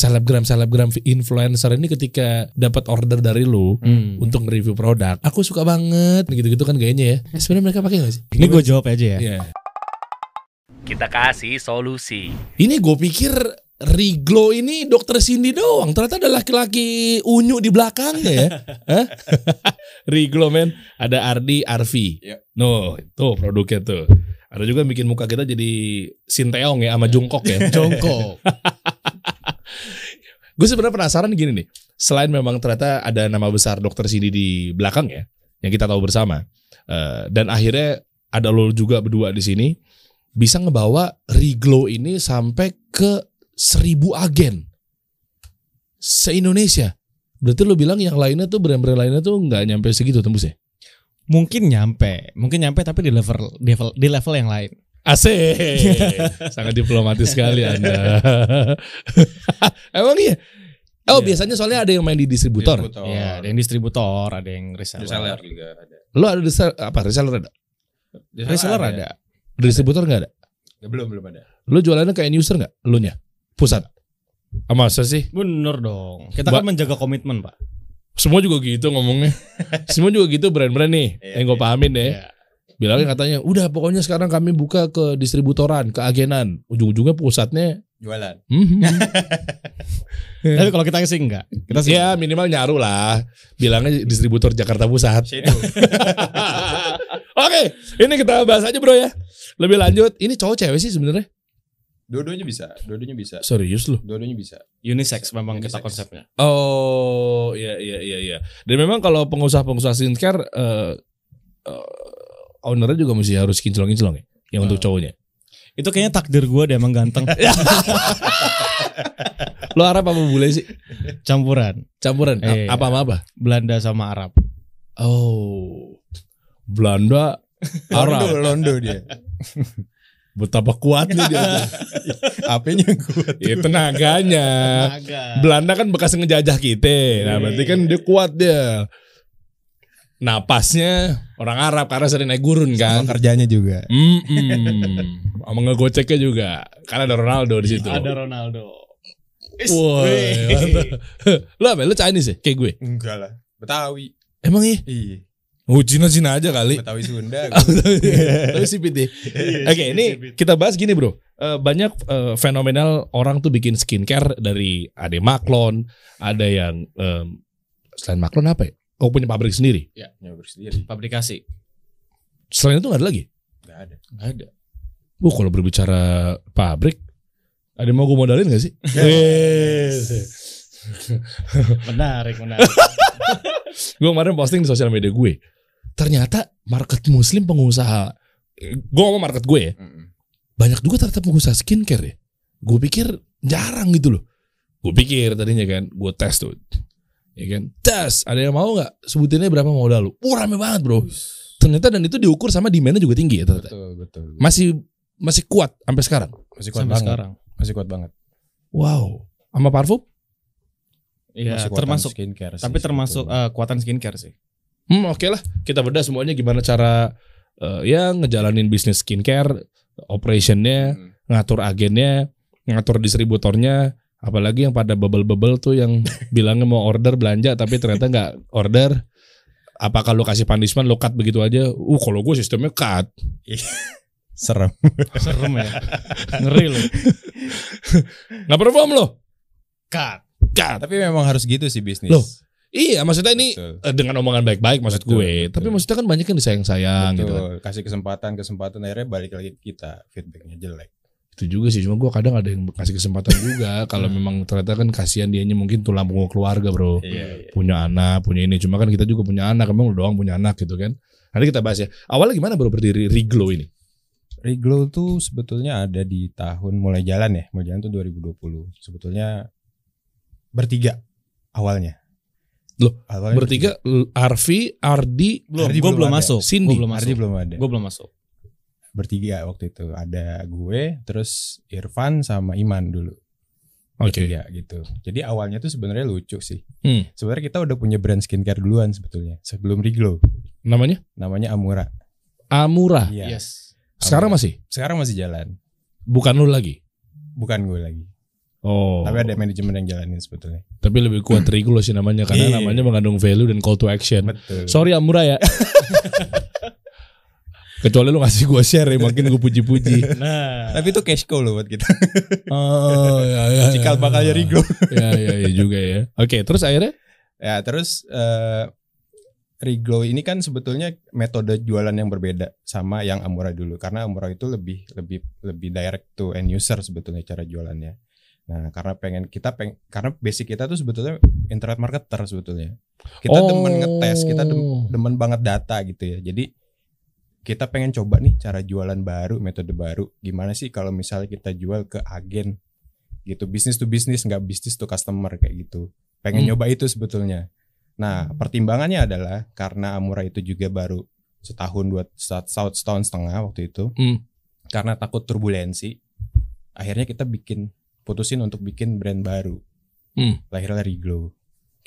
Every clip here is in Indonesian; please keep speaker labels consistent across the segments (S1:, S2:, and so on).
S1: selebgram selebgram influencer ini ketika dapat order dari lu
S2: Hmm.
S1: untuk nge-review produk, aku suka banget gitu-gitu kan gayanya ya. Eh, Sebenarnya mereka pakai gak sih?
S2: Ini gue jawab aja ya.
S1: Iya.
S3: Kita kasih solusi.
S1: Ini gue pikir Riglo ini dokter Cindy doang. Ternyata ada laki-laki unyu di belakangnya ya. Hah? Riglo men. Ada Ardi Arfi.
S4: Iya.
S1: No, tuh produknya tuh. Ada juga yang bikin muka kita jadi Sinteong ya sama Jungkok ya.
S2: Jongkok.
S1: Gue sebenarnya penasaran gini nih. Selain memang ternyata ada nama besar dokter Cindy di belakang ya, yang kita tahu bersama. Eh, dan akhirnya ada lo juga berdua di sini bisa ngebawa Riglo ini sampai ke seribu agen se Indonesia. Berarti lo bilang yang lainnya tuh brand-brand lainnya tuh nggak nyampe segitu tembusnya?
S2: Mungkin nyampe, mungkin nyampe tapi di level level, di level yang lain.
S1: Asik, sangat diplomatis sekali anda. Emang iya? Oh
S2: Iya.
S1: biasanya soalnya ada yang main di distributor.
S4: Distributor.
S2: Iya, ada yang distributor, ada yang reseller.
S4: Reseller juga ada.
S1: Lo ada reseller, apa reseller ada?
S2: Reseller ada.
S1: Distributor nggak ada?
S4: Ya, belum belum ada.
S1: Lo jualannya ke end user nggak? Lo nya pusat? Ah, masa sih?
S2: Bener dong. Kita
S1: Ba-
S2: kan menjaga komitmen, Pak.
S1: Semua juga gitu ngomongnya. Semua juga gitu brand-brand nih.
S4: Iya,
S1: yang gue
S4: iya.
S1: pahamin ya.
S2: Iya.
S1: Bilangnya katanya, udah pokoknya sekarang kami buka ke distributoran, ke agenan. Ujung-ujungnya pusatnya.
S4: Jualan.
S1: hmm.
S2: Tapi kalau kita sih enggak. Kita sih
S1: ya minimal nyaru lah. Bilangnya distributor Jakarta Pusat. Oke, ini kita bahas aja bro ya. Lebih lanjut, ini cowok cewek sih sebenarnya.
S4: Dua-duanya bisa. Dua-duanya bisa.
S1: Serius loh.
S4: Dua-duanya bisa.
S2: unisex memang kita
S4: Unisex.
S2: konsepnya.
S1: Oh, iya iya iya iya. Dan memang kalau pengusaha-pengusaha skincare eh eh, ownernya juga mesti harus kinclong-kinclong ya. Yang untuk
S2: Oh.
S1: cowoknya.
S2: Itu kayaknya takdir gue deh emang ganteng.
S1: Lo Arab apa bule sih?
S2: Campuran
S1: Campuran A-
S2: Iya.
S1: apa sama apa?
S2: Belanda sama Arab.
S1: Oh. Belanda
S4: Londo,
S1: Arab.
S4: Londo dia.
S1: Betapa kuatnya dia.
S4: AP-nya kuat.
S1: ya tenaganya.
S2: Agak.
S1: Belanda kan bekas ngejajah kita. Nah, berarti kan dia kuat dia. Napasnya orang Arab karena sering naik gurun kan.
S4: Sama kerjanya juga.
S1: Mm-mm. Sama ngegoceknya juga. Karena ada Ronaldo di situ.
S2: Ada Ronaldo.
S1: Wah, mantap. Lu apa? Lu Chinese ya? Kayak gue.
S4: Enggak lah. Betawi.
S1: Emang iya?
S4: Iya.
S1: Oh, Cina-Cina aja kali.
S4: Betawi Sunda.
S1: Tapi sipit ya. Oke, ini kita bahas gini bro. Eh, banyak eh, fenomenal orang tuh bikin skincare dari ada maklon, ada yang em, selain maklon apa ya? Oh punya pabrik sendiri.
S4: Nyoba sendiri.
S2: Pabrikasi.
S1: Selain itu nggak ada lagi.
S4: Enggak ada.
S2: Enggak ada.
S1: Uh, kalau berbicara pabrik, ada yang mau gue modalin gak sih?
S2: Menarik, menarik.
S1: gue kemarin posting di sosial media gue. Ternyata market muslim pengusaha, gue ngomong market gue ya,
S4: Mm-mm.
S1: banyak juga ternyata pengusaha skincare ya. Gue pikir jarang gitu loh. Gue pikir tadinya kan, gue tes tuh. Ya kan, tes. Ada yang mau nggak? Sebutinnya berapa modal lu? Oh rame banget bro. Ternyata dan itu diukur sama demandnya juga tinggi ya ternyata.
S4: Betul, betul.
S1: Masih masih kuat sampai sekarang.
S4: Masih kuat
S2: Sampai
S4: banget.
S2: sekarang.
S4: Masih kuat banget.
S1: Wow. Sama parfum?
S2: Iya, termasuk
S4: skincare sih,
S2: tapi termasuk eh, kuatan skincare sih.
S1: Hmm, oke lah. Kita bedah semuanya gimana cara eh, ya ngejalanin bisnis skincare, operationnya,
S4: Mm.
S1: ngatur agennya, ngatur distributornya, apalagi yang pada bubble-bubble tuh yang bilangnya mau order belanja tapi ternyata nggak order. Apakah lo kasih punishment lo cut begitu aja? Uh, kalau gue sistemnya cut.
S4: serem.
S2: Serem ya. Ngeri loh.
S1: Nggak perform lo.
S2: Cut.
S1: Cut.
S4: Tapi memang harus gitu sih bisnis.
S1: Loh, Iya, maksudnya ini
S4: Betul.
S1: eh, dengan omongan baik-baik maksud
S4: Betul,
S1: gue.
S4: betul.
S1: Tapi maksudnya kan banyak yang disayang-sayang gitu kan.
S4: Kasih kesempatan, kesempatan akhirnya balik lagi ke kita feedbacknya jelek.
S1: Itu juga sih, cuma gue kadang ada yang kasih kesempatan juga. Kalau memang ternyata kan kasihan dianya mungkin tulang punggung keluarga bro.
S4: Iya, iya.
S1: punya anak, punya ini. Cuma kan kita juga punya anak, emang lu doang punya anak gitu kan. Nanti kita bahas ya. Awalnya gimana baru berdiri Riglo ini?
S4: Reglow tuh sebetulnya ada di tahun mulai jalan ya, mulai jalan tuh 2020. Sebetulnya bertiga awalnya.
S1: Loh,
S4: awalnya
S1: Bertiga, Arfi, Ardi,
S2: Belum,
S4: Ardi
S2: gue
S4: belum
S2: belum masuk.
S1: Cindy.
S2: Gue belum
S4: Ardi belum ada.
S2: Gue belum masuk.
S4: Bertiga waktu itu ada gue, terus Irfan sama Iman dulu.
S1: Oke.
S4: Bertiga gitu. Jadi awalnya tuh sebenarnya lucu sih.
S1: Hmm.
S4: Sebenarnya kita udah punya brand skincare duluan sebetulnya sebelum Reglow.
S1: Namanya
S4: Namanya Amura.
S1: Amura.
S4: Iya.
S2: Yes.
S1: Sekarang masih?
S4: Sekarang masih jalan.
S1: Bukan lu lagi.
S4: Bukan gue lagi.
S1: Oh.
S4: Tapi ada manajemen yang jalanin sebetulnya.
S1: Tapi lebih kuat Riglo sih namanya karena
S4: Iya.
S1: namanya mengandung value dan call to action.
S4: Betul.
S1: Sorry Amura ya. Kecuali lu ngasih gua share ya, makin gue puji-puji.
S2: Nah,
S4: Tapi itu cash cow loh buat kita.
S1: Oh, ya, ya,
S4: Cikal bakalnya Riglo.
S1: ya, ya, ya juga ya. Oke, terus akhirnya?
S4: Ya terus eh Riglo ini kan sebetulnya metode jualan yang berbeda sama yang Amura dulu karena Amura itu lebih lebih lebih direct to end user sebetulnya cara jualannya. Nah karena pengen kita peng karena basic kita tuh sebetulnya internet marketer sebetulnya. Kita
S1: Oh.
S4: demen ngetes, kita dem- demen banget data gitu ya. Jadi kita pengen coba nih cara jualan baru, metode baru. Gimana sih kalau misalnya kita jual ke agen gitu, bisnis to bisnis nggak bisnis to customer kayak gitu. Pengen
S1: Hmm.
S4: nyoba itu sebetulnya. Nah, pertimbangannya adalah karena Amura itu juga baru setahun dua setahun, setahun setengah waktu itu.
S1: Hmm.
S4: Karena takut turbulensi, akhirnya kita bikin putusin untuk bikin brand baru.
S1: Hmm.
S4: Lahirlah Riglo.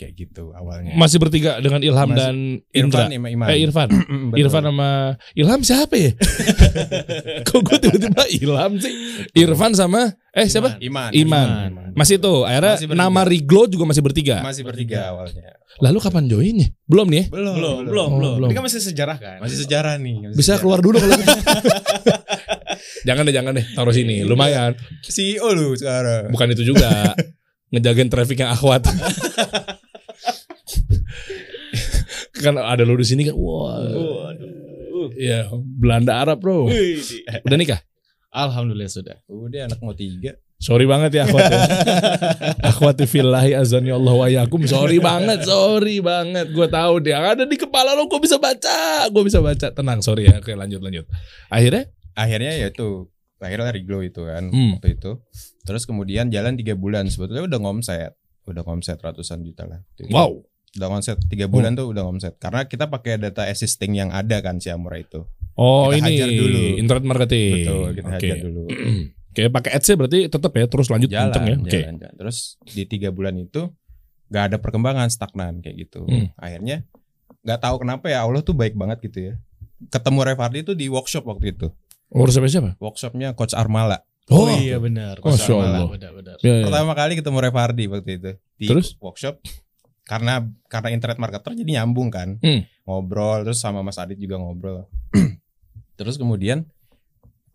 S4: Kayak gitu awalnya.
S1: Masih bertiga dengan Ilham
S4: Masih-
S1: dan Indra.
S4: Irfan, Ima, Iman.
S1: Eh Irfan. Irfan sama Ilham siapa ya? Kok gue tiba-tiba Ilham sih? Irfan sama eh siapa?
S4: Iman.
S1: Iman. Masih tuh, akhirnya
S4: Masih bertiga.
S1: nama Riglo juga masih bertiga.
S4: Masih bertiga awalnya.
S1: Lalu kapan joinnya? Belum nih ya?
S4: Belum,
S2: belum, belum,
S1: Oh,
S2: belum.
S1: belum.
S2: Ini kan masih sejarah kan.
S4: Masih sejarah nih. masih
S1: Bisa
S4: sejarah.
S1: keluar dulu kalau gitu. jangan deh, jangan deh. Taruh sini. Lumayan.
S4: CEO lu sekarang.
S1: Bukan itu juga. Ngejagain traffic yang akhwat. kan ada lu di sini kan. Wah. Iya, Belanda Arab, Bro. Udah nikah?
S2: Alhamdulillah sudah.
S4: Udah anak mau tiga.
S1: Sorry banget ya akhwat ya. akhwat fillahi azani Allah wa yakum. Sorry banget, sorry banget. Gue tahu dia ada di kepala lo, gue bisa baca, gue bisa baca. Tenang, sorry ya. Oke, lanjut lanjut. Akhirnya,
S4: Akhirnya ya itu akhirnya Riglo itu kan
S1: Hmm.
S4: waktu itu. Terus kemudian jalan tiga bulan sebetulnya udah ngomset, udah ngomset ratusan juta lah.
S1: wow.
S4: Udah ngomset tiga bulan tuh udah ngomset karena kita pakai data existing yang ada kan si Amura itu.
S1: Oh
S4: Kita
S1: ini
S4: hajar dulu.
S1: internet marketing.
S4: Betul kita
S1: Oke.
S4: hajar dulu.
S1: Oke, pakai ads berarti tetap ya terus lanjut
S4: jalan,
S1: kenceng ya. Oke.
S4: jalan. Terus di tiga bulan itu nggak ada perkembangan stagnan kayak gitu.
S1: Hmm.
S4: Akhirnya nggak tahu kenapa ya Allah tuh baik banget gitu ya. Ketemu Revardi itu di workshop waktu itu.
S1: Urus siapa siapa?
S4: Workshopnya Coach Armala.
S2: Oh, iya benar.
S1: Masya
S2: Benar,
S1: Allah.
S2: Benar, benar.
S1: Ya, ya.
S4: Pertama kali ketemu Revardi waktu itu di
S1: Terus?
S4: workshop. Karena karena internet marketer jadi nyambung kan.
S1: Hmm.
S4: Ngobrol terus sama Mas Adit juga ngobrol. terus kemudian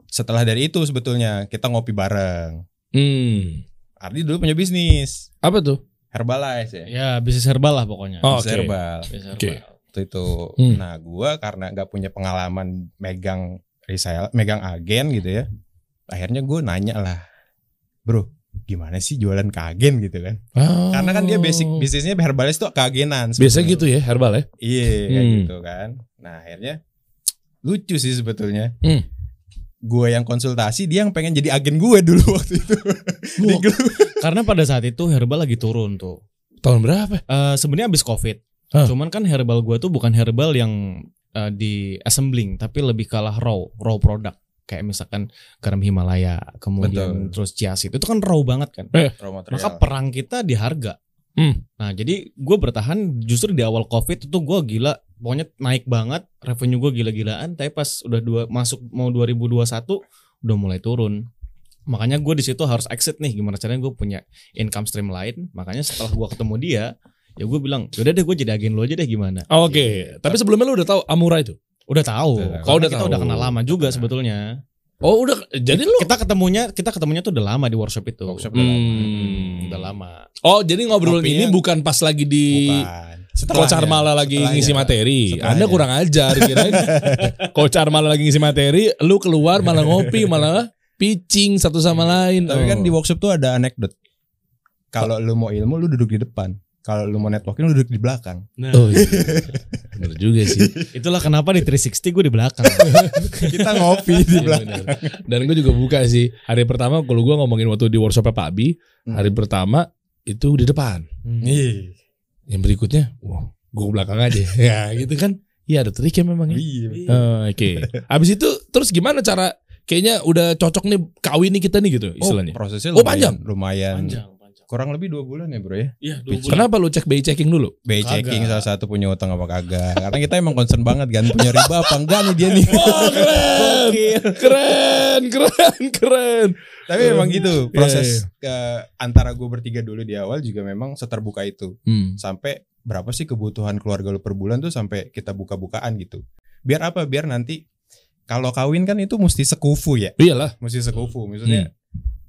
S4: setelah dari itu sebetulnya kita ngopi bareng.
S1: Hmm.
S4: Ardi dulu punya bisnis
S1: Apa tuh?
S4: Herbalize ya.
S2: Ya, bisnis herbal lah pokoknya.
S1: Oh,
S4: Bisnis
S1: oke.
S4: herbal.
S2: Bisnis
S1: Oke.
S4: waktu itu.
S1: Hmm.
S4: Nah, gua karena nggak punya pengalaman megang resale, megang agen gitu ya. Akhirnya gue nanya lah, bro, gimana sih jualan ke agen gitu kan?
S1: Oh.
S4: Karena kan dia basic bisnisnya herbalis tuh keagenan.
S1: Biasa gitu ya herbal ya.
S4: Iya, kayak
S1: Hmm.
S4: gitu kan. Nah, akhirnya lucu sih sebetulnya.
S1: Hmm.
S4: Gue yang konsultasi, dia yang pengen jadi agen gue dulu waktu itu. Grup.
S2: Karena pada saat itu herbal lagi turun tuh.
S1: Tahun berapa?
S2: Eh sebenarnya abis covid.
S1: Hah.
S2: Cuman kan herbal gua tuh bukan herbal yang eh, di assembling, tapi lebih kalah raw, raw product. Kayak misalkan garam Himalaya, kemudian
S4: Betul.
S2: terus seed. Itu kan raw banget kan.
S4: Raw material.
S2: Maka perang kita di harga.
S1: Hmm.
S2: Nah jadi gue bertahan justru di awal covid itu gue gila, pokoknya naik banget, revenue gue gila-gilaan. Tapi pas udah dua masuk mau 2021 udah mulai turun. Makanya gue di situ harus exit nih. Gimana caranya gue punya income stream lain. Makanya setelah gue ketemu dia, ya gue bilang, yaudah deh gue jadi agen lo aja deh gimana.
S1: Oh, Oke, tapi sebelumnya lu udah tahu Amura itu?
S2: Udah tahu.
S1: Oh, udah
S2: kita
S1: tahu.
S2: udah kenal lama juga sebetulnya.
S1: Oh, udah jadi lu
S2: Kita ketemunya kita ketemunya tuh udah lama di workshop itu.
S4: Workshop udah lama.
S2: Hmm, udah lama.
S1: Oh, jadi ngobrol
S4: Ngopinya-
S1: ini bukan pas lagi di
S4: Bukan.
S1: Coach Armala lagi
S4: Setelahnya.
S1: ngisi materi.
S4: Setelahnya.
S1: Anda kurang ajar kirain. Coach Armala lagi ngisi materi, lu keluar malah ngopi, malah pitching satu sama lain.
S4: Tapi kan
S1: Oh.
S4: di workshop tuh ada anekdot. Kalau lu mau ilmu lu duduk di depan. Kalau lu mau networking lu duduk di belakang.
S2: Nah,
S1: Oh, iya. Bener juga sih.
S2: itulah kenapa di 360 gue di belakang.
S4: Kita ngopi di
S1: Iya,
S4: belakang.
S1: bener. Dan gue juga buka sih. Hari pertama kalau gue ngomongin waktu di workshopnya Pak Abi,
S4: Hmm.
S1: hari pertama itu di depan.
S2: Hmm.
S4: Iya.
S1: Yang berikutnya, wah, gue ke belakang aja. ya gitu kan. Iya ada triknya memang ya.
S4: Iya.
S1: Oh, Oke. Habis itu terus gimana cara kayaknya udah cocok nih kawin nih kita nih gitu
S4: Oh,
S1: istilahnya.
S4: prosesnya
S1: Oh,
S4: lumayan,
S1: panjang?
S4: lumayan
S2: panjang.
S4: Kurang lebih dua bulan ya bro ya.
S2: Iya,
S4: dua bulan.
S1: Kenapa lu cek BI checking dulu?
S4: BI checking salah satu punya utang apa kagak. Karena kita emang concern banget kan punya riba apa enggak nih dia nih.
S1: Wah keren, keren, keren, keren.
S4: Tapi memang gitu
S1: Iya,
S4: proses ke antara gue bertiga dulu di awal juga memang seterbuka itu.
S1: Hmm.
S4: Sampai berapa sih kebutuhan keluarga lu per bulan tuh sampai kita buka-bukaan gitu. Biar apa? Biar nanti kalau kawin kan itu mesti sekufu ya.
S1: Iyalah.
S4: Mesti sekufu. Maksudnya eh,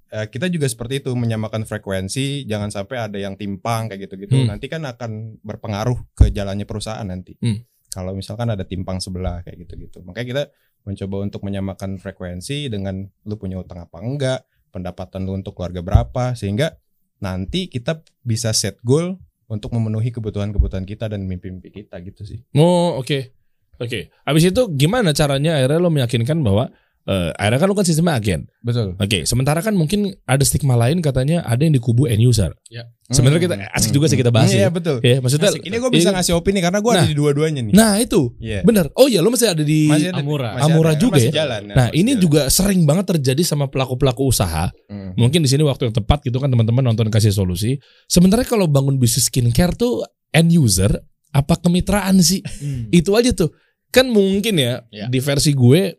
S4: kita juga seperti itu menyamakan frekuensi, jangan sampai ada yang timpang kayak gitu-gitu.
S1: Hmm.
S4: Nanti kan akan berpengaruh ke jalannya perusahaan nanti.
S1: Hmm.
S4: Kalau misalkan ada timpang sebelah kayak gitu-gitu. Makanya kita mencoba untuk menyamakan frekuensi dengan lu punya utang apa enggak, pendapatan lu untuk keluarga berapa sehingga nanti kita bisa set goal untuk memenuhi kebutuhan-kebutuhan kita dan mimpi-mimpi kita gitu sih.
S1: Oh oke, oke. Abis itu gimana caranya akhirnya lo meyakinkan bahwa eh akhirnya kan lo kan sistemnya agen.
S4: Betul.
S1: Oke, sementara kan mungkin ada stigma lain katanya ada yang di kubu end user.
S2: Ya.
S1: Sebenarnya kita asik juga sih kita bahas
S4: Iya
S1: ya.
S4: betul.
S1: Ya, maksudnya
S4: Asik. Ini gue bisa
S1: Iya.
S4: ngasih opini karena gue
S1: Nah.
S4: ada di dua-duanya nih.
S1: Nah, itu.
S4: Iya.
S1: Bener. Oh iya, lo masih ada di
S4: Masih ada-
S2: Amura.
S4: masih
S1: Amura
S4: ada,
S1: juga
S4: masih
S1: ya?
S4: jalan,
S1: Nah,
S4: masih
S1: ini
S4: jalan.
S1: juga sering banget terjadi sama pelaku-pelaku usaha.
S4: Hmm.
S1: Mungkin di sini waktu yang tepat gitu kan teman-teman nonton kasih solusi. Sementara kalau bangun bisnis skincare tuh end user apa kemitraan sih?
S2: Hmm.
S1: Itu aja tuh. Kan mungkin ya,
S2: Ya.
S1: di versi gue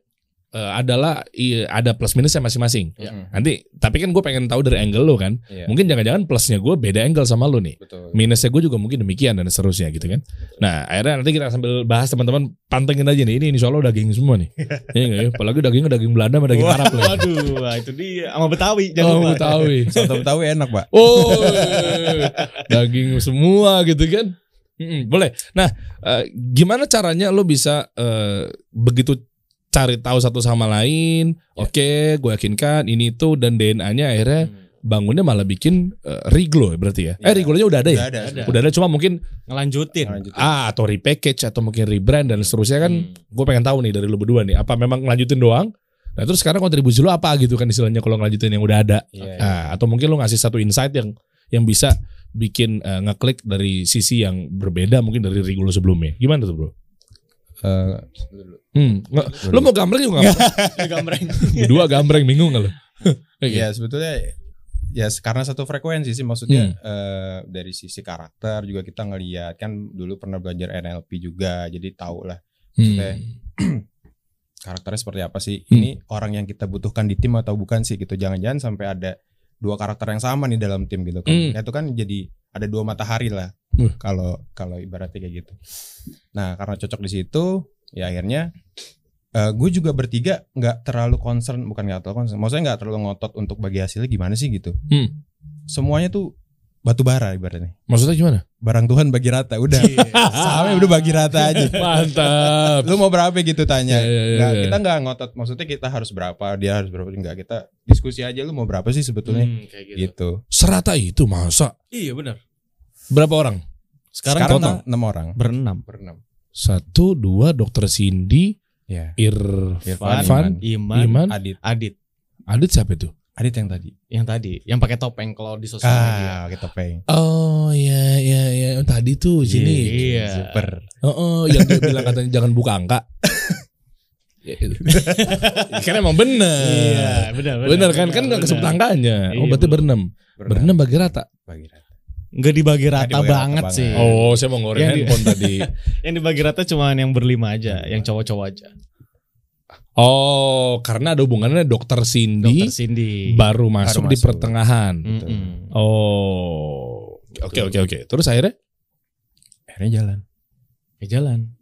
S1: eh, adalah i- ada plus minusnya masing-masing.
S2: Ya.
S4: Hmm.
S1: Nanti tapi kan gue pengen tahu dari angle lo kan.
S4: Iya.
S1: Mungkin jangan-jangan plusnya gue beda angle sama lo nih.
S4: Betul.
S1: Minusnya gue juga mungkin demikian dan seterusnya gitu kan. Nah akhirnya nanti kita sambil bahas teman-teman pantengin aja nih. Ini insya Allah daging semua nih. Iya nggak ya? Apalagi dagingnya daging Belanda sama daging Arab lah.
S2: Waduh, itu dia sama Betawi jangan
S1: Oh. Betawi.
S4: Soto Betawi enak, Pak.
S1: Oh, daging semua gitu kan. Mm-mm, boleh. Nah, eh, gimana caranya lo bisa eh, begitu cari tahu satu sama lain? Oke, gue yakinkan ini itu dan DNA-nya akhirnya bangunnya malah bikin eh, Riglo ya berarti ya. Eh,
S4: Iya.
S1: Riglonya udah ada ya?
S4: Udah ada.
S2: Ada.
S1: Udah ada cuma mungkin
S2: Ngelanjutin.
S4: Lanjutin.
S1: ah atau repackage atau mungkin rebrand dan seterusnya kan.
S2: Hmm.
S1: Gue pengen tahu nih dari lo berdua nih, apa memang ngelanjutin doang? Nah terus sekarang kontribusi lo apa gitu kan istilahnya kalau ngelanjutin yang udah ada?
S4: Iya.
S1: Nah, atau mungkin lo ngasih satu insight yang yang bisa bikin eh, ngeklik dari sisi yang berbeda mungkin dari Rigo lo sebelumnya. Gimana tuh, Bro?
S4: Eh,
S1: Hmm, nggak- lo mau gambreng juga nggak.
S2: Gambreng.
S1: Dua gambreng bingung nggak lo? Oke.
S4: ya sebetulnya ya karena satu frekuensi sih
S1: Hmm.
S4: maksudnya eh, dari sisi karakter juga kita ngelihat kan dulu pernah belajar NLP juga jadi tahu lah maksudnya karakternya seperti apa sih
S1: Hmm.
S4: ini orang yang kita butuhkan di tim atau bukan sih gitu jangan-jangan sampai ada dua karakter yang sama nih dalam tim gitu kan
S1: Hmm.
S4: itu kan jadi ada dua matahari lah
S1: Uh.
S4: kalau kalau ibaratnya kayak gitu nah karena cocok di situ ya akhirnya eh gue juga bertiga nggak terlalu concern bukan nggak terlalu concern maksudnya nggak terlalu ngotot untuk bagi hasilnya gimana sih gitu
S1: Hmm.
S4: semuanya tuh batu bara ibaratnya
S1: Maksudnya gimana?
S4: barang Tuhan bagi rata udah sahamnya udah bagi rata aja
S1: Mantap.
S4: lu mau berapa gitu tanya
S1: Iya, iya, iya,
S4: Nggak,
S1: iya.
S4: kita nggak ngotot maksudnya kita harus berapa dia harus berapa enggak kita diskusi aja lu mau berapa sih sebetulnya
S2: Hmm, kayak gitu.
S4: gitu
S1: Serata itu masa
S2: Iya benar.
S1: berapa orang?
S2: Sekarang,
S4: sekarang
S2: total
S4: enam orang
S2: berenam.
S4: berenam
S1: Satu, dua, dokter Cindy,
S4: ya
S1: Irfan,
S4: Irfan,
S2: Iman,
S1: Iman,
S4: Adit
S2: Adit
S1: Adit siapa itu?
S4: Adit yang tadi
S2: yang tadi, yang pakai topeng kalau di sosial media.
S4: ah kita peng
S1: Oh iya iya iya Yang tadi tuh sini.
S2: Iya.
S4: super
S1: Oh, oh, yang dia bilang katanya jangan buka angka. Ya, itu. kan emang bener.
S2: Iya, benar benar.
S1: Bener kan kan nggak kesebut angkanya. Oh
S2: Iya,
S1: berarti
S2: bener.
S1: berenam. Berenam bagi rata.
S4: bagi rata
S2: Enggak dibagi rata
S4: dibagi rata
S2: banget
S4: banget.
S2: sih.
S1: Oh saya mau ngoreng
S2: Yang di-
S1: handphone tadi.
S2: Yang dibagi rata cuma yang berlima aja, yang cowok-cowok aja.
S1: Oh karena ada hubungannya dokter Cindy
S2: Dokter Cindy.
S1: baru masuk di
S4: masuk.
S1: pertengahan.
S2: Mm-mm.
S1: Oh oke oke oke. Terus akhirnya
S4: akhirnya jalan
S2: Ya jalan.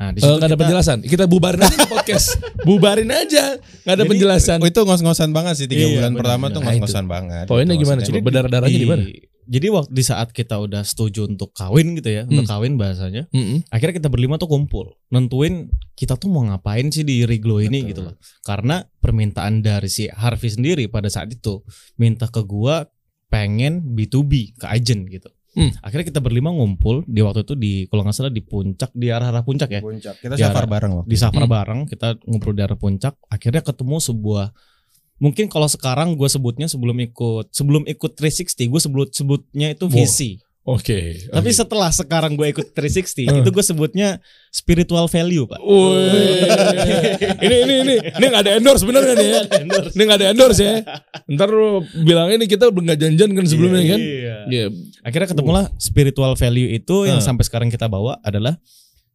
S2: Nah,
S1: eh,
S2: di situ
S1: nggak ada
S2: kita-
S1: penjelasan. Kita bubarin aja podcast. bubarin aja. Nggak ada
S2: Jadi,
S1: penjelasan.
S4: oh, itu ngos-ngosan banget sih tiga
S2: Iya,
S4: bulan
S2: benar,
S4: pertama
S2: benar.
S4: tuh
S1: Nah,
S4: ngos-ngosan banget
S1: Poinnya
S4: gitu
S1: gimana coba? Berdarah-darahnya di mana?
S2: Jadi waktu di saat kita udah setuju untuk kawin gitu ya, untuk
S1: Hmm.
S2: kawin bahasanya,
S1: Mm-mm.
S2: akhirnya kita berlima tuh kumpul, nentuin kita tuh mau ngapain sih di Riglo ini
S4: Betul.
S2: gitu loh. Karena permintaan dari si Harvey sendiri pada saat itu minta ke gua pengen B2B ke agent gitu.
S1: Hmm.
S2: Akhirnya kita berlima ngumpul di waktu itu di kalau nggak salah di puncak di arah-arah puncak ya.
S4: puncak kita
S2: Di
S4: safar
S2: arah-
S4: bareng waktu
S2: Di safar
S1: Hmm.
S2: bareng kita ngumpul di arah puncak. Akhirnya ketemu sebuah mungkin kalau sekarang gue sebutnya sebelum ikut sebelum ikut 360 gue sebut sebutnya itu
S1: Wow.
S2: visi.
S1: Oke.
S2: Tapi
S1: oke.
S2: setelah sekarang gue ikut 360
S1: Hmm.
S2: itu gue sebutnya spiritual value pak.
S1: Ini ini ini ini nggak ada endorse bener kan ya? Ini nggak ada endorse ya. Ntar lu bilang ini kita udah nggak janjian kan sebelumnya kan?
S2: Iya.
S1: Iya.
S2: Akhirnya ketemulah spiritual value itu yang
S1: Hmm.
S2: sampai sekarang kita bawa adalah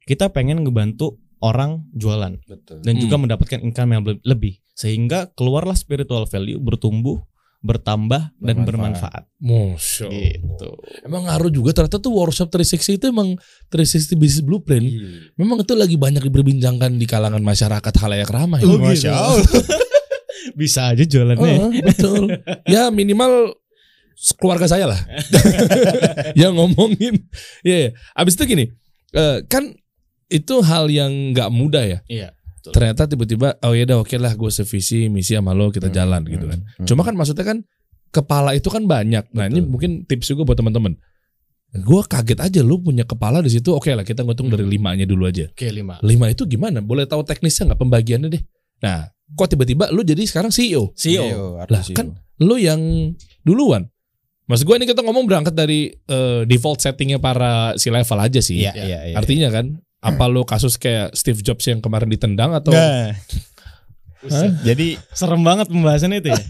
S2: kita pengen ngebantu orang jualan
S4: Betul.
S2: dan juga
S1: Hmm.
S2: mendapatkan income yang le- lebih sehingga keluarlah spiritual value bertumbuh bertambah dan
S4: Bermanfaat.
S1: Masya Allah.
S2: gitu.
S1: Emang ngaruh juga ternyata tuh workshop 360 itu emang 360 business blueprint.
S4: Iya.
S1: Memang itu lagi banyak diperbincangkan di kalangan masyarakat halayak ramai.
S2: Oh,
S4: Masya. Allah.
S2: Bisa aja jualannya.
S1: Oh, betul. ya minimal keluarga saya lah yang ngomongin. Ya, ya. Abis itu gini, eh, kan itu hal yang nggak mudah ya.
S2: Iya.
S1: Ternyata tiba-tiba, oh ya udah oke lah, gue sevisi misi sama lo kita jalan gitu kan.
S4: Hmm.
S1: Cuma kan maksudnya kan kepala itu kan banyak. Nah ini
S4: Betul.
S1: mungkin tips juga buat teman-teman. Gue kaget aja lu punya kepala di situ. Oke lah kita ngitung dari limanya dulu aja.
S2: Oke lima.
S1: Lima itu gimana? Boleh tahu teknisnya nggak pembagiannya deh? Nah, kok tiba-tiba lu jadi sekarang CEO?
S2: CEO.
S4: artis
S1: Lah,
S4: CEO.
S1: kan lu yang duluan. Maksud gue ini kita ngomong berangkat dari eh, default settingnya para si level aja sih.
S4: Iya, iya, iya.
S1: Artinya kan, apa lu kasus kayak Steve Jobs yang kemarin ditendang atau?
S4: Nah, jadi
S2: Serem banget pembahasannya itu ya.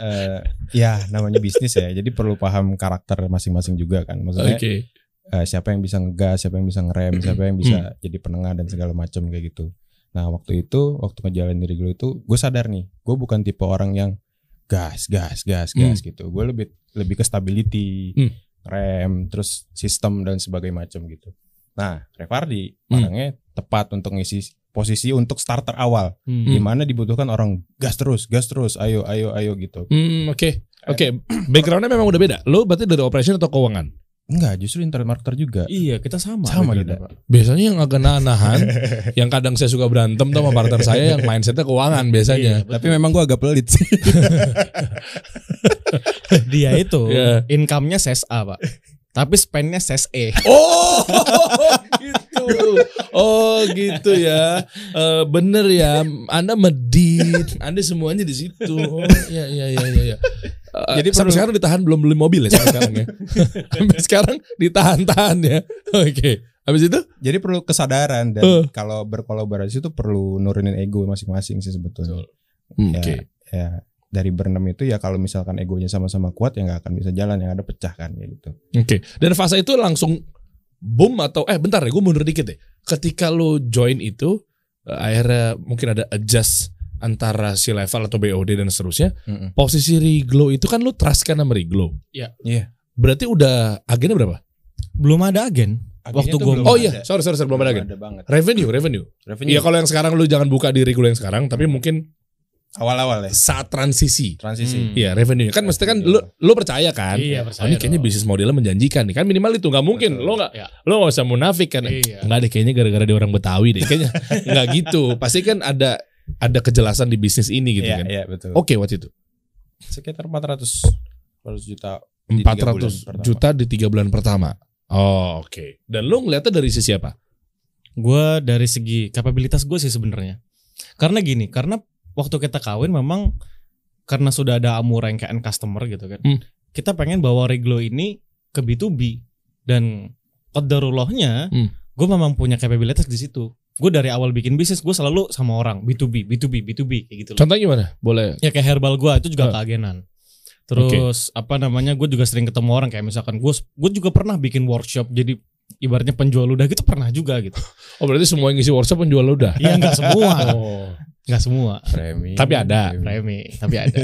S4: eh, ya namanya bisnis ya. Jadi perlu paham karakter masing-masing juga kan. Maksudnya
S1: Oke.
S4: eh, siapa yang bisa ngegas, siapa yang bisa ngerem, siapa yang bisa jadi penengah dan segala macam kayak gitu. Nah waktu itu, waktu ngejalanin diri gue itu, gue sadar nih, gue bukan tipe orang yang gas, gas, gas, gas gitu. Gue lebih lebih ke stability,
S1: Hmm.
S4: rem, terus sistem dan sebagainya macam gitu. Nah, Revardi
S1: Hmm.
S4: orangnya tepat untuk ngisi posisi untuk starter awal,
S2: Hmm.
S4: di mana dibutuhkan orang gas terus, gas terus, ayo, ayo, ayo gitu.
S1: Hmm, oke. Oke, backgroundnya memang udah beda. Lu berarti dari operation atau keuangan?
S4: Enggak, justru internet marketer juga.
S2: Iya kita sama.
S4: Sama kita.
S2: Pak.
S1: Biasanya yang agak nahan, yang kadang saya suka berantem sama partner saya yang mindsetnya keuangan biasanya.
S2: Iya,
S4: Tapi memang gue agak pelit sih.
S2: Dia itu
S1: Iya.
S2: income-nya ses A pak. Tapi spend-nya ses E.
S1: Oh, gitu. Oh, gitu ya. Eh, bener ya. Anda medit. Anda semuanya di situ. Oh, iya iya iya iya. iya. Eh,
S4: Jadi
S1: sampai
S4: perlu-
S1: sekarang ditahan belum beli mobil ya sampai sekarang ya. sampai sekarang ditahan-tahan ya. Oke. Habis itu?
S4: Jadi perlu kesadaran dan
S1: Eh.
S4: kalau berkolaborasi itu perlu nurunin ego masing-masing sih sebetulnya.
S1: Hmm,
S4: Ya,
S1: Oke.
S4: ya dari berenam itu ya kalau misalkan egonya sama-sama kuat ya nggak akan bisa jalan yang ada pecah kan kayak gitu.
S1: Oke. Dan fase itu langsung boom atau eh bentar ya gue mundur dikit deh. Ketika lo join itu eh, akhirnya mungkin ada adjust antara si level atau BOD dan seterusnya.
S4: Mm-mm.
S1: Posisi Riglo itu kan lo trust kan sama Riglo.
S2: Iya.
S4: Iya.
S1: Berarti udah agennya berapa?
S2: Belum ada agen. Waktu
S4: Agennya
S2: gua-
S4: belum
S1: Oh
S4: ada.
S1: iya, sorry sorry, sorry belum ada agen.
S4: ada banget.
S1: Revenue, revenue.
S4: Revenue
S1: Iya kalau yang sekarang lu jangan buka di Riglo yang sekarang, tapi mungkin
S4: awal-awal ya
S1: saat transisi.
S4: transisi.
S2: Hmm.
S1: Iya revenue kan mesti kan lu lu percaya kan?
S2: Iya,
S1: Oh,
S2: percaya
S1: ini kayaknya bisnis modelnya menjanjikan nih kan minimal itu nggak mungkin
S4: Betul.
S1: lo nggak
S2: Iya.
S1: lo nggak usah munafik kan?
S2: Iya.
S1: Nggak deh kayaknya gara-gara dia orang Betawi deh kayaknya nggak gitu. Pasti kan ada ada kejelasan di bisnis ini gitu
S4: Iya,
S1: kan.
S4: iya betul.
S1: Oke waktu itu
S4: Sekitar 400 400 juta Di tiga
S1: 400
S4: bulan pertama.
S1: juta di tiga bulan pertama. Oh oke. Dan lu ngeliatnya dari sisi apa?
S2: Gue dari segi kapabilitas gue sih sebenarnya. Karena gini, karena waktu kita kawin memang karena sudah ada yang kayak end customer gitu kan.
S1: Hmm.
S2: Kita pengen bawa Reglo ini ke B2B dan qadarulahnya
S1: Hmm.
S2: gue memang punya kapabilitas di situ. Gue dari awal bikin bisnis gue selalu sama orang B2B, B2B, B2B kayak gitu loh.
S1: Contohnya gimana? Boleh.
S2: Ya kayak herbal gue itu juga
S1: Ah.
S2: keagenan. Terus apa namanya gue juga sering ketemu orang kayak misalkan gue gue juga pernah bikin workshop jadi ibaratnya penjual ludah gitu pernah juga gitu.
S1: Oh berarti semua yang ngisi workshop penjual udah.
S2: Iya nggak semua,
S1: Oh.
S2: nggak semua.
S4: Premi.
S1: Tapi ada.
S4: Premi.
S2: Tapi ada.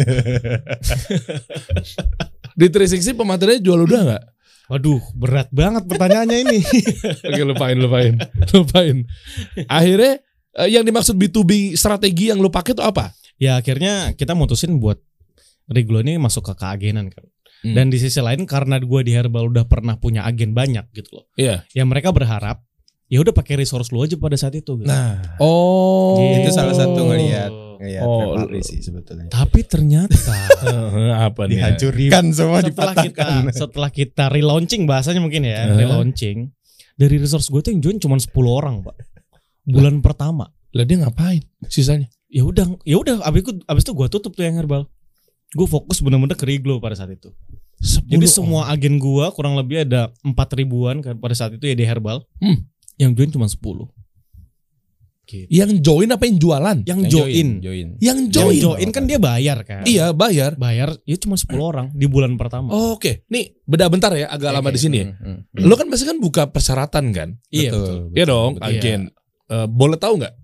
S1: Di 360 pematerinya jual udah nggak?
S2: Waduh, berat banget pertanyaannya ini.
S1: Oke lupain lupain lupain. Akhirnya eh, yang dimaksud B2B strategi yang lu pakai itu apa?
S2: ya akhirnya kita mutusin buat Riglo ini masuk ke keagenan kan.
S1: Hmm.
S2: Dan di sisi lain karena gua di Herbal udah pernah punya agen banyak gitu loh.
S1: Iya.
S2: Ya mereka berharap ya udah pakai resource lu aja pada saat itu gitu.
S4: Nah,
S1: Oh.
S2: Gitu.
S4: itu salah satu ngelihat ngelihat
S1: Oh,
S4: sih sebetulnya.
S2: Tapi ternyata
S1: apa nih? ya?
S4: Dihancurkan semua
S2: setelah kita
S4: dipatahkan.
S2: setelah kita relaunching bahasanya mungkin ya,
S1: Hah?
S2: relaunching dari resource gue tuh yang join cuma 10 orang, Pak. Bulan pertama.
S1: Lah dia ngapain? Sisanya?
S2: Ya udah, ya udah abis itu abis itu gue tutup tuh yang herbal. Gue fokus bener-bener ke Riglo pada saat itu.
S1: 10
S2: Jadi semua agen gua kurang lebih ada 4 ribuan kan pada saat itu ya di Herbal.
S1: Hmm.
S2: Yang join cuma 10.
S1: yang join apa yang jualan?
S2: Yang,
S4: Yang
S2: join.
S4: join.
S1: Yang
S2: Yang
S1: join.
S2: join kan dia bayar kan.
S1: Iya, bayar.
S2: Bayar ya cuma 10 orang di bulan pertama.
S1: Oh, Oke, nih beda bentar ya, agak lama di sini ya.
S4: Hmm, hmm.
S1: Lo kan pasti kan buka persyaratan kan?
S2: iya
S4: Betul,
S2: betul.
S1: Iya dong,
S4: betul.
S1: agen. Eh, boleh tahu nggak?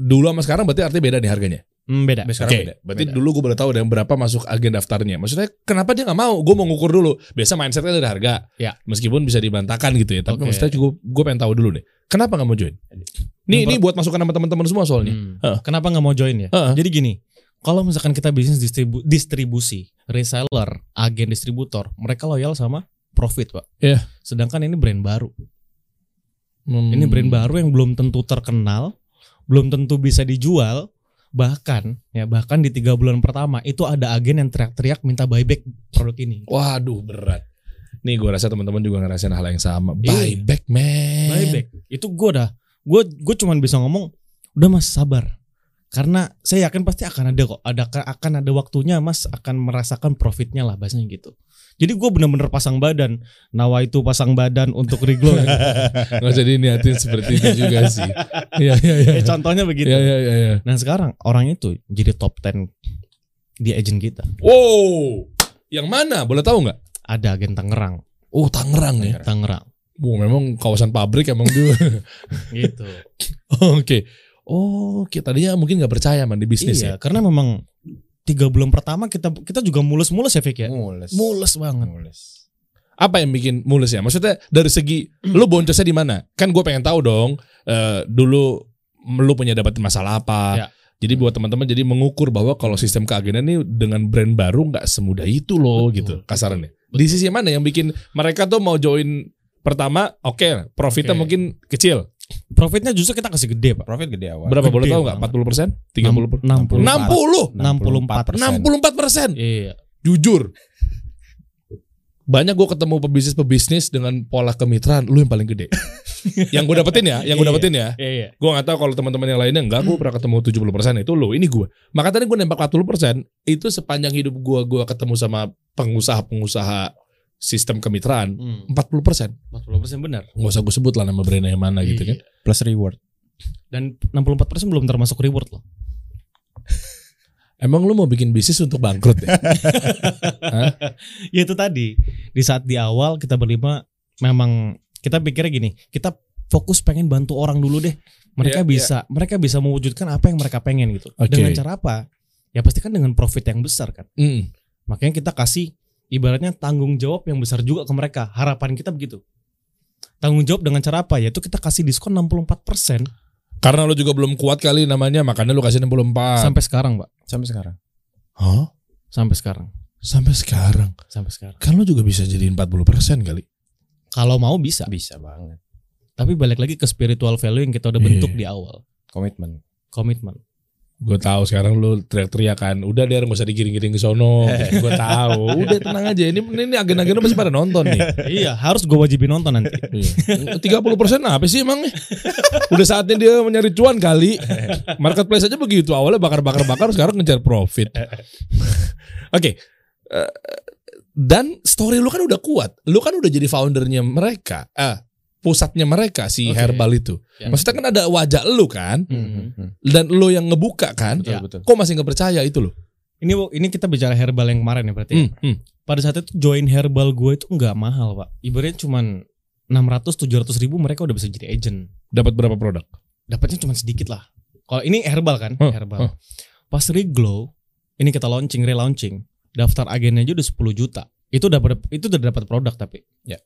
S1: Dulu sama sekarang berarti artinya beda nih harganya.
S2: Hmm, beda.
S4: Sampai sekarang beda.
S1: berarti
S4: Beda.
S1: dulu gue boleh tahu ada yang berapa masuk agen daftarnya. Maksudnya kenapa dia nggak mau? Gue mau ngukur dulu. Biasa mindset kan dari harga.
S2: Ya.
S1: Meskipun bisa dibantahkan gitu ya. Tapi
S2: Oke.
S1: maksudnya gue gue pengen tahu dulu deh. Kenapa nggak mau join? Nih
S2: Yang
S1: ini buat masukan sama teman-teman semua soalnya.
S2: Hmm.
S1: Heeh.
S2: Kenapa nggak mau join ya?
S1: Heeh.
S2: Jadi gini, kalau misalkan kita bisnis distribu- distribusi, reseller, agen distributor, mereka loyal sama profit, Pak.
S1: Iya.
S2: Sedangkan ini brand baru.
S1: Hmm.
S2: Ini brand baru yang belum tentu terkenal, belum tentu bisa dijual. Bahkan ya bahkan di tiga bulan pertama itu ada agen yang teriak-teriak minta buyback produk ini.
S1: Waduh berat. Nih gue rasa teman-teman juga ngerasain hal yang sama.
S2: Iya.
S1: Buyback man.
S2: Buyback itu gue dah, gue gue cuman bisa ngomong, udah mas sabar. Karena saya yakin pasti akan ada kok, ada akan ada waktunya mas akan merasakan profitnya lah bahasanya gitu. Jadi gue bener-bener pasang badan, nawa itu pasang badan untuk riglo.
S1: Gak usah diniatin seperti itu juga sih. Iya iya iya.
S2: Eh, contohnya begitu.
S1: Iya iya iya. iya.
S2: Nah sekarang orang itu jadi top 10 di agent kita.
S1: Wow. Yang mana? Boleh tahu nggak?
S2: Ada agen Tangerang,
S1: Oh Tangerang ya.
S2: Tangerang.
S1: Wow, memang kawasan pabrik emang dia.
S2: Gitu.
S1: Oke. Oh, kita tadinya mungkin nggak percaya man di bisnis ya.
S2: iya, karena memang tiga bulan pertama kita kita juga mulus-mulus ya Fik ya.
S4: Mules.
S2: Mulus banget.
S4: Mules.
S1: Apa yang bikin mulus ya? Maksudnya dari segi lu boncosnya di mana? Kan gue pengen tahu dong. eh, dulu lu punya dapat masalah apa?
S2: Ya.
S1: Jadi buat teman-teman jadi mengukur bahwa kalau sistem keagenan ini dengan brand baru nggak semudah itu loh
S2: Betul,
S1: gitu
S2: betul.
S1: kasarannya. Di sisi mana yang bikin mereka tuh mau join pertama oke profitnya
S2: Oke.
S1: mungkin kecil
S2: Profitnya justru kita kasih gede pak.
S4: Profit gede awal.
S1: berapa
S2: Gede
S1: boleh tahu nggak
S2: banget.
S1: 40 persen 30 persen
S2: 60.
S1: 60
S2: 64.
S1: 64 persen
S2: Iya.
S1: jujur banyak gue ketemu pebisnis-pebisnis dengan pola kemitraan lu yang paling gede yang gue dapetin ya yang gue
S2: Iya.
S1: dapetin ya
S2: Iya iya.
S1: gue nggak tahu kalau teman-teman yang lainnya enggak gue pernah ketemu 70% itu lo ini gue maka tadi gue nembak 40% itu sepanjang hidup gue gue ketemu sama pengusaha-pengusaha sistem kemitraan
S2: Hmm.
S1: 40%
S2: 40% benar.
S1: nggak usah gue sebut lah nama brandnya yang mana gitu kan
S2: Iya.
S4: Plus reward.
S2: Dan 64% belum termasuk reward loh.
S1: emang lu mau bikin bisnis untuk bangkrut ya
S2: Ya itu tadi di saat di awal kita berlima memang kita pikirnya gini, kita fokus pengen bantu orang dulu deh. Mereka
S1: Iya,
S2: bisa, mereka bisa mewujudkan apa yang mereka pengen gitu.
S1: Oke.
S2: Dengan cara apa? Ya pasti kan dengan profit yang besar kan.
S1: Mm.
S2: Makanya kita kasih ibaratnya tanggung jawab yang besar juga ke mereka. Harapan kita begitu. Tanggung jawab dengan cara apa? Yaitu kita kasih diskon 64%
S1: karena lu juga belum kuat kali namanya makanya lu kasih 64
S2: sampai sekarang, Pak.
S4: Sampai sekarang.
S1: Hah?
S2: Sampai sekarang.
S1: sampai sekarang
S2: Sampai sekarang.
S1: kan lu juga bisa jadi 40% kali
S2: Kalau mau bisa.
S4: Bisa banget.
S2: Tapi balik lagi ke spiritual value yang kita udah bentuk di awal.
S4: Komitmen.
S2: Komitmen.
S1: Gue tahu sekarang lu teriak-teriak kan. Udah deh nggak usah digiring-giring ke sono. Gue tahu. Udah tenang aja. Ini ini agen-agen pasti pada nonton nih.
S2: iya, harus gue wajibin nonton nanti.
S1: Tiga puluh persen apa sih emangnya? Udah saatnya dia mencari cuan kali. Marketplace aja begitu. Awalnya bakar-bakar-bakar, sekarang ngejar profit. Oke. Eh, dan story lu kan udah kuat. Lu kan udah jadi foundernya mereka. Ah, pusatnya mereka si
S2: Oke.
S1: Herbal itu.
S2: Ya.
S1: Maksudnya kan ada wajah lu kan,
S2: Mhm.
S1: dan lu yang ngebuka kan.
S4: Betul,
S2: Ya.
S4: betul.
S1: Kok masih nggak percaya itu loh?
S2: Ini ini kita bicara herbal yang kemarin ya berarti. ya.
S1: Hmm.
S2: Pada saat itu join herbal gue itu nggak mahal pak. Ibaratnya cuman 600 700 ribu mereka udah bisa jadi agent.
S1: Dapat berapa produk?
S2: Dapatnya cuma sedikit lah. Kalau ini herbal kan,
S1: Huh,
S2: herbal.
S1: huh.
S2: Pas reglow, ini kita launching, relaunching, daftar agennya aja udah 10 juta. Itu udah ber- itu udah dapat produk tapi.
S4: Ya.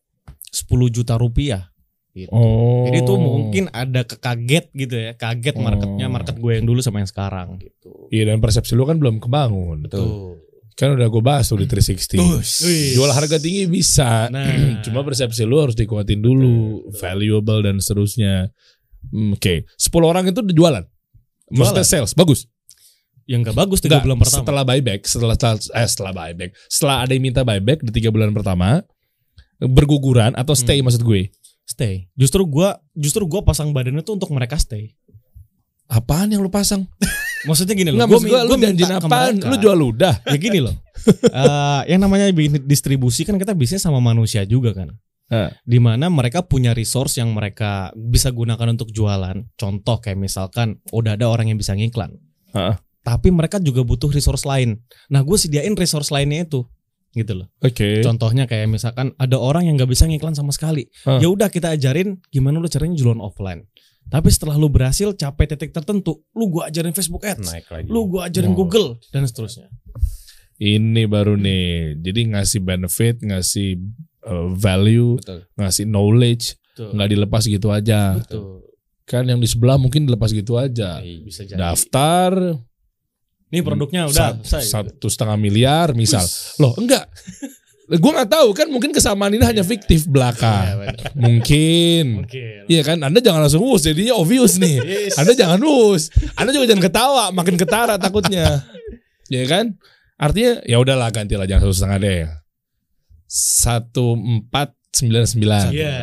S2: 10 juta rupiah. Gitu.
S1: Oh.
S2: Jadi itu mungkin ada kekaget gitu ya, kaget marketnya,
S1: Oh.
S2: market gue yang dulu sama yang sekarang gitu.
S1: Iya dan persepsi lu kan belum kebangun.
S2: Tuh.
S1: Kan udah gue bahas tuh di 360.
S2: Wih.
S1: Jual harga tinggi bisa.
S2: Nah.
S1: Cuma persepsi lu harus dikuatin dulu, valuable dan seterusnya. Hmm, Oke, 10 orang itu udah jualan. Maksudnya sales bagus.
S2: Yang gak bagus tiga bulan pertama.
S1: Setelah buyback, setelah eh setelah buyback, setelah ada yang minta buyback di tiga bulan pertama, berguguran atau stay
S2: Hmm.
S1: maksud gue.
S2: Stay. Justru gua justru gua pasang badannya tuh untuk mereka stay.
S1: Apaan yang lu pasang?
S2: Maksudnya gini loh. Gua
S1: gue
S2: gua minta
S1: janjiin apaan? Lu jual ludah.
S2: ya gini loh. Eh, yang namanya distribusi kan kita bisnis sama manusia juga kan.
S1: Hah.
S2: Di mana mereka punya resource yang mereka bisa gunakan untuk jualan. Contoh kayak misalkan udah ada orang yang bisa ngiklan.
S1: Hah.
S2: Tapi mereka juga butuh resource lain. Nah gue sediain resource lainnya itu. Gitu loh.
S1: Oke.
S2: Contohnya kayak misalkan ada orang yang nggak bisa ngiklan sama sekali.
S1: Hah.
S2: Ya udah kita ajarin gimana lu caranya jualan offline. Tapi setelah lu berhasil capai titik tertentu, lu gua ajarin Facebook Ads,
S4: naik lagi.
S2: lu gua ajarin
S1: Oh.
S2: Google dan seterusnya.
S1: Ini baru nih. Jadi ngasih benefit, ngasih uh, value,
S4: Betul.
S1: ngasih knowledge, nggak dilepas gitu aja.
S2: Betul.
S1: Kan yang di sebelah mungkin dilepas gitu aja.
S2: Bisa jadi.
S1: Daftar
S2: Nih produknya udah
S1: sat-
S2: selesai.
S1: satu setengah miliar misal. Loh enggak. Gue nggak tahu kan mungkin kesamaan ini hanya fiktif
S2: Iya,
S1: belaka.
S2: benar.
S1: Mungkin. Iya kan, Anda jangan langsung us, jadinya obvious nih. Anda jangan us, Anda juga jangan ketawa, makin ketara takutnya. Ya kan? Artinya ya udahlah gantilah jangan satu setengah deh. Satu empat sembilan sembilan
S2: Iya.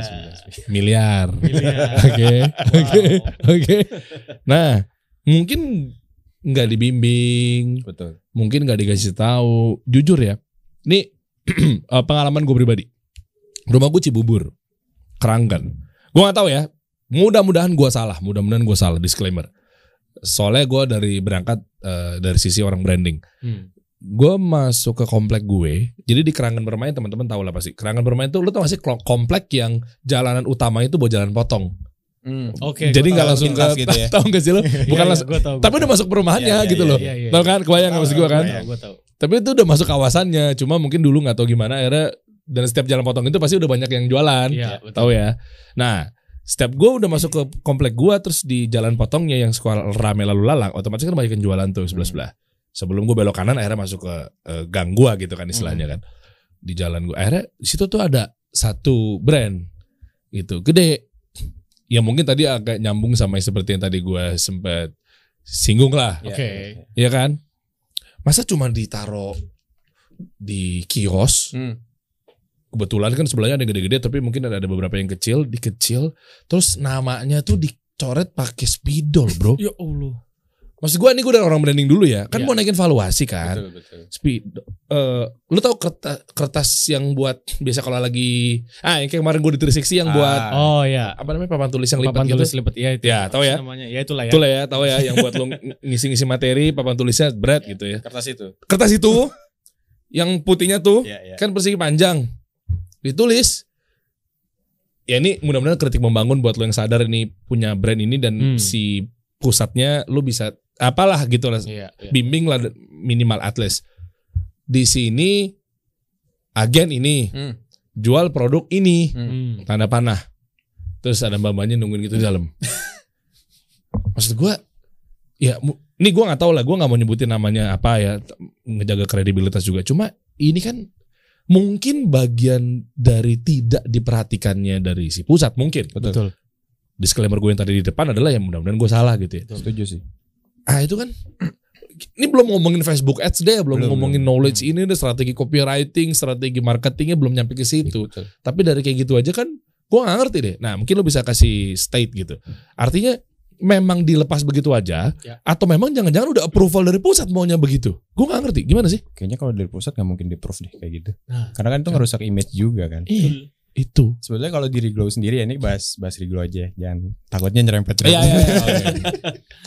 S1: miliar. Oke, oke, oke. Nah, mungkin nggak dibimbing,
S4: Betul.
S1: mungkin nggak dikasih tahu. Jujur ya, ini eh, pengalaman gue pribadi. Rumah gue Cibubur, Keranggan. Gue nggak tahu ya. Mudah-mudahan gue salah. Mudah-mudahan gue salah. Disclaimer. Soalnya gue dari berangkat eh, dari sisi orang branding.
S2: Hmm.
S1: Gue masuk ke komplek gue. Jadi di Keranggan bermain teman-teman tahu lah pasti. Keranggan bermain tuh lu tau gak sih komplek yang jalanan utama itu buat jalan potong.
S2: Oke.
S1: Jadi
S2: gua
S1: nggak langsung ke
S4: gitu ya.
S1: tahu nggak sih lo?
S2: Iya,
S1: Bukan
S2: iya,
S1: langsung.
S2: gua tahu,
S1: Tapi udah masuk perumahannya
S4: Iya, iya,
S1: gitu
S4: iya,
S1: loh.
S2: Iya, iya.
S1: Tahu kan kebayang nggak maksud gue kan?
S2: Iya, gua tahu.
S1: Tapi itu udah masuk kawasannya. Cuma mungkin dulu nggak tahu gimana akhirnya dan setiap jalan potong itu pasti udah banyak yang jualan.
S2: Iya, betul.
S1: Tahu ya. Nah, setiap gue udah masuk ke komplek gue terus di jalan potongnya yang suka rame lalu lalang, otomatis kan banyak yang jualan tuh sebelah sebelah. Sebelum gue belok kanan akhirnya masuk ke eh, gang gue gitu kan istilahnya kan. Di jalan gue akhirnya di situ tuh ada satu brand gitu gede. Ya mungkin tadi agak nyambung sama yang seperti yang tadi gue sempet singgung lah.
S2: Oke.
S4: iya, iya.
S1: Ya kan? Masa cuma ditaro di kios?
S4: Hmm.
S1: Kebetulan kan sebelahnya ada gede-gede tapi mungkin ada, ada beberapa yang kecil, dikecil. Terus namanya tuh dicoret pakai spidol, Bro.
S2: Ya Allah.
S1: Maksud gua ini gue dari orang branding dulu ya. Kan
S2: Iya.
S1: mau naikin valuasi kan.
S4: Betul, betul.
S1: Spidol. Eh, lu tau kertas, kertas yang buat biasa kalau lagi ah yang kayak kemarin gue di 360 yang
S4: Ah.
S1: buat
S2: Oh ya.
S1: apa namanya papan tulis yang lipat
S2: Papan
S1: gitu.
S2: tulis lipat ya itu.
S1: Ya, tahu ya.
S2: Namanya ya itulah ya.
S1: Itu lah ya, tahu ya yang buat lu ng- ngisi-ngisi materi, papan tulisnya berat gitu ya.
S4: Kertas itu.
S1: Kertas itu yang putihnya tuh
S4: Iya, iya.
S1: kan persegi panjang ditulis ya ini mudah-mudahan kritik membangun buat lo yang sadar ini punya brand ini dan
S2: Hmm.
S1: si pusatnya lo bisa apalah gitu lah
S2: Iya. iya.
S1: bimbing lah minimal at least di sini agen ini
S4: Hmm.
S1: jual produk ini
S2: Hmm.
S1: tanda panah terus ada mbak-mbaknya nungguin gitu di dalam maksud gua ya ini gua nggak tahu lah gua nggak mau nyebutin namanya apa ya ngejaga kredibilitas juga cuma ini kan mungkin bagian dari tidak diperhatikannya dari si pusat mungkin
S4: Betul.
S1: disclaimer gue yang tadi di depan adalah ya mudah-mudahan gue salah gitu ya
S4: Setuju sih.
S1: Ah itu kan ini belum ngomongin Facebook Ads deh belum,
S4: Belum,
S1: ngomongin
S4: belum.
S1: knowledge ini deh strategi copywriting strategi marketingnya belum nyampe ke situ
S4: Betul.
S1: tapi dari kayak gitu aja kan gue nggak ngerti deh. Nah mungkin lo bisa kasih state gitu. Artinya memang dilepas begitu aja
S2: Ya.
S1: atau memang jangan-jangan udah approval dari pusat maunya begitu. Gue nggak ngerti gimana sih?
S4: Kayaknya kalau dari pusat nggak mungkin di deh kayak gitu.
S2: Nah.
S4: Karena kan itu ngerusak image juga kan.
S1: Iya itu.
S4: Sebetulnya kalau di Riglow sendiri ya ini bahas bahas Riglow aja, jangan takutnya nyerempet.
S1: Iya iya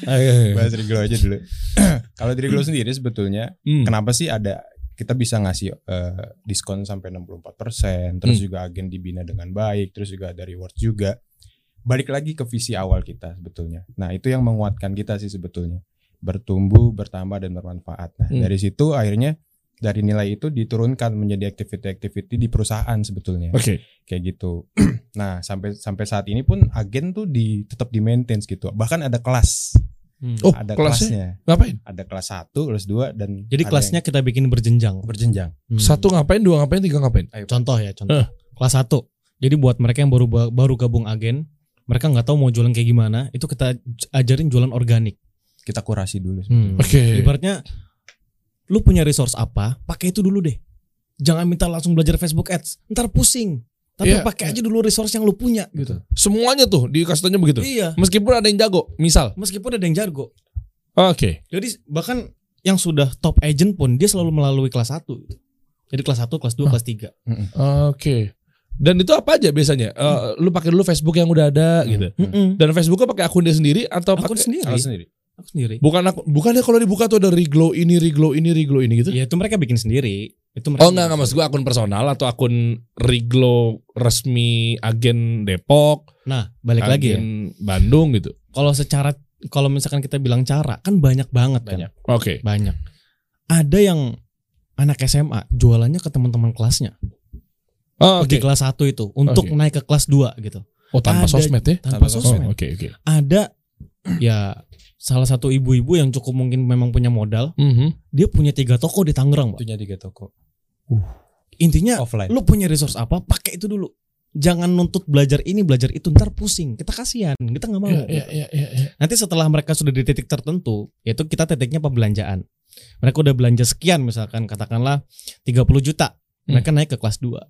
S1: iya.
S4: bahas Riglow aja dulu. kalau di Riglow sendiri sebetulnya
S1: Hmm.
S4: kenapa sih ada kita bisa ngasih eh, diskon sampai 64%, terus
S1: Hmm.
S4: juga agen dibina dengan baik, terus juga ada reward juga. Balik lagi ke visi awal kita sebetulnya. Nah, itu yang menguatkan kita sih sebetulnya. Bertumbuh, bertambah dan bermanfaat. Nah,
S1: Hmm.
S4: dari situ akhirnya dari nilai itu diturunkan menjadi activity-activity di perusahaan sebetulnya
S1: Oke.
S4: kayak gitu. nah, sampai sampai saat ini pun agen tuh di tetap di maintain gitu. Bahkan ada kelas,
S2: Hmm.
S1: Oh
S4: ada
S1: kelasnya
S4: kelasnya.
S1: ngapain?
S4: Ada kelas 1, kelas 2 dan
S2: Jadi kelasnya kita bikin berjenjang.
S4: yang berjenjang.
S2: Hmm.
S1: Satu ngapain, dua ngapain, tiga ngapain?
S2: Contoh ya, contoh.
S1: Eh.
S2: Kelas 1. Jadi buat mereka yang baru baru gabung agen, mereka nggak tahu mau jualan kayak gimana, itu kita ajarin jualan organik.
S4: Kita kurasi dulu.
S2: Hmm.
S1: Oke.
S2: Ibaratnya lu punya resource apa, pakai itu dulu deh. Jangan minta langsung belajar Facebook Ads, ntar pusing. Tapi
S1: Iya.
S2: pakai aja dulu resource yang lu punya gitu.
S1: Semuanya tuh dikasih tanya begitu.
S2: Iya.
S1: Meskipun ada yang jago, misal.
S2: Meskipun ada yang jago.
S1: Oke.
S2: Jadi bahkan yang sudah top agent pun dia selalu melalui kelas 1 gitu. Jadi kelas 1, kelas 2,
S1: Hah?
S2: kelas 3.
S1: Oke. Dan itu apa aja biasanya? Eh, lu pakai dulu Facebook yang udah ada
S4: Hmm.
S1: gitu.
S2: Mm-mm.
S1: Dan Facebooknya pakai akun dia sendiri atau
S2: Akun
S1: pakai
S2: sendiri.
S4: Kalau sendiri.
S2: Aku sendiri.
S1: bukan aku bukannya kalau dibuka tuh ada reglow ini, reglow ini, reglow ini gitu?
S2: Ya itu mereka bikin sendiri. Itu mereka
S1: Oh enggak enggak maksud gua akun personal atau akun reglow resmi agen Depok,
S2: Nah, balik lagi ya.
S1: agen Bandung gitu.
S2: Kalau secara kalau misalkan kita bilang cara kan banyak banget
S4: Banyak.
S2: kan.
S1: Oke.
S2: Banyak. Ada yang anak SMA jualannya ke teman-teman kelasnya
S1: Oh,
S2: di
S1: oke.
S2: kelas 1 itu untuk
S1: Oke.
S2: naik ke kelas 2 gitu.
S1: Oh tanpa
S2: Ada-
S1: sosmed ya?
S2: Tanpa
S4: Tanpa
S1: Oh,
S2: sosmed.
S1: Oke oke.
S2: Ada ya salah satu ibu-ibu yang cukup mungkin memang punya modal,
S1: Mhm.
S2: dia punya tiga toko di Tangerang, Pak.
S4: Punya tiga toko.
S2: Intinya
S4: Offline.
S2: lu punya resource apa, pakai itu dulu. Jangan nuntut belajar ini, belajar itu, ntar pusing. Kita kasihan, kita nggak mau.
S1: Iya iya iya iya. iya.
S2: Nanti setelah mereka sudah di titik tertentu, yaitu kita titiknya pembelanjaan. Mereka udah belanja sekian misalkan katakanlah 30 juta. Mereka naik ke kelas 2.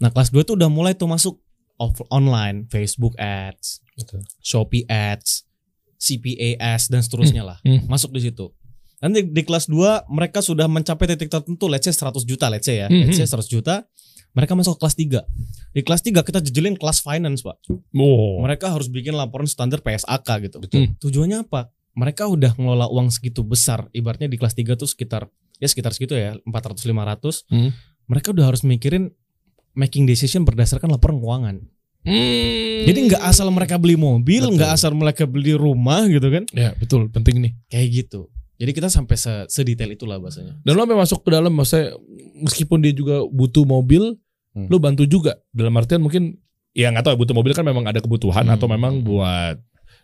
S2: Nah, kelas 2 itu udah mulai tuh masuk off- online, Facebook ads,
S4: Betul.
S2: Shopee ads, CPA ads dan seterusnya lah.
S1: Hmm.
S2: Masuk di situ. Nanti di kelas 2 mereka sudah mencapai titik tertentu, let's say 100 juta, let's say ya.
S1: Hmm,
S2: Let's say
S1: hmm.
S2: 100 juta. Mereka masuk ke kelas 3. Di kelas 3 kita jejelin kelas finance, Pak.
S1: Oh.
S2: Mereka harus bikin laporan standar PSAK gitu.
S1: Betul.
S2: Hmm. Tujuannya apa? Mereka udah ngelola uang segitu besar. Ibaratnya di kelas 3 tuh sekitar ya sekitar segitu ya, 400 500.
S1: Hmm.
S2: Mereka udah harus mikirin making decision berdasarkan laporan keuangan.
S1: Hmm.
S2: Jadi nggak asal mereka beli mobil, nggak asal mereka beli rumah gitu kan.
S1: Ya betul penting nih.
S2: Kayak gitu. Jadi kita sampai se sedetail itulah bahasanya.
S1: Dan lo sampai masuk ke dalam maksudnya meskipun dia juga butuh mobil,
S4: Hmm.
S1: lo bantu juga dalam artian mungkin ya nggak tahu ya, butuh mobil kan memang ada kebutuhan
S2: Hmm.
S1: atau memang buat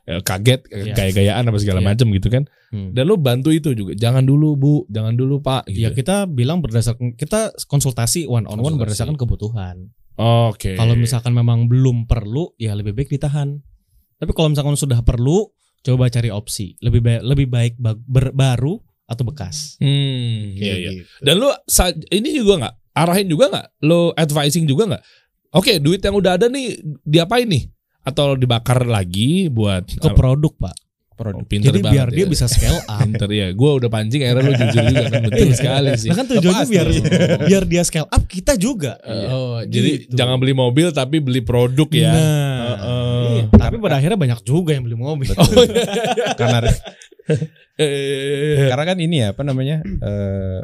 S1: eh, kaget
S2: Iya.
S1: gaya-gayaan apa segala
S2: Iya.
S1: macam gitu kan.
S2: Hmm.
S1: Dan lo bantu itu juga. Jangan dulu Bu, jangan dulu Pak
S2: Ya
S1: gitu.
S2: kita bilang berdasarkan kita konsultasi one on one
S4: Konsultasi.
S2: berdasarkan kebutuhan.
S1: Oke.
S2: Kalau misalkan memang belum perlu, ya lebih baik ditahan. Tapi kalau misalkan sudah perlu, coba cari opsi. Lebih baik lebih baik ber- baru atau bekas.
S1: hmm, iya iya.
S2: gitu.
S1: Dan lo sa- ini juga nggak arahin juga nggak? Lo advising juga nggak? Oke, duit yang udah ada nih diapain nih? Atau dibakar lagi buat
S2: Ke produk, Pak.
S4: Produk.
S1: Oh, pinter
S2: Jadi
S1: banget
S2: biar dia
S1: ya.
S2: bisa scale up.
S1: Pinter ya. Gue udah pancing akhirnya lo jujur juga kan betul
S2: Iya.
S1: sekali sih.
S2: Nah kan tujuannya
S4: Pasti.
S2: biar biar dia scale up, kita juga.
S1: Oh, jadi
S2: Gitu.
S1: jangan beli mobil tapi beli produk ya.
S2: Nah,
S1: Heeh.
S2: iya. tapi pada akhirnya banyak juga yang beli mobil.
S1: Oh,
S4: karena
S1: Eh,
S4: karena kan ini ya apa namanya eh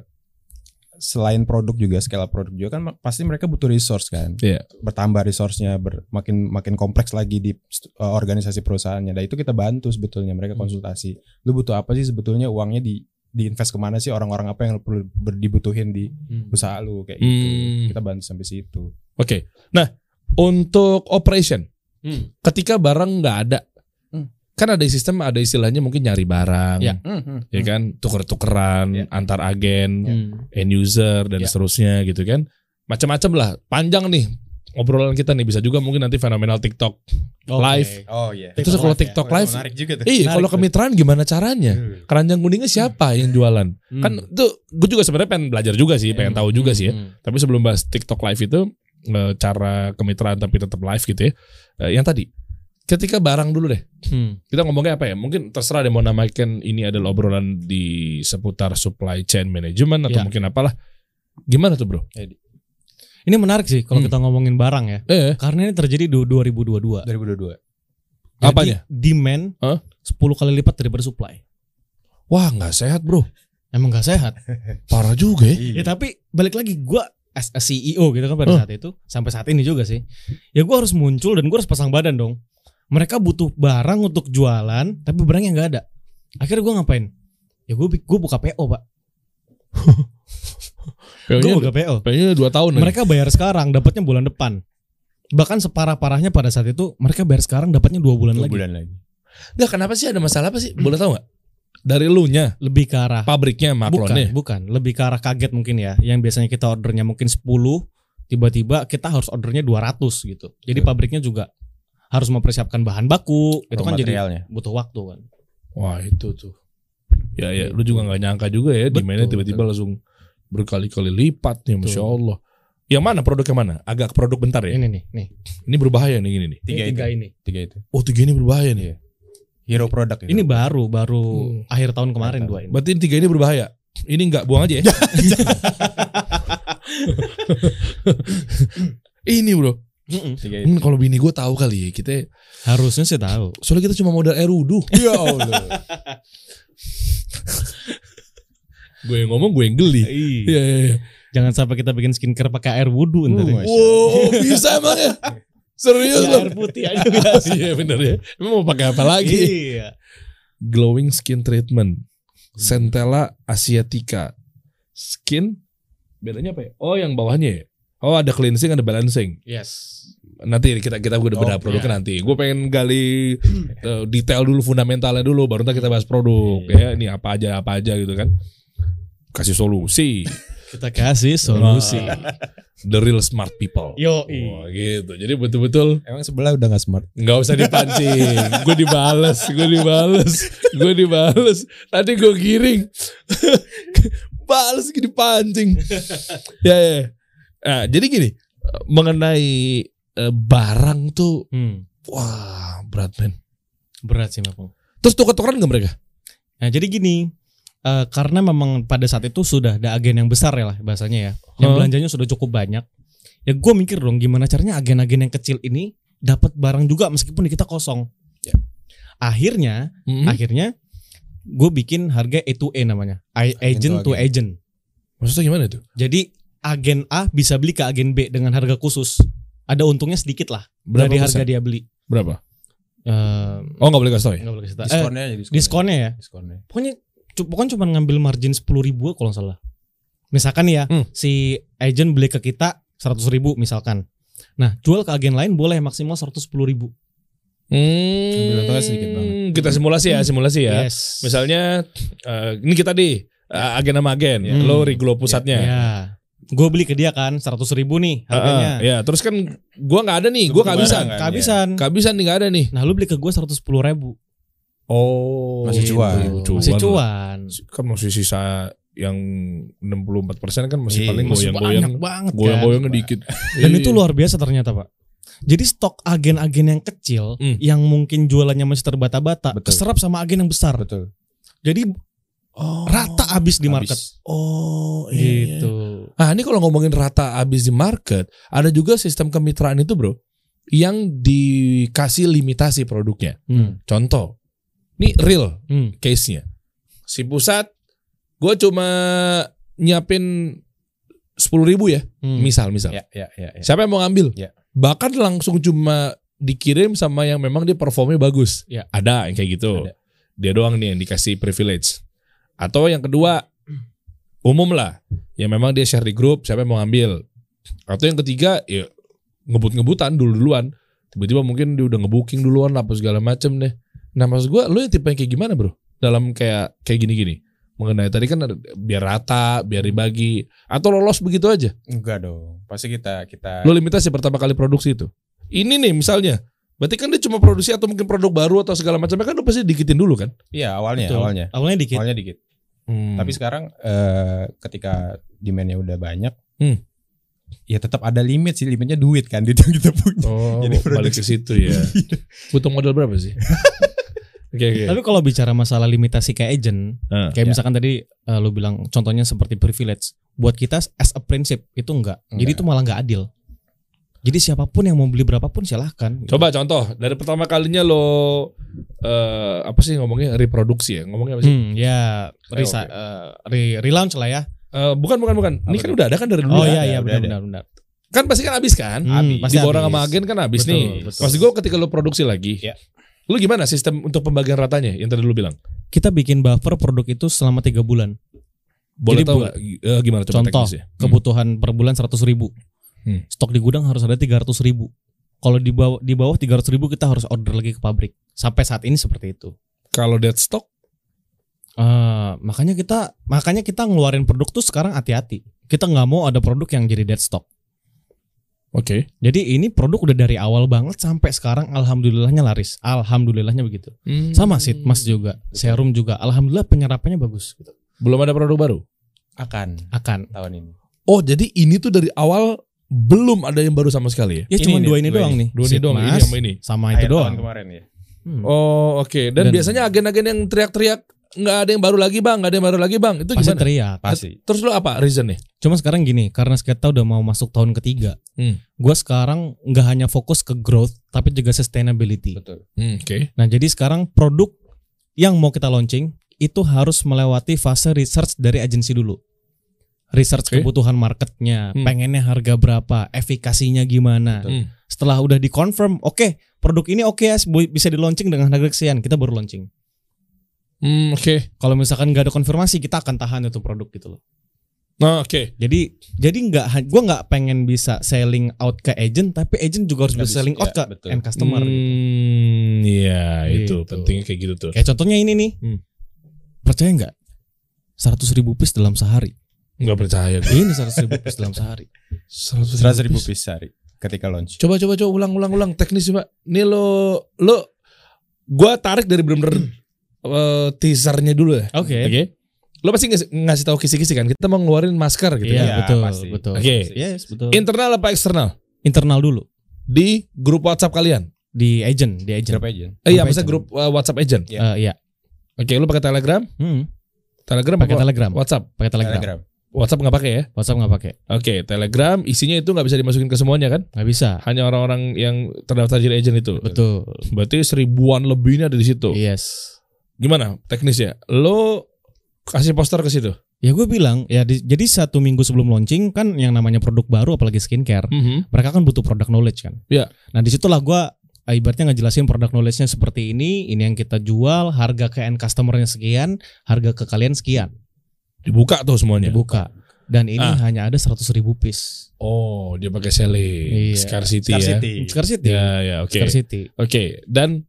S4: selain produk juga skala produk juga kan pasti mereka butuh resource kan
S1: Iya.
S4: bertambah resource-nya ber- makin makin kompleks lagi di eh, organisasi perusahaannya dan itu kita bantu sebetulnya mereka
S2: Hmm.
S4: konsultasi lu butuh apa sih sebetulnya uangnya di diinvest ke mana sih orang-orang apa yang perlu ber- dibutuhin di
S2: Hmm.
S4: usaha lu kayak gitu
S1: Hmm.
S4: kita bantu sampai situ
S1: Oke. Nah, untuk operation
S2: Hmm.
S1: ketika barang nggak ada,
S4: Hmm.
S1: Kan ada sistem ada istilahnya mungkin nyari barang,
S2: Ya.
S1: ya kan, tuker-tukeran
S4: Ya.
S1: antar agen,
S2: Hmm.
S1: end user dan
S4: Ya.
S1: seterusnya gitu kan. Macam-macam lah. Panjang nih obrolan kita nih bisa juga mungkin nanti fenomenal TikTok
S2: Oke.
S1: live.
S4: oh iya
S1: Itu kalau TikTok
S4: Oh,
S1: live,
S4: menarik juga tuh
S1: iya kalau
S2: tuh.
S1: kemitraan gimana caranya?
S4: Hmm.
S1: Keranjang kuningnya siapa yang jualan?
S2: Hmm.
S1: Kan itu gue juga sebenarnya pengen belajar juga sih, pengen
S2: Hmm.
S1: tahu juga sih ya.
S2: Hmm.
S1: Tapi sebelum bahas TikTok live itu eh, cara kemitraan tapi tetap live gitu ya. Eh, Yang tadi ketika barang dulu deh.
S2: Hmm.
S1: Kita ngomongnya apa ya? Mungkin terserah deh mau namakan ini adalah obrolan di seputar supply chain management atau
S2: Ya.
S1: mungkin apalah. Gimana tuh, Bro?
S2: Ini menarik sih kalau
S1: Hmm.
S2: kita ngomongin barang ya.
S1: Eh,
S2: Karena ini terjadi di 2022.
S4: 2022
S2: Jadi
S1: Apanya?
S2: Demand
S1: Hah?
S2: 10 kali lipat daripada supply.
S1: wah, nggak sehat, Bro.
S2: Emang gak sehat.
S1: Parah juga ya.
S2: ya tapi balik lagi gua as a CEO gitu kan pada
S1: Huh.
S2: saat itu sampai saat ini juga sih. Ya gua harus muncul dan gua harus pasang badan dong. Mereka butuh barang untuk jualan tapi barangnya nggak ada. Akhirnya gua ngapain? Ya gua gua buka PO, Pak. Gua
S1: PO-nya
S2: buka PO.
S1: PO-nya 2 tahun lagi.
S2: Mereka bayar sekarang, dapatnya bulan depan. Bahkan separah-parahnya pada saat itu mereka bayar sekarang dapatnya dua bulan
S4: dua
S2: lagi.
S4: bulan lagi
S1: Nggak, kenapa sih ada masalah apa sih? Boleh tahu nggak? Dari lu nya,
S2: Lebih ke arah
S1: pabriknya,
S2: bukan,
S1: maklonnya.
S2: bukan, lebih ke arah kaget mungkin ya. Yang biasanya kita ordernya mungkin 10, tiba-tiba kita harus ordernya 200 gitu. Jadi pabriknya juga harus mempersiapkan bahan baku, itu kan jadi butuh waktu kan.
S1: Wah, itu tuh. Ya, ya, lu juga nggak nyangka juga ya, demandnya tiba-tiba langsung berkali-kali lipat nih, masya. Allah. Yang mana produk yang mana? Agak ke produk bentar ya.
S2: Ini nih, nih.
S1: Ini berbahaya nih gini nih.
S4: tiga
S2: Ini tiga ini.
S4: tiga itu
S1: Oh tiga ini berbahaya nih.
S4: Hero product itu.
S2: Ini baru baru
S1: Hmm.
S2: akhir tahun kemarin dua ini.
S1: Berarti tiga ini berbahaya. Ini enggak, buang aja ya. ini bro.
S4: Itu.
S1: Hmm, kalau bini gue tahu kali ya kita.
S2: Harusnya sih tahu.
S1: Soalnya kita cuma modal air wudhu.
S4: Ya Allah.
S1: gue yang ngomong gue yang geli. Iya iya iya.
S2: Jangan sampai kita bikin skincare pakai air wudhu ntar.
S4: Uh,
S2: ya.
S4: Masya
S1: Wow, bisa emang ya? Serius
S2: Ya,
S1: loh.
S2: air putih aja biasa.
S1: Iya bener ya. Emang mau pakai apa lagi?
S2: Iya.
S1: Glowing skin treatment. Centella asiatica. Skin bedanya apa ya? Oh, yang bawahnya ya. Oh, ada cleansing, ada balancing.
S2: Yes.
S1: Nanti kita kita udah
S4: Oh,
S1: bedah produknya
S2: iya.
S1: nanti. Gue pengen gali eh, detail dulu fundamentalnya dulu, baru ntar kita bahas produk. Ya,
S2: Iya.
S1: ini apa aja apa aja gitu kan. Kasih solusi.
S2: Kita kasih solusi.
S1: The real smart people.
S2: Yo,
S1: Wah, gitu. Jadi betul-betul
S4: Emang sebelah udah gak smart.
S1: nggak usah dipancing. gue dibales, gue dibales, gue dibales. Tadi gue giring, bales gue dipancing. ya ya. ya. Nah, jadi gini mengenai eh, barang tuh,
S2: Hmm,
S1: wah berat men.
S2: berat sih Mapung.
S1: Terus tuker-tukeran nggak mereka?
S2: Nah, jadi gini, eh, karena memang pada saat itu sudah ada agen yang besar ya lah bahasanya ya, yang belanjanya sudah cukup banyak. Ya gue mikir dong gimana caranya agen-agen yang kecil ini dapat barang juga meskipun kita kosong.
S4: Ya.
S2: Akhirnya,
S1: Hmm?
S2: akhirnya gue bikin harga A2A namanya, I- agent to agent.
S1: Maksudnya gimana tuh?
S2: Jadi agen A bisa beli ke agen B dengan harga khusus. Ada untungnya sedikit lah
S1: Berapa
S2: dari harga
S1: persen?
S2: dia beli.
S1: Berapa?
S2: Eh,
S1: Oh nggak boleh kasih tau ya?
S2: nggak boleh kasih tahu. Eh,
S4: Diskonnya aja diskonnya.
S2: diskonnya ya.
S4: Diskonnya.
S2: pokoknya pokoknya cuma ngambil margin 10 ribu kalau nggak salah. Misalkan ya,
S1: Hmm.
S2: si agent beli ke kita 100 ribu misalkan. Nah, jual ke agen lain boleh maksimal 110 ribu.
S1: Hmm,
S4: sedikit banget.
S1: Kita simulasi ya, simulasi ya.
S2: Yes.
S1: Misalnya eh, ini kita di eh, agen sama agen,
S2: Hmm.
S1: lo Riglo pusatnya.
S2: Ya. Gue beli ke dia kan 100 ribu nih
S1: Ah, ah,
S2: harganya.
S1: ya, terus kan gua nggak ada nih, gua kehabisan.
S4: Barang kan,
S2: Kehabisan.
S1: Kehabisan nih nggak ada nih.
S2: Nah, lu beli ke gue 110 ribu.
S1: Oh,
S4: Masih cuan.
S2: Masih cuan.
S1: Kan masih sisa yang 64% kan masih
S4: Iya,
S1: paling
S2: Masih
S1: goyang-goyang.
S2: banyak banget kan.
S1: Goyang-goyangnya dikit.
S2: Dan itu
S1: Iya.
S2: luar biasa ternyata, Pak. Jadi stok agen-agen yang kecil
S1: Hmm.
S2: yang mungkin jualannya masih terbata-bata
S4: Betul.
S2: keserap sama agen yang besar.
S4: Betul.
S2: Jadi
S1: Oh.
S2: rata habis di market.
S4: Habis.
S1: Oh, iya, iya.
S2: Gitu.
S1: Nah, ini kalau ngomongin rata habis di market, ada juga sistem kemitraan itu, Bro, yang dikasih limitasi produknya.
S2: Hmm.
S1: Contoh, ini real
S2: Hmm.
S1: case-nya. Si pusat, gue cuma nyiapin sepuluh ribu ya,
S2: Hmm.
S1: misal misal.
S4: Ya, ya, ya. ya.
S1: Siapa yang mau ngambil?
S4: Ya.
S1: Bahkan langsung cuma dikirim sama yang memang dia performnya bagus.
S2: Ya.
S1: Ada yang kayak gitu.
S4: Ada.
S1: Dia doang nih yang dikasih privilege. Atau yang kedua, umum lah, yang memang dia share di grup, siapa yang mau ngambil. Atau yang ketiga, ya ngebut-ngebutan dulu-duluan. Tiba-tiba mungkin dia udah ngebooking duluan apa segala macem deh. Nah maksud gue, lu yang tipe yang kayak gimana bro? Dalam kayak kayak gini-gini. Mengenai tadi kan ada, biar rata, biar dibagi. Atau lolos begitu aja.
S4: Enggak dong. Pasti kita kita
S1: Lo limitasi pertama kali produksi itu. Ini nih misalnya. Berarti kan dia cuma produksi atau mungkin produk baru atau segala macamnya kan lo pasti dikitin dulu kan?
S4: Iya, awalnya,
S2: Betul.
S4: awalnya.
S2: Awalnya dikit.
S4: Awalnya dikit.
S1: Hmm.
S4: Tapi sekarang eh, ketika demandnya udah banyak,
S1: Hmm.
S4: ya tetap ada limit sih. Limitnya duit kan, duit yang kita punya.
S1: oh,
S4: Jadi
S1: balik ke situ ya. Butuh modal berapa sih? Oke oke.
S2: Tapi kalau bicara masalah limitasi ke agent,
S1: Ah,
S2: kayak
S4: ya.
S2: misalkan tadi eh, lu bilang contohnya seperti privilege, buat kita as a prinsip itu enggak. Jadi
S4: Enggak.
S2: itu malah enggak adil. Jadi siapa pun yang mau beli berapapun silahkan.
S1: Coba contoh dari pertama kalinya lo eh apa sih ngomongnya reproduksi ya? Ngomongnya apa sih?
S2: Hmm, ya resa, eh, re- relaunch lah ya.
S1: Eh, bukan bukan bukan. Ini kan udah ada kan dari dulu.
S2: Oh
S1: kan?
S2: iya iya benar benar benar.
S1: Kan pasti kan habis kan?
S2: Hmm, pasti
S1: Diborong
S2: habis.
S1: sama agen kan habis
S2: Betul,
S1: nih.
S2: betul.
S1: Maksud gue ketika lo produksi lagi,
S4: Ya.
S1: lu gimana sistem untuk pembagian ratanya yang tadi lu bilang?
S2: Kita bikin buffer produk itu selama tiga bulan.
S1: Boleh
S2: Jadi
S1: tahu gimana coba
S2: Contoh,
S1: teknisnya? Hmm.
S2: kebutuhan per bulan 100 ribu.
S1: Hmm.
S2: Stok di gudang harus ada 300 ribu. Kalau di bawah di bawah 300 ribu kita harus order lagi ke pabrik. Sampai saat ini seperti itu.
S1: Kalau dead stock
S2: Eh, makanya kita makanya kita ngeluarin produk tuh sekarang hati-hati. Kita nggak mau ada produk yang jadi dead stock.
S1: Oke.
S2: Jadi ini produk udah dari awal banget sampai sekarang alhamdulillahnya laris. Alhamdulillahnya begitu.
S1: Hmm.
S2: Sama sih Mas juga. Serum juga. Alhamdulillah penyerapannya bagus gitu.
S1: Belum ada produk baru.
S4: Akan
S2: Akan.
S4: tahun ini.
S1: Oh, jadi ini tuh dari awal belum ada yang baru sama sekali ya?
S2: Ya cuma
S4: nih,
S2: dua ini
S4: dua
S2: doang
S4: ini.
S2: nih.
S1: Dua ini doang, ini sama ini.
S2: Sama itu doang.
S4: kemarin ya.
S2: Hmm.
S1: Oh oke. Dan,
S2: Dan-
S1: biasanya agen-agen yang teriak-teriak nggak ada yang baru lagi bang, nggak ada yang baru lagi bang. Itu
S2: Pasti
S1: gimana?
S2: teriak.
S4: Pasti.
S1: Terus lo apa reasonnya?
S2: Cuma sekarang gini, karena kita udah mau masuk tahun ketiga,
S1: Hmm.
S2: gue sekarang nggak hanya fokus ke growth, tapi juga sustainability.
S4: Betul.
S1: Hmm, oke.
S2: Nah, jadi sekarang produk yang mau kita launching itu harus melewati fase research dari agensi dulu. Research
S1: Oke.
S2: kebutuhan marketnya,
S1: Hmm.
S2: pengennya harga berapa, efikasinya gimana.
S1: Hmm.
S2: Setelah udah dikonfirm, oke, produk ini oke ya, bu- bisa di launching dengan harga sekian, kita baru launching.
S1: Hmm, oke.
S2: Kalau misalkan nggak ada konfirmasi, kita akan tahan itu produk gitu loh.
S1: Nah, oke.
S2: Jadi jadi nggak gua nggak pengen bisa selling out ke agent, tapi agent juga harus bisa
S4: bisa,
S2: selling out
S4: ya,
S2: ke
S4: betul.
S2: end customer. gitu.
S1: Hmm, iya itu
S2: Gitu.
S1: pentingnya kayak gitu tuh.
S2: Kayak contohnya ini nih,
S1: Hmm.
S2: percaya nggak? 100 ribu piece dalam sehari.
S1: Nggak percaya gue.
S2: Ini 100 ribu piece dalam sehari.
S4: Seratus ribu piece sehari ketika launch.
S1: Coba coba coba ulang ulang ulang teknis coba. Nih lo lo gua tarik dari bener-bener eh, teasernya dulu ya.
S2: Oke.
S1: Oke. Lo pasti ngasih, ngasih tahu kisi-kisi kan. Kita mau ngeluarin masker gitu
S2: Iya,
S1: ya.
S2: betul,
S4: pasti.
S2: betul.
S1: Oke.
S2: Yes, betul.
S1: Internal apa eksternal?
S2: Internal dulu
S1: Di grup WhatsApp kalian.
S2: di agent, di agent.
S4: Berapa agent?
S1: Eh iya,
S2: Grup
S1: maksudnya grup uh, WhatsApp agent.
S4: Iya.
S2: Eh, iya.
S1: Oke, lu pakai Telegram?
S2: Hmm,
S1: Telegram
S2: pakai? Telegram.
S1: WhatsApp.
S2: Pakai Telegram.
S4: Telegram.
S1: WhatsApp nggak pakai ya?
S2: WhatsApp nggak pakai.
S1: Oke, Telegram isinya itu nggak bisa dimasukin ke semuanya kan?
S2: Nggak bisa.
S1: Hanya orang-orang yang terdaftar jadi agent itu.
S2: Betul.
S1: Berarti seribuan lebihnya ada di situ.
S2: Yes.
S1: Gimana teknisnya? Lo kasih poster ke situ?
S2: Ya gue bilang, ya di- jadi satu minggu sebelum launching kan yang namanya produk baru apalagi skincare,
S1: Mhm.
S2: mereka kan butuh produk knowledge kan.
S1: Iya.
S2: Nah di situlah gue ibaratnya ngejelasin produk knowledge-nya seperti ini, ini yang kita jual, harga ke end customer-nya sekian, harga ke kalian sekian,
S1: Dibuka tuh semuanya.
S2: dibuka. Dan ini
S1: Ah.
S2: hanya ada 100 ribu piece.
S1: Oh, dia pakai selling
S2: Iya.
S1: scarcity,
S4: Scarcity.
S1: ya.
S2: Scarcity.
S1: Ya, ya, oke.
S2: Scarcity.
S1: Oke, dan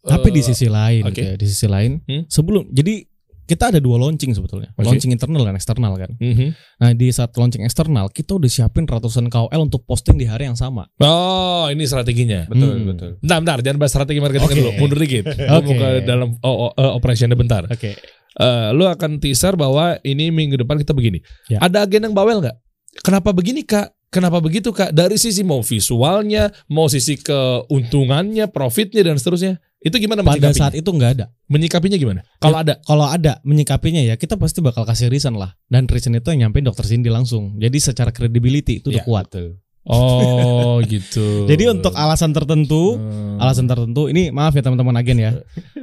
S2: Tapi
S1: eh,
S2: di sisi lain,
S1: oke.
S2: gitu ya, di sisi lain,
S1: Hmm.
S2: sebelum jadi kita ada dua launching sebetulnya,
S1: Oke.
S2: launching internal dan eksternal kan.
S1: mhm.
S2: Nah di saat launching eksternal kita udah siapin ratusan KOL untuk posting di hari yang sama.
S1: Oh, ini strateginya.
S4: Betul,
S2: Hmm.
S4: betul.
S1: Bentar, bentar, jangan bahas strategi marketing
S2: Oke.
S1: dulu, mundur dikit. Gua mau
S2: Oke.
S1: ke dalam oh, oh, eh, operationnya bentar.
S2: Oke.
S1: Eh, lu akan teaser bahwa ini minggu depan kita begini.
S2: Ya.
S1: Ada agen yang bawel nggak? Kenapa begini kak? Kenapa begitu kak? Dari sisi mau visualnya, mau sisi keuntungannya, profitnya dan seterusnya. Itu gimana
S2: Pada saat itu nggak ada.
S1: menyikapinya gimana? Kalau ada,
S2: Kalau ada menyikapinya ya kita pasti bakal kasih reason lah. Dan reason itu yang nyampein dokter Cindy langsung. Jadi secara credibility itu udah
S4: Ya,
S2: kuat.
S4: Betul.
S1: Oh gitu.
S2: Jadi untuk alasan tertentu,
S1: Hmm.
S2: alasan tertentu ini maaf ya teman-teman agen ya.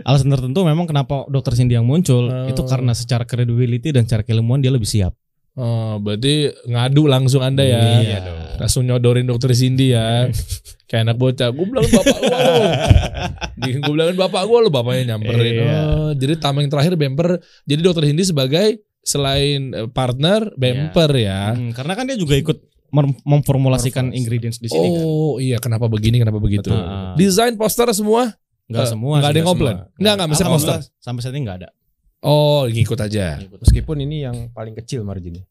S2: Alasan tertentu memang kenapa dokter Cindy yang muncul
S1: Oh.
S2: itu karena secara credibility dan secara keilmuan dia lebih siap.
S1: Oh, berarti ngadu langsung anda ya.
S2: Iya
S4: dong.
S1: Langsung nyodorin dokter Cindy ya. Kayak anak bocah. Gue bilang bapak gua lo. Gue bilangin bapak gua lo bapaknya nyamperin.
S2: Iya.
S1: Oh, jadi tameng terakhir bemper. Jadi dokter Cindy sebagai selain eh, partner bemper ya.
S2: Hmm, karena kan dia juga ikut memformulasikan
S4: Memformulasi.
S2: ingredients di sini kan.
S1: Oh iya kenapa begini kenapa begitu.
S2: Betul.
S1: Desain poster semua
S2: Enggak
S1: eh,
S2: semua.
S1: nggak ada yang komplain.
S2: semua.
S1: Nggak nggak misalnya poster.
S2: Sampai saat ini enggak ada.
S1: Oh ngikut aja.
S4: Meskipun ini yang paling kecil marginnya.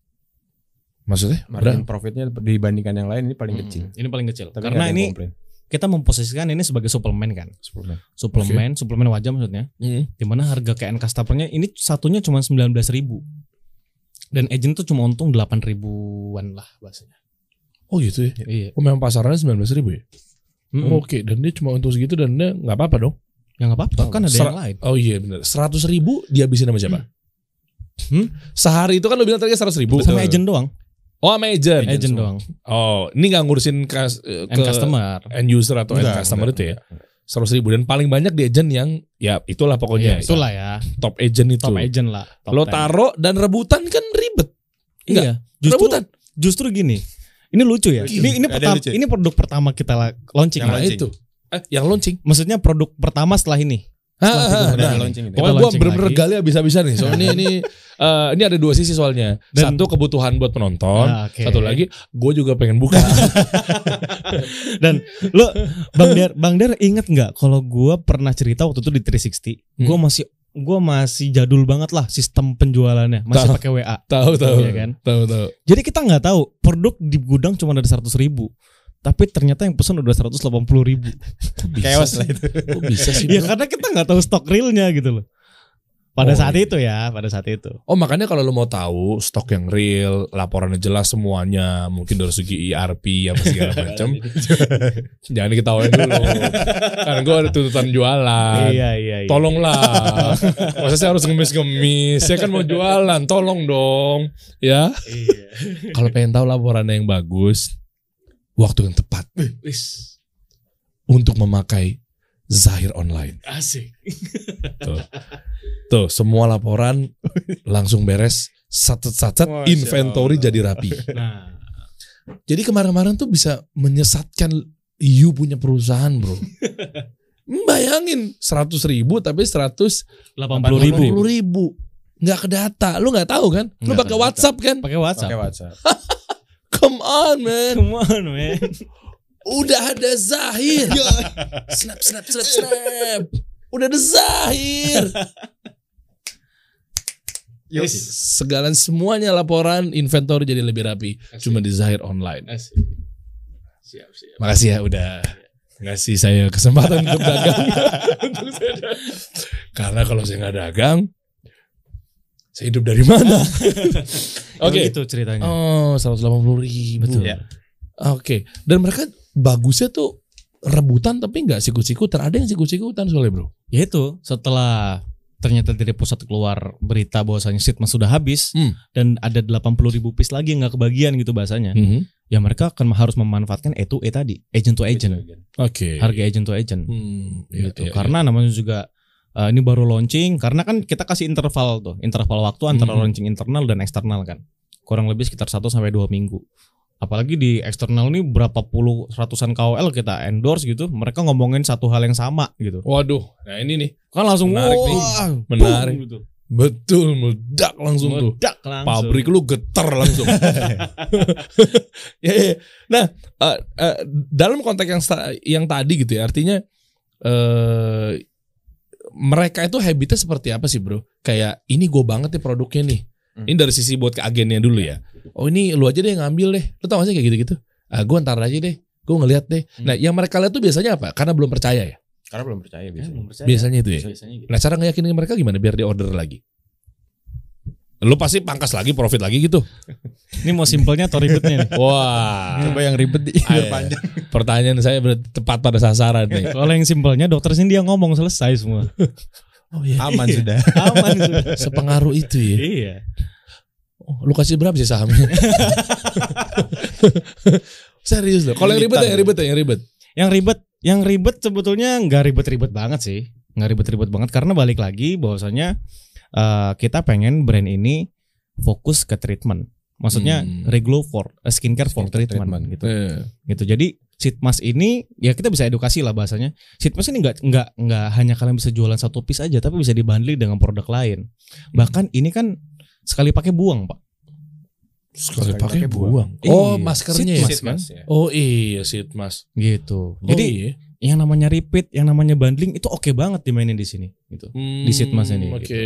S1: Maksudnya?
S4: Margin profitnya dibandingkan yang lain ini paling
S2: Hmm,
S4: kecil.
S2: Ini paling kecil.
S4: Tapi
S2: Karena ini
S4: komplain.
S2: kita memposisikan ini sebagai suplemen kan.
S4: Suplemen.
S2: Suplemen, suplemen wajah maksudnya.
S1: Hmm.
S2: Di mana harga end customernya ini satunya cuma 19 ribu. Dan agent tuh cuma untung 8 ribuan lah bahasanya.
S1: Oh gitu ya.
S2: Iya.
S1: Oh memang pasarannya 19 ribu ya?
S2: Mm-mm.
S1: Oke dan dia cuma untuk segitu dan dia nggak apa-apa dong.
S2: Ya nggak apa-apa kan ada yang lain.
S1: Oh iya benar. 100 ribu dihabisin sama siapa?
S2: Hmm?
S1: Sehari itu kan lo bilang tadi 100 ribu.
S2: Sama agent doang.
S1: Oh sama agent.
S2: Agent
S4: semua.
S2: doang.
S1: Oh ini nggak ngurusin kas, eh,
S2: End
S1: ke
S2: customer.
S1: end user atau end
S4: Enggak,
S1: customer
S4: enggak,
S1: itu ya. 100 ribu dan paling banyak di agent yang ya itulah pokoknya
S2: Iya, itulah ya.
S1: top agent itu.
S2: Top agent lah. Top
S1: lo
S2: 10.
S1: taruh dan rebutan kan ribet. Enggak.
S2: Iya. Justru
S1: rebutan.
S2: justru gini. Ini lucu ya.
S4: Lucu.
S2: Ini ini pertama
S4: lucu.
S2: ini produk pertama kita la- launching.
S4: Yang
S1: Nah
S2: lah.
S4: launching.
S1: itu. Eh yang launching.
S2: Maksudnya produk pertama setelah ini.
S1: Ah,
S2: Setelah
S1: ah, ah, nah.
S4: launching
S1: Pokoknya gue bener-bener gali habis-habisan nih. Soalnya ini ini eh, ini ada dua sisi soalnya.
S2: Dan-
S1: Satu kebutuhan buat penonton.
S2: Ah, oke.
S1: Satu lagi gue juga pengen buka.
S2: Dan lo Bang Der, Bang Der inget nggak kalau gua pernah cerita waktu itu di 360, gua
S1: Hmm.
S2: masih gua masih jadul banget lah sistem penjualannya, masih pakai WA.
S1: tahu tahu.
S2: Iya kan?
S1: Tahu tahu.
S2: Jadi kita nggak tahu produk di gudang cuma ada 100 ribu. Tapi ternyata yang pesan udah 180 ribu.
S4: Chaos lah itu.
S1: Kok bisa sih?
S2: Ya karena kita nggak tahu stok realnya gitu loh. Pada
S1: Oh,
S2: saat
S1: iya.
S2: itu ya, pada saat itu.
S1: Oh makanya kalau lo mau tahu stok yang real, laporannya jelas semuanya, mungkin dari segi ERP apa segala macam, jangan diketawain dulu. kan gue ada tuntutan jualan.
S2: Iya iya iya.
S1: Tolonglah. Masa saya harus ngemis-ngemis? Saya kan mau jualan, tolong dong. Ya.
S2: Iya.
S1: Kalau pengen tahu laporannya yang bagus, waktu yang tepat untuk memakai Zahir Online.
S2: Asik.
S1: Tuh. Tuh, semua laporan langsung beres, satet-satet,
S4: Masya
S1: inventory
S4: Allah.
S1: jadi rapi.
S2: Nah,
S1: Jadi kemarin-kemarin tuh bisa menyesatkan you punya perusahaan, bro. Bayangin 100 ribu tapi 180
S2: delapan puluh ribu.
S1: ribu. Nggak ke data. Lu nggak tahu kan? Lu pakai. WhatsApp kan?
S2: Pakai WhatsApp.
S4: Pakai WhatsApp.
S1: Come on, man.
S2: Come on, man.
S1: Udah ada Zahir. snap, snap, snap, snap. Udah ada Zahir.
S2: Yes.
S1: Segala semuanya laporan inventory jadi lebih rapi. Cuma di Zahir Online.
S2: Asik. Siap, siap.
S1: Makasih ya udah ngasih saya kesempatan untuk dagang. Untuk saya dagang. Karena kalau saya nggak dagang, saya hidup dari mana? Oke.
S2: Itu ceritanya.
S1: Oh, 180 ribu.
S2: Betul.
S4: Ya.
S1: Oke. Dan mereka bagusnya tuh rebutan tapi nggak sikut-sikutan. Ada yang sikut-sikutan soalnya bro.
S2: Ya itu setelah ternyata dari pusat keluar berita bahwasanya Sitmas sudah habis
S1: Hmm.
S2: dan ada 80 ribu piece lagi yang nggak kebagian gitu bahasanya. Ya mereka akan harus memanfaatkan E to E tadi, agent to agent.
S1: Oke.
S2: Harga agent to agent.
S1: Hmm, iya,
S2: gitu.
S1: iya,
S2: karena namanya juga eh, ini baru launching karena kan kita kasih interval tuh, interval waktu antara
S1: Hmm.
S2: launching internal dan eksternal kan. Kurang lebih sekitar 1 sampai 2 minggu. Apalagi di eksternal ini berapa puluh ratusan KOL kita endorse gitu, mereka ngomongin satu hal yang sama gitu.
S1: iya. Waduh. Nah ini nih.
S2: Kan langsung
S1: Menarik nih.
S2: wah,
S1: Menarik.
S2: boom, gitu.
S1: Betul meledak langsung tuh.
S2: Meledak langsung.
S1: Pabrik lu geter langsung. ya, ya. Nah, eh, eh, dalam konteks yang yang tadi gitu ya, artinya eh mereka itu habitnya seperti apa sih, Bro? Kayak ini gue banget nih produknya nih.
S4: Hmm.
S1: Ini dari sisi buat ke agennya dulu ya. Oh ini lu aja deh yang ngambil deh. Lu tau gak sih kayak gitu-gitu? Ah, gue ntar aja deh. Gue ngeliat deh. Nah, yang mereka lihat tuh biasanya apa? Karena belum percaya ya.
S4: Karena belum percaya
S2: Ya,
S4: biasanya.
S2: belum percaya.
S1: Biasanya itu ya.
S2: Biasanya gitu.
S1: Nah, cara ngeyakinin mereka gimana biar dia order lagi? Lu pasti pangkas lagi, profit lagi gitu.
S2: Ini mau simpelnya atau ribetnya nih?
S1: Wah.
S4: Coba yang ribet di
S1: Ayo.
S4: biar panjang.
S1: Pertanyaan saya berarti tepat pada sasaran nih.
S2: Kalau yang simpelnya dokter sini dia ngomong selesai semua.
S1: Oh iya.
S4: Aman sudah.
S2: Aman sudah.
S1: Sepengaruh itu ya.
S2: Iya.
S1: Oh, lu kasih berapa sih sahamnya? Serius loh. Kalau yang ribet ya, yang ribet ya, yang ribet.
S2: Yang ribet, yang ribet sebetulnya nggak ribet-ribet banget sih, nggak ribet-ribet banget karena balik lagi bahwasanya eh, kita pengen brand ini fokus ke treatment. Maksudnya
S1: Hmm.
S2: reglo for eh, skincare for
S4: Skincare
S2: treatment,
S4: treatment.
S2: gitu.
S1: Eh,
S2: Gitu. Jadi Sitmas ini ya kita bisa edukasi lah bahasanya. Sitmas ini nggak nggak nggak hanya kalian bisa jualan satu piece aja, tapi bisa dibundle dengan produk lain. Bahkan ini kan sekali pakai buang, Pak.
S1: Sekali
S4: Sekali
S1: pakai buang.
S2: buang.
S1: Oh,
S2: Iya.
S1: maskernya ya.
S2: kan?
S4: ya.
S1: Oh iya, sit mas.
S2: Gitu.
S1: Jadi
S2: Jadi yang namanya repeat, yang namanya bundling itu oke banget dimainin di sini gitu. di Sitmas ini,
S1: Oke.
S2: gitu.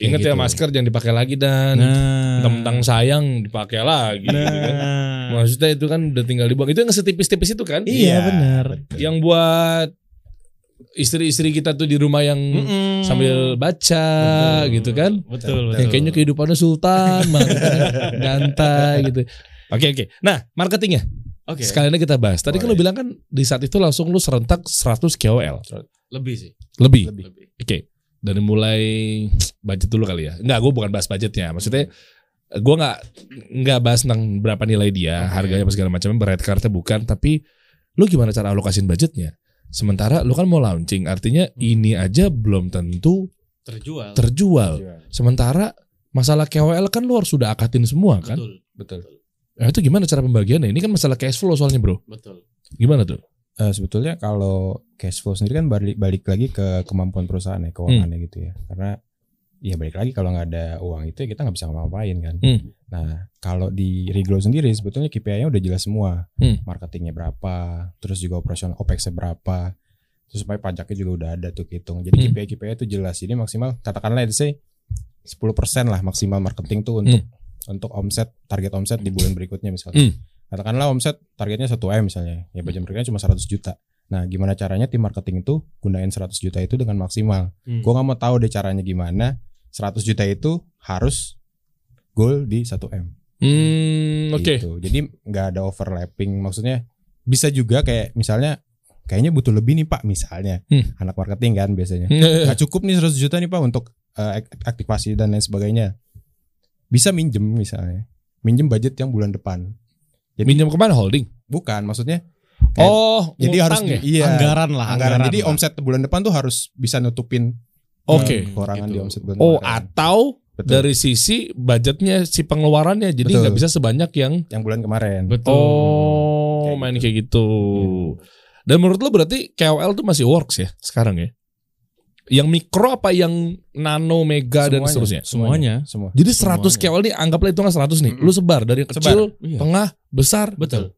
S1: Ingat
S2: Kayak
S1: ya
S2: gitu.
S1: masker jangan dipakai lagi dan
S2: Nah,
S1: tentang sayang dipakai lagi. gitu kan.
S2: nah.
S1: Maksudnya itu kan udah tinggal dibuang. Itu yang setipis-tipis itu kan?
S2: Iya,
S4: Iya,
S2: benar.
S1: Yang buat istri-istri kita tuh di rumah yang
S2: Mm-mm.
S1: sambil baca
S2: Betul.
S1: gitu kan?
S2: Betul, betul.
S1: Yang kayaknya kehidupannya sultan banget kan. Gantai gitu. Oke oke. Nah, marketingnya
S2: Oke.
S1: sekalian kita bahas. Tadi kan lu bilang kan di saat itu langsung lu serentak 100 KOL.
S2: Lebih sih.
S1: Lebih.
S4: Lebih.
S1: Oke. Dari mulai budget dulu kali ya. Enggak, gue bukan bahas budgetnya. Maksudnya gue nggak nggak bahas tentang berapa nilai dia,
S4: Oke.
S1: harganya apa segala macam, berat kartnya bukan. Tapi lu gimana cara alokasin budgetnya? Sementara lu kan mau launching, artinya ini aja belum tentu
S2: Terjual.
S1: terjual. Sementara masalah KOL kan lu harus sudah akatin semua kan?
S2: Betul.
S4: Betul.
S1: Nah, itu gimana cara pembagiannya? Ini kan masalah cash flow soalnya bro.
S2: Betul.
S1: Gimana tuh?
S4: Eh, sebetulnya kalau cash flow sendiri kan balik, balik lagi ke kemampuan perusahaan ya, keuangannya gitu ya. Karena ya balik lagi kalau nggak ada uang itu ya kita nggak bisa ngapa-ngapain kan.
S1: Hmm.
S4: Nah kalau di Regrow sendiri sebetulnya KPI-nya udah jelas semua.
S1: Hmm.
S4: Marketingnya berapa, terus juga operasional OPEX-nya berapa, terus supaya pajaknya juga udah ada tuh hitung. Jadi
S1: Hmm.
S4: KPI KPI itu jelas. Jadi maksimal katakanlah let's say 10% lah maksimal marketing tuh untuk untuk omset target omset di bulan berikutnya misalnya.
S1: Hmm.
S4: Katakanlah omset targetnya 1 M misalnya. Ya budget mereka cuma 100 juta. Nah, gimana caranya tim marketing itu gunain 100 juta itu dengan maksimal.
S2: Hmm.
S4: Gue nggak mau tahu deh caranya gimana. 100 juta itu harus goal di 1 m.
S1: Hmm, oke.
S4: Gitu. Jadi nggak ada overlapping. Maksudnya bisa juga kayak misalnya kayaknya butuh lebih nih Pak misalnya.
S1: Hmm.
S4: Anak marketing kan biasanya. Nggak cukup nih 100 juta nih Pak untuk ak- aktivasi dan lain sebagainya. Bisa minjem misalnya. Minjem budget yang bulan depan. Jadi
S1: Minjem ke mana holding?
S4: bukan maksudnya Kayak-
S1: Oh,
S4: jadi harus
S1: ya?
S4: iya
S2: anggaran lah,
S4: anggaran.
S2: anggaran.
S4: Jadi
S2: lah.
S4: omset bulan depan tuh harus bisa nutupin
S1: Oke.
S4: eh, kekurangan
S2: gitu.
S4: di omset bulan
S1: Oh,
S4: kemarin.
S1: atau
S4: Betul.
S1: dari sisi budgetnya si pengeluarannya jadi nggak bisa sebanyak yang
S4: yang bulan kemarin.
S2: betul.
S1: Oh,
S4: Kayak
S1: main
S4: gitu.
S1: kayak gitu. Dan menurut lo berarti KOL tuh masih works ya sekarang ya? Yang mikro apa yang nano, mega dan
S4: Semuanya.
S1: seterusnya?
S2: Semuanya.
S4: Semua.
S1: Jadi 100
S2: Semuanya.
S1: KOL nih anggaplah hitungan 100 nih. Lu sebar dari yang
S4: Sebar.
S1: kecil,
S2: Iya.
S1: tengah, besar.
S2: Betul.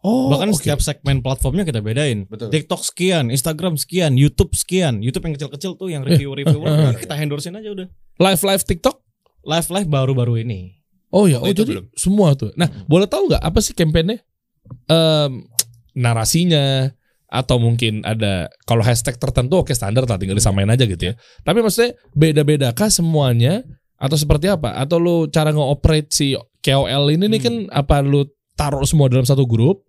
S1: Oh,
S2: Bahkan
S1: oke.
S2: setiap segmen platformnya kita bedain.
S4: Betul.
S2: TikTok sekian, Instagram sekian, YouTube sekian. YouTube yang kecil-kecil tuh yang review-review
S1: eh,
S2: kita endorsein aja udah.
S1: live live TikTok.
S2: Live live baru-baru ini.
S1: Oh ya, oh,
S4: Oh, itu
S1: jadi
S4: belum.
S1: semua tuh. Nah, boleh tahu nggak apa sih kampanye? Em, narasinya atau mungkin ada kalau hashtag tertentu oke standar lah tinggal disamain aja gitu ya. Tapi maksudnya beda-beda kah semuanya atau seperti apa? Atau lu cara nge-operate si KOL ini nih kan apa lu taruh semua dalam satu grup?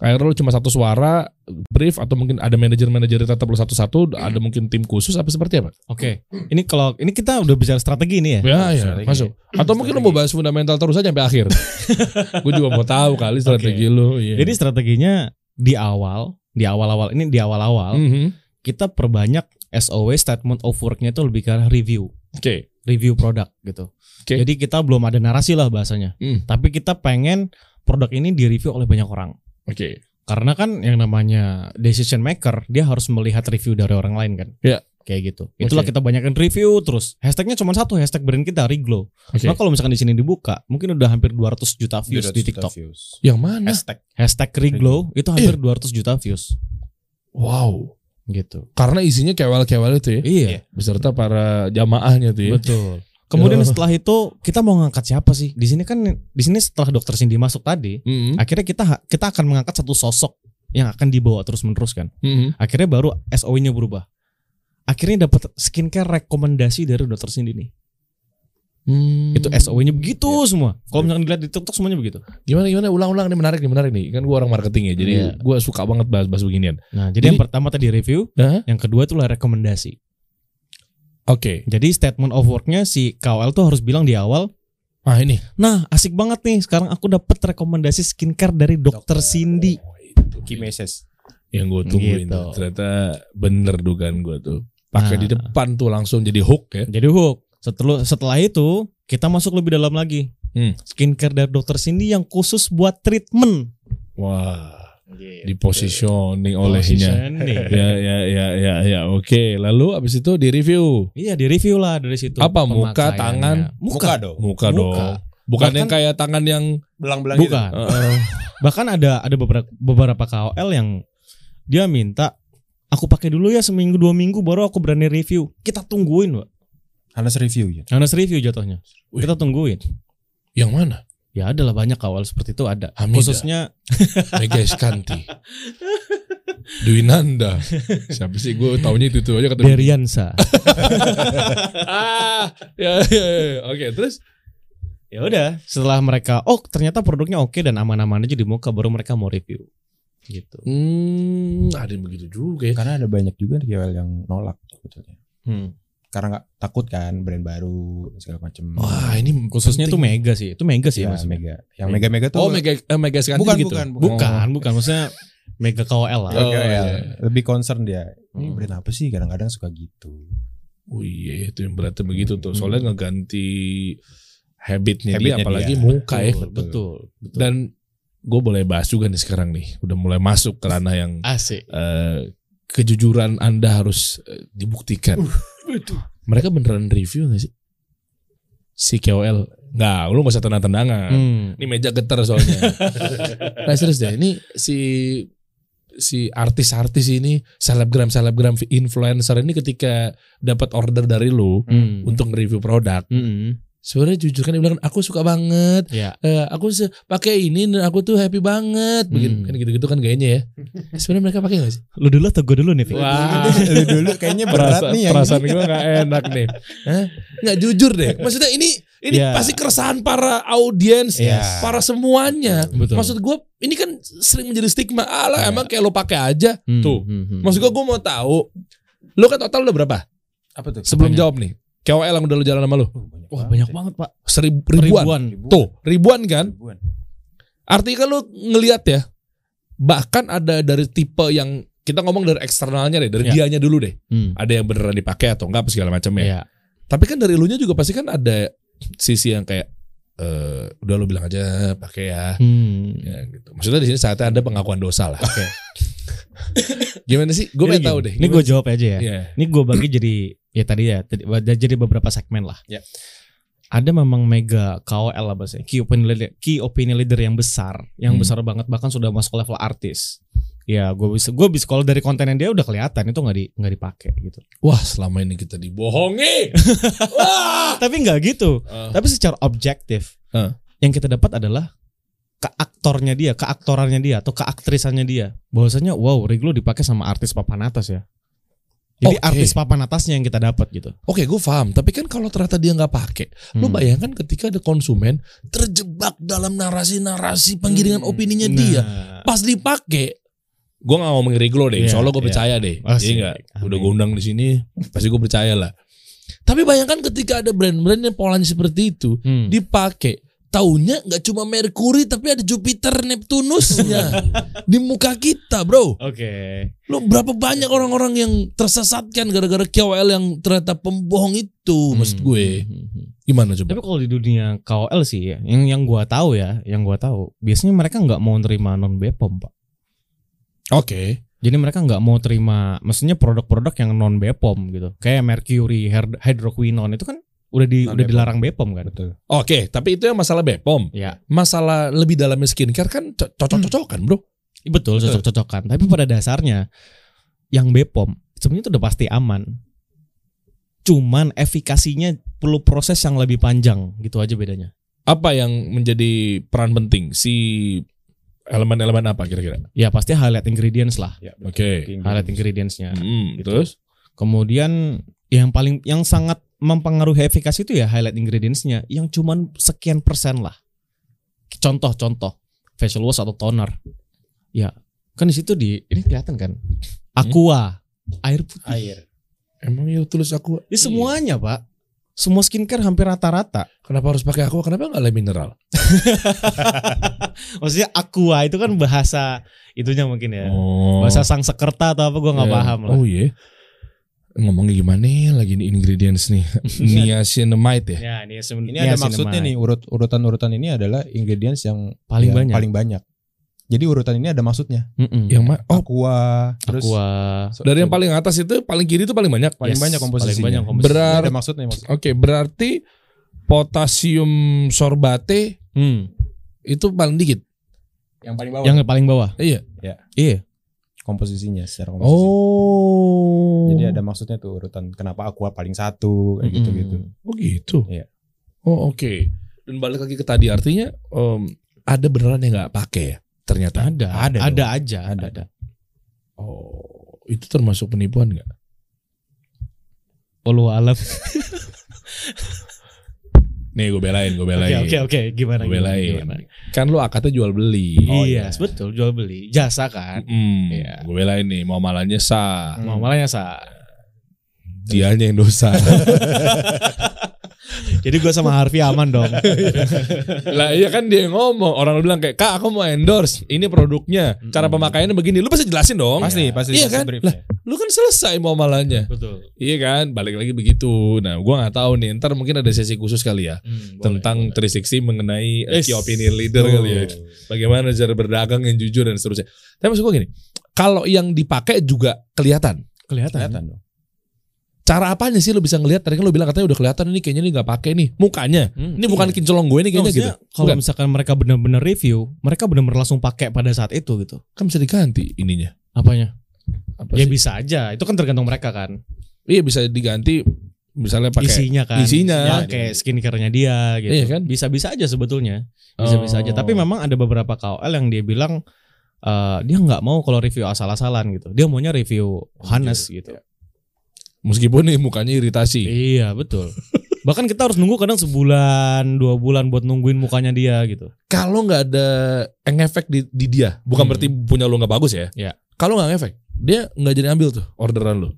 S1: Akhirnya lu cuma satu suara brief atau mungkin ada manajer-manajer tetap lu satu-satu, ada mungkin tim khusus apa seperti apa?
S2: Oke. Ini kalau ini kita udah bicara strategi nih ya.
S1: Ya, ya,
S2: Strategi.
S1: masuk. Atau mungkin lu mau bahas fundamental terus aja sampai akhir. Gue juga mau tahu kali strategi lu. Iya.
S2: Jadi strateginya di awal, di awal-awal ini di awal-awal
S1: Mhm.
S2: kita perbanyak SOW statement of work-nya itu lebih ke review,
S1: Oke.
S2: review produk gitu.
S1: Oke.
S2: Jadi kita belum ada narasi lah bahasanya.
S1: Hmm.
S2: Tapi kita pengen produk ini direview oleh banyak orang.
S1: Oke.
S2: Karena kan yang namanya decision maker dia harus melihat review dari orang lain kan.
S1: Ya.
S2: Kayak gitu. Itulah
S1: Oke.
S2: kita banyakkan review terus. Hashtagnya cuma satu, hashtag brand kita Riglow.
S1: Oke.
S2: Nah kalau misalkan di sini dibuka, mungkin udah hampir 200 juta views
S4: 200
S2: di
S4: juta
S2: TikTok.
S4: views.
S1: Yang mana?
S4: Hashtag.
S2: Hashtag Riglow itu hampir 200 juta views.
S1: Wow.
S2: Gitu.
S1: Karena isinya kewel-kewel itu ya.
S2: Iya.
S1: Beserta para jamaahnya tuh ya.
S2: Betul. Kemudian
S1: Oh.
S2: setelah itu kita mau ngangkat siapa sih? Di sini kan di sini setelah dokter Cindy masuk tadi,
S1: Mhm.
S2: akhirnya kita kita akan mengangkat satu sosok yang akan dibawa terus-menerus kan.
S1: Mhm.
S2: Akhirnya baru SOW-nya berubah. Akhirnya dapat skincare rekomendasi dari dokter Cindy nih.
S1: Hmm.
S2: Itu SOW-nya begitu semua. Kalau misalkan dilihat di TikTok semuanya begitu.
S1: Gimana gimana ulang-ulang nih menarik nih menarik nih. Kan gua orang marketing ya. Jadi
S2: Iya.
S1: gua suka banget bahas-bahas beginian.
S2: Nah,
S1: Jadi-
S2: jadi, yang pertama tadi review,
S1: Nah,
S2: yang kedua itu lah rekomendasi.
S1: oke.
S2: Jadi statement of work-nya si KOL tuh harus bilang di awal,
S1: Ah ini.
S2: "Nah, asik banget nih sekarang aku dapat rekomendasi skincare dari dokter Cindy."
S1: Oh, itu
S4: Key message.
S1: yang gue tungguin
S2: Gitu.
S1: Ternyata bener dugaan gue tuh. Pakai
S2: Nah.
S1: di depan tuh langsung jadi hook ya.
S2: Jadi hook. Setelah setelah itu kita masuk lebih dalam lagi.
S1: Hmm.
S2: Skincare dari dokter Cindy yang khusus buat treatment.
S1: Wah, di positioning olehnya. Ya ya ya ya ya oke lalu abis itu di review
S2: Iya, di review lah dari situ.
S1: Apa, muka, tangan?
S2: Muka.
S4: dong.
S1: muka,
S2: Muka.
S1: dong bukan
S2: Bahkan-
S1: yang kayak tangan yang
S4: Belang-belang gitu.
S2: Bukan. Bahkan ada ada beberapa beberapa KOL yang dia minta aku pakai dulu ya seminggu dua minggu baru aku berani review. Kita tungguin, Pak.
S4: Hanas review ya.
S2: Harus review jatuhnya.
S1: Wih.
S2: Kita tungguin.
S1: yang mana
S2: Ya adalah banyak KOL seperti itu ada.
S1: Hamida.
S2: Khususnya
S1: Mega Eskanti Dwi Nanda siapa sih gue taunya itu itu aja kata
S2: Deriansa.
S1: ah ya ya, ya. oke terus
S2: ya udah, setelah mereka oh ternyata produknya oke dan aman-aman aja di muka baru mereka mau review. Gitu.
S1: hmm, ada yang begitu juga ya
S4: Karena ada banyak juga KOL yang nolak sebetulnya.
S2: Hmm.
S4: Karena nggak takut kan brand baru segala macam.
S1: wah ini
S2: Khususnya tuh
S1: penting.
S2: mega sih. Itu mega sih
S4: ya,
S2: maksudnya.
S4: mega. Yang mega-mega tuh
S1: oh Mega eh, Mega Eskanti
S4: Bukan,
S1: gitu
S4: bukan,
S2: Bukan, bukan maksudnya mega KOL lah.
S1: Oh,
S4: KOL.
S1: iya.
S4: lebih concern dia. Ini
S2: Hmm.
S4: brand apa sih? Kadang-kadang suka gitu.
S1: Oh iya itu yang beratnya begitu tuh.
S2: Hmm.
S1: Soalnya ngeganti habitnya, dia
S4: Habitnya
S1: apalagi
S4: dia.
S1: muka ya.
S2: betul, betul, betul.
S1: Dan gue boleh bahas juga nih sekarang nih. Udah mulai masuk ke ranah yang
S2: asik.
S1: eh, kejujuran Anda harus eh, dibuktikan. Mereka beneran review gak sih? Si KOL Nggak, lu gak usah tenang-tenangan.
S2: Hmm.
S1: Ini meja getar soalnya. nah serius deh, ini si si artis-artis ini selebgram selebgram influencer ini ketika dapat order dari lu
S2: Hmm.
S1: untuk nge-review produk
S2: Hmm.
S1: Sebenarnya jujur kan dia bilang aku suka banget
S2: Ya.
S1: Eh, aku pakai ini dan aku tuh happy banget begitu
S2: Hmm.
S1: kan gitu-gitu kan gayanya ya sebenarnya mereka pakai gak sih
S2: Lu dulu atau gue dulu nih, Fik?
S1: Wah.
S4: Dulu dulu kayaknya berat nih yang
S1: perasaan gue gak enak nih Hah? nggak jujur deh maksudnya ini ini
S2: Iya.
S1: pasti keresahan para audiens
S2: Yes.
S1: para semuanya
S2: Betul.
S1: maksud gue ini kan sering menjadi stigma alah
S4: Iya.
S1: emang kayak lo pakai aja
S2: Hmm,
S1: tuh
S2: hmm, hmm.
S1: maksud gue gue mau tahu lo kan total udah berapa
S4: Apa tuh?
S1: sebelum
S2: Apanya?
S1: jawab nih KOL yang udah lo jalan sama lo
S4: Oh, banyak
S2: Wah,
S4: banget
S2: banyak
S4: ya.
S2: banget, Pak.
S1: seribu ribuan.
S2: Ribuan.
S1: tuh ribuan kan
S4: Ribuan.
S1: artinya kan lo ngelihat ya bahkan ada dari tipe yang kita ngomong dari eksternalnya deh dari
S2: Ya.
S1: dianya dulu deh
S2: Hmm.
S1: ada yang beneran dipakai atau enggak apa segala macam ya
S2: Iya.
S1: Tapi kan dari elunya juga pasti kan ada sisi yang kayak eh udah lu bilang aja pakai ya.
S2: Hmm.
S1: Ya gitu. Maksudnya di sini saatnya ada pengakuan dosa lah.
S2: Oke.
S1: Gimana sih? Gue pengen tahu deh.
S2: Ini gue jawab aja ya.
S1: Iya.
S2: Ini gue bagi jadi ya tadi ya tadi, jadi beberapa segmen lah.
S4: Ya.
S2: Ada memang mega KOL lah bahasanya, key opinion leader, key opinion leader yang besar, yang
S1: Hmm.
S2: besar banget bahkan sudah masuk level artis. Ya gue bisa gue bisa kalau dari konten yang dia udah kelihatan itu nggak di nggak dipakai gitu.
S1: Wah selama ini kita dibohongi. Wah.
S2: Tapi nggak gitu.
S1: Eh,
S2: Tapi secara objektif
S1: Heeh.
S2: yang kita dapat adalah keaktornya dia, keaktorannya dia atau keaktrisannya dia. Bahwasanya wow, Riglo dipakai sama artis papan atas ya. Jadi
S1: Oke.
S2: artis papan atasnya yang kita dapat gitu.
S1: Oke, gue paham. Tapi kan kalau ternyata dia nggak pakai, lu
S2: Hmm.
S1: bayangkan ketika ada konsumen terjebak dalam narasi-narasi penggiringan
S2: Hmm.
S1: opininya
S2: Nah,
S1: dia. Pas dipakai, gue nggak ngomongin Riglo deh.
S2: Iya,
S1: soalnya gue
S2: iya.
S1: percaya deh. Iya nggak? Udah gue undang di sini, pasti gue percaya lah. Tapi bayangkan ketika ada brand-brand yang polanya seperti itu
S2: Hmm.
S1: dipakai, taunya nggak cuma Mercury tapi ada Jupiter Neptunusnya di muka kita, bro.
S2: Oke.
S1: Lo berapa banyak orang-orang yang tersesatkan gara-gara KOL yang ternyata pembohong itu, maksud gue.
S2: Hmm, hmm, hmm.
S1: Gimana coba?
S2: Tapi kalau di dunia KOL sih ya, yang yang gua tahu ya, yang gua tahu, biasanya mereka nggak mau terima non Bepom, Pak.
S1: Oke.
S2: Jadi mereka nggak mau terima, maksudnya produk-produk yang non Bepom gitu. Kayak Mercury, Hydroquinone itu kan udah di
S4: Non
S2: udah
S4: Bepom.
S2: dilarang Bepom kan.
S4: Betul.
S1: Oke, tapi itu yang masalah Bepom.
S2: Ya,
S1: Masalah lebih dalamnya skincare kan co- cocok-cocokan, bro.
S2: betul
S4: Betul.
S2: cocok-cocokan. Tapi pada dasarnya yang Bepom sebenarnya itu udah pasti aman. Cuman efikasinya perlu proses yang lebih panjang, gitu aja bedanya.
S1: Apa yang menjadi peran penting si elemen-elemen apa kira-kira?
S2: Ya pasti highlight ingredients lah,
S4: Ya,
S1: Oke.
S2: highlight ingredientsnya.
S1: Hmm,
S2: Gitu.
S1: terus
S2: Kemudian yang paling yang sangat mempengaruhi efikasi itu ya highlight ingredientsnya yang cuman sekian persen lah. Contoh-contoh facial wash atau toner. Ya, kan di situ di ini kelihatan kan. Aqua, air putih.
S4: Air.
S1: emang ya tulis aku.
S2: Ini semuanya, Pak. Semua skincare hampir rata-rata.
S1: Kenapa harus pakai aku? Kenapa nggak le mineral?
S2: Maksudnya aqua itu kan bahasa itunya mungkin ya.
S1: Oh.
S2: Bahasa sang sekerta atau apa gua nggak
S1: Ya.
S2: paham lah.
S1: Oh iya. Ngomongnya gimana nih lagi nih ingredients nih? Niacinamide ya.
S2: Ya, ini, sem-
S4: Ini ada
S2: niacinamide.
S4: maksudnya nih urut urutan-urutan ini adalah ingredients yang
S2: Paling
S4: yang
S2: banyak.
S4: paling banyak. Jadi urutan ini ada maksudnya.
S2: Mm-mm.
S1: Yang ma- oh
S4: Aqua, terus
S2: aqua
S4: so-
S1: dari yang paling atas itu paling kiri itu paling banyak.
S4: paling
S2: Yes,
S4: banyak komposisinya.
S2: paling banyak komposisinya.
S4: Ini
S1: Berar-
S4: ada maksudnya maksudnya.
S1: Oke, berarti potasium sorbate
S2: Hmm.
S1: itu paling dikit.
S4: Yang paling bawah.
S2: Yang paling bawah.
S1: Iya.
S2: Iya.
S4: Komposisinya secara komposisi.
S1: Oh.
S4: Jadi ada maksudnya tuh urutan kenapa Aqua paling satu kayak gitu-gitu.
S1: Oh gitu.
S4: Iya.
S1: Oh oke. Dan balik lagi ke tadi artinya em, ada beneran yang nggak pakai ya ternyata.
S2: Ada,
S4: Ada
S2: ada,
S4: dong.
S2: aja, ada.
S4: Ada.
S1: Oh itu termasuk penipuan nggak?
S2: Walau alam.
S1: Nih gue belain, gue
S2: Oke,
S1: belain.
S2: oke, oke. Gimana?
S1: Gue
S2: gimana,
S1: belain.
S2: gimana?
S1: Kan lu akadnya jual beli.
S2: Oh
S4: iya.
S2: iya, betul. Jual beli, jasa kan.
S1: Hmm,
S2: Iya.
S1: Gue belain nih, mau malahnya sah.
S4: Hmm.
S2: Mau malahnya sa.
S1: Dianya yang dosa.
S2: Jadi gue sama Harvey aman dong.
S1: lah iya kan dia yang ngomong. Orang bilang kayak, "Kak, aku mau endorse. Ini produknya. Cara pemakaiannya begini." Lu pasti jelasin dong.
S4: Pasti, pasti.
S1: Iya kan?
S4: brief
S1: Lah,
S4: ya.
S1: Lu kan selesai mau malahnya.
S2: betul.
S1: Iya kan? Balik lagi begitu. Nah, gua nggak tahu nih. Ntar mungkin ada sesi khusus kali ya
S2: Hmm,
S1: tentang 360 mengenai uh,
S2: Yes.
S1: key opinion leader kali ya. Bagaimana cara berdagang yang jujur dan seterusnya. Tapi maksud gua gini, kalau yang dipakai juga kelihatan.
S2: kelihatan.
S4: Kelihatan dong.
S1: Cara apanya sih lu bisa ngelihat? Tadi kan lu bilang katanya udah kelihatan ini kayaknya ini nggak pakai nih mukanya.
S2: Hmm,
S1: Ini bukan
S2: iya.
S1: kincolong gue ini kayaknya gitu.
S2: Kalau
S1: Bukan.
S2: misalkan mereka benar-benar review, mereka benar-benar langsung pakai pada saat itu gitu.
S1: Kan bisa diganti ininya.
S2: Apanya?
S1: Apa
S2: Ya
S1: sih?
S2: bisa aja. Itu kan tergantung mereka kan.
S1: Iya bisa diganti misalnya pakai
S2: isinya kan
S1: isinya.
S2: pakai skincare-nya dia gitu
S1: Iya kan?
S2: bisa-bisa aja sebetulnya bisa-bisa aja
S1: Oh.
S2: tapi memang ada beberapa KOL yang dia bilang eh, dia nggak mau kalau review asal-asalan gitu dia maunya review Hanes gitu
S1: meskipun nih mukanya iritasi.
S2: iya betul bahkan kita harus nunggu kadang sebulan dua bulan buat nungguin mukanya dia gitu
S1: Kalau nggak ada ngefek di, di dia, bukan
S2: Hmm.
S1: berarti punya lu nggak bagus ya.
S2: Iya.
S1: Kalau nggak ngefek, dia nggak jadi ambil tuh orderan lu.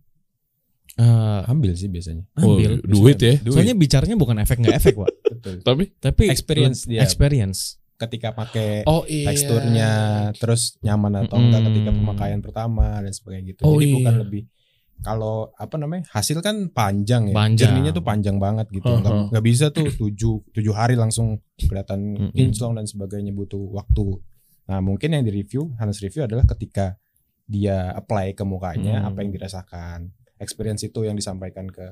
S2: Eh,
S4: Ambil sih biasanya.
S2: ambil
S1: Oh, duit ya.
S4: Duit.
S2: soalnya bicaranya bukan efek nggak efek pak
S4: Betul.
S1: Tapi
S2: tapi
S4: Experience dia.
S2: experience
S4: Ketika pakai
S1: oh iya.
S4: teksturnya terus nyaman atau enggak
S2: Mm-mm.
S4: ketika pemakaian pertama dan sebagainya gitu.
S1: Oh,
S4: Jadi
S1: iya.
S4: bukan lebih kalau apa namanya hasil kan panjang ya,
S2: Panjang.
S4: Journey-nya tuh panjang banget gitu,
S1: Heeh.
S4: nggak nggak bisa tuh tujuh tujuh hari langsung kelihatan kinclong dan sebagainya butuh waktu. Nah mungkin yang di review Hans review adalah ketika dia apply ke mukanya
S2: Mm.
S4: apa yang dirasakan, experience itu yang disampaikan ke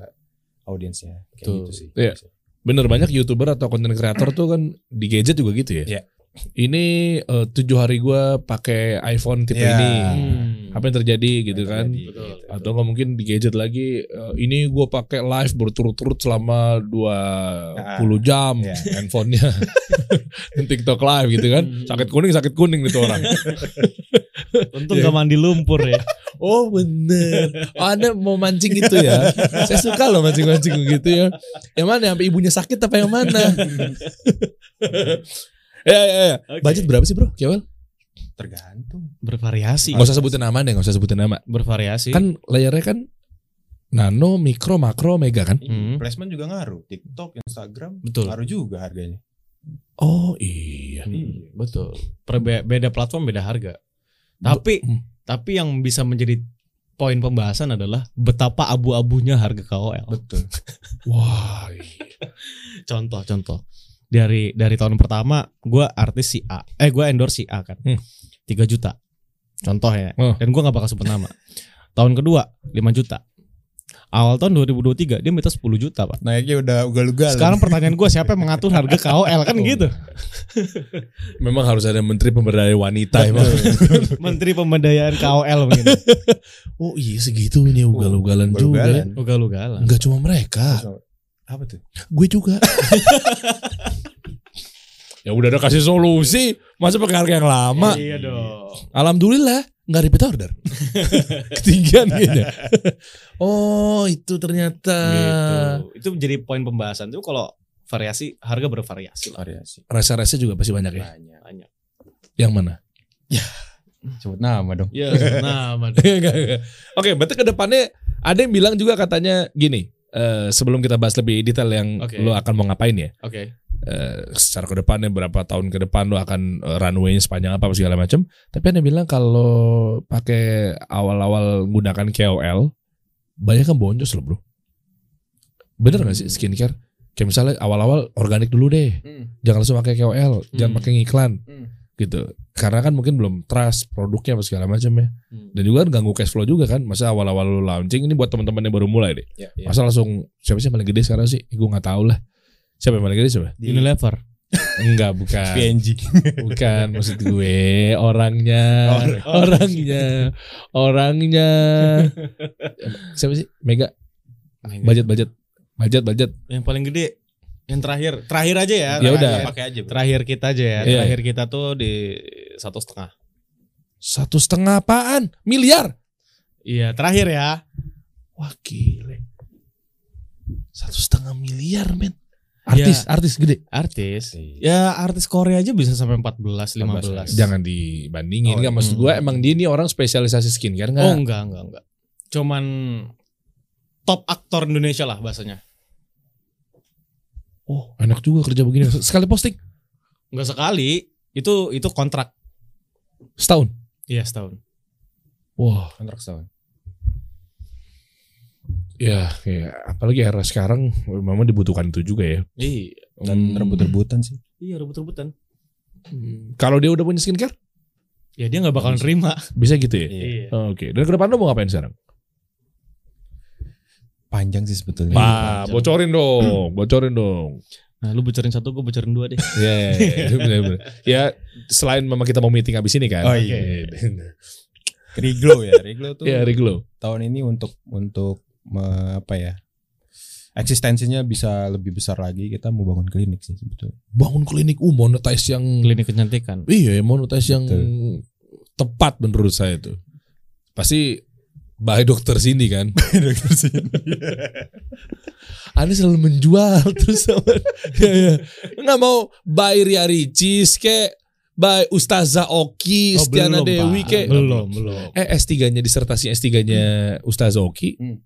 S4: audiensnya kayak
S2: Betul.
S4: gitu sih.
S1: Iya. Bener banyak youtuber atau content creator tuh kan di gadget juga gitu ya.
S4: Iya.
S1: Ini eh, tujuh hari gua pakai iPhone tipe
S4: Iya.
S1: ini.
S2: Hmm.
S1: Apa yang terjadi gitu
S4: Yang
S1: kan?
S4: terjadi,
S2: Betul.
S1: Atau nggak mungkin di gadget lagi eh, ini gua pakai live berturut-turut selama 20 jam
S4: Iya.
S1: handphonenya TikTok live gitu kan.
S2: Hmm.
S1: Sakit kuning sakit kuning nih tuh orang.
S2: untung
S1: Iya.
S2: gak mandi lumpur ya
S1: Oh bener oh, Anda mau mancing itu ya Saya suka loh mancing-mancing gitu ya Yang mana sampai ibunya sakit apa yang mana Ya ya ya
S2: Oke.
S1: Budget berapa sih bro Kiawel
S4: Tergantung.
S2: bervariasi
S1: Gak usah sebutin nama deh Gak usah sebutin nama
S2: bervariasi
S1: Kan layarnya kan Nano, mikro, makro, mega kan
S2: Hmm.
S4: Placement juga ngaruh. TikTok, Instagram
S2: betul
S4: ngaruh juga harganya.
S1: Oh iya
S2: Hmm, betul Perbe- beda platform beda harga tapi
S1: Hmm.
S2: tapi yang bisa menjadi poin pembahasan adalah betapa abu-abunya harga KOL
S4: Betul.
S1: Wah iya.
S2: contoh contoh dari dari tahun pertama gue artis si A. Eh gue endorse si A kan.
S1: Hmm.
S2: 3 juta. Contoh ya.
S1: Oh.
S2: dan gue nggak bakal sebut nama. Tahun kedua 5 juta. Awal tahun 2023 dia minta 10 juta pak.
S4: Naiknya udah ugal-ugal.
S2: sekarang pertanyaan gue siapa yang mengatur harga KOL kan gitu.
S1: Memang harus ada menteri pemberdayaan wanita emang
S2: menteri pemberdayaan KOL mungkin.
S1: Oh iya segitu nih ugal-ugalan juga ya.
S4: Ugal-ugalan.
S1: Enggak cuma mereka.
S4: Apa tuh?
S1: Gue juga Ya udah ada kasih solusi Masa pakai harga yang lama
S2: iya dong
S1: Alhamdulillah nggak repeat order. Ketinggian kayaknya. oh, itu ternyata
S2: gitu itu menjadi poin pembahasan tuh kalau variasi harga bervariasi lah
S4: Variasi.
S1: rasa-rasa juga pasti banyak ya.
S4: Banyak.
S2: banyak
S1: Yang mana?
S4: Sebut nama dong.
S2: ya nah aman.
S1: Enggak, enggak. Oke, berarti ke depannya ada yang bilang juga katanya gini. eh, sebelum kita bahas lebih detail yang
S2: Oke.
S1: lo akan mau ngapain ya?
S2: oke
S1: eh, secara ke depannya berapa tahun ke depan lo akan eh, runway-nya sepanjang apa segala macam. Tapi ada yang bilang kalau pakai awal-awal menggunakan KOL banyak kan boncos loh, Bro. Bener gak sih skincare? Kayak misalnya awal-awal organik dulu deh. Jangan langsung pakai KOL, jangan
S2: Hmm.
S1: pakai iklan
S4: Hmm.
S1: gitu. Karena kan mungkin belum trust produknya apa segala macam ya.
S2: Hmm.
S1: Dan juga kan ganggu cash flow juga kan. Masa awal-awal launching ini buat teman-teman yang baru mulai deh.
S4: Ya, ya.
S1: Masa langsung siapa sih yang paling gede sekarang sih? Gue nggak tahu lah. Siapa yang paling gede siapa?
S4: Di
S2: Unilever
S1: Enggak, bukan.
S4: PNG.
S1: Bukan maksud gue orangnya,
S4: Orang.
S1: orangnya, orangnya. Siapa sih? Mega. Budget, budget, budget, budget.
S2: yang paling gede yang terakhir terakhir aja ya
S1: Ya udah.
S4: Pakai aja. bro.
S2: terakhir kita aja ya
S1: Iya.
S2: terakhir kita tuh di satu setengah
S1: Satu setengah apaan? Miliar.
S2: iya terakhir ya
S1: Wah gile. Satu setengah miliar men. Artis, artis gede.
S2: artis
S4: Iya.
S2: ya artis Korea aja bisa sampai 14 15
S1: Jangan dibandingin.
S4: Oh,
S1: Enggak maksud
S2: hmm.
S1: gue emang dia ini orang spesialisasi skincare
S2: oh
S1: enggak?
S2: enggak enggak enggak cuman top aktor Indonesia lah bahasanya
S1: Oh, enak juga kerja begini. Sekali posting
S2: enggak sekali itu itu kontrak
S1: setahun.
S2: iya setahun
S1: Wah,
S4: Kontrak setahun.
S1: Ya, ya apalagi era sekarang memang dibutuhkan itu juga ya.
S2: iya
S4: Dan
S1: Hmm.
S4: rebut-rebutan sih.
S2: iya rebut-rebutan
S1: Hmm. Kalau dia udah punya skincare,
S2: ya dia nggak bakalan terima
S1: bisa gitu ya.
S4: Iya.
S1: Oh, Oke, dan ke depan lo mau ngapain sekarang?
S4: Panjang sih sebetulnya.
S2: Iya,
S1: Pak,
S2: panjang.
S1: bocorin dong, bocorin dong.
S2: nah lu bocorin satu gue bocorin dua deh
S1: Ya, ya, ya, bener, bener. ya selain memang kita mau meeting abis ini kan.
S4: Oh, iya. Riglo ya. Riglo tuh
S1: Ya, Riglo.
S4: tahun ini untuk untuk me- apa ya? eksistensinya bisa lebih besar lagi kita mau bangun klinik sih sebetulnya.
S1: Bangun klinik, uh monetize yang
S2: Klinik kecantikan.
S1: Iya, monetize yang
S4: Betul.
S1: tepat menurut saya itu. Pasti by dokter sini kan.
S4: Dokter sini.
S1: Anda selalu menjual terus sama ya, ya. Nggak mau by Ria Ricis kayak by Ustazah Oki,
S2: Oh,
S1: Stiana
S2: belum,
S1: Dewi kayak
S2: belum, belum.
S1: eh S3-nya disertasi S3-nya Ustazah Oki.
S4: Hmm.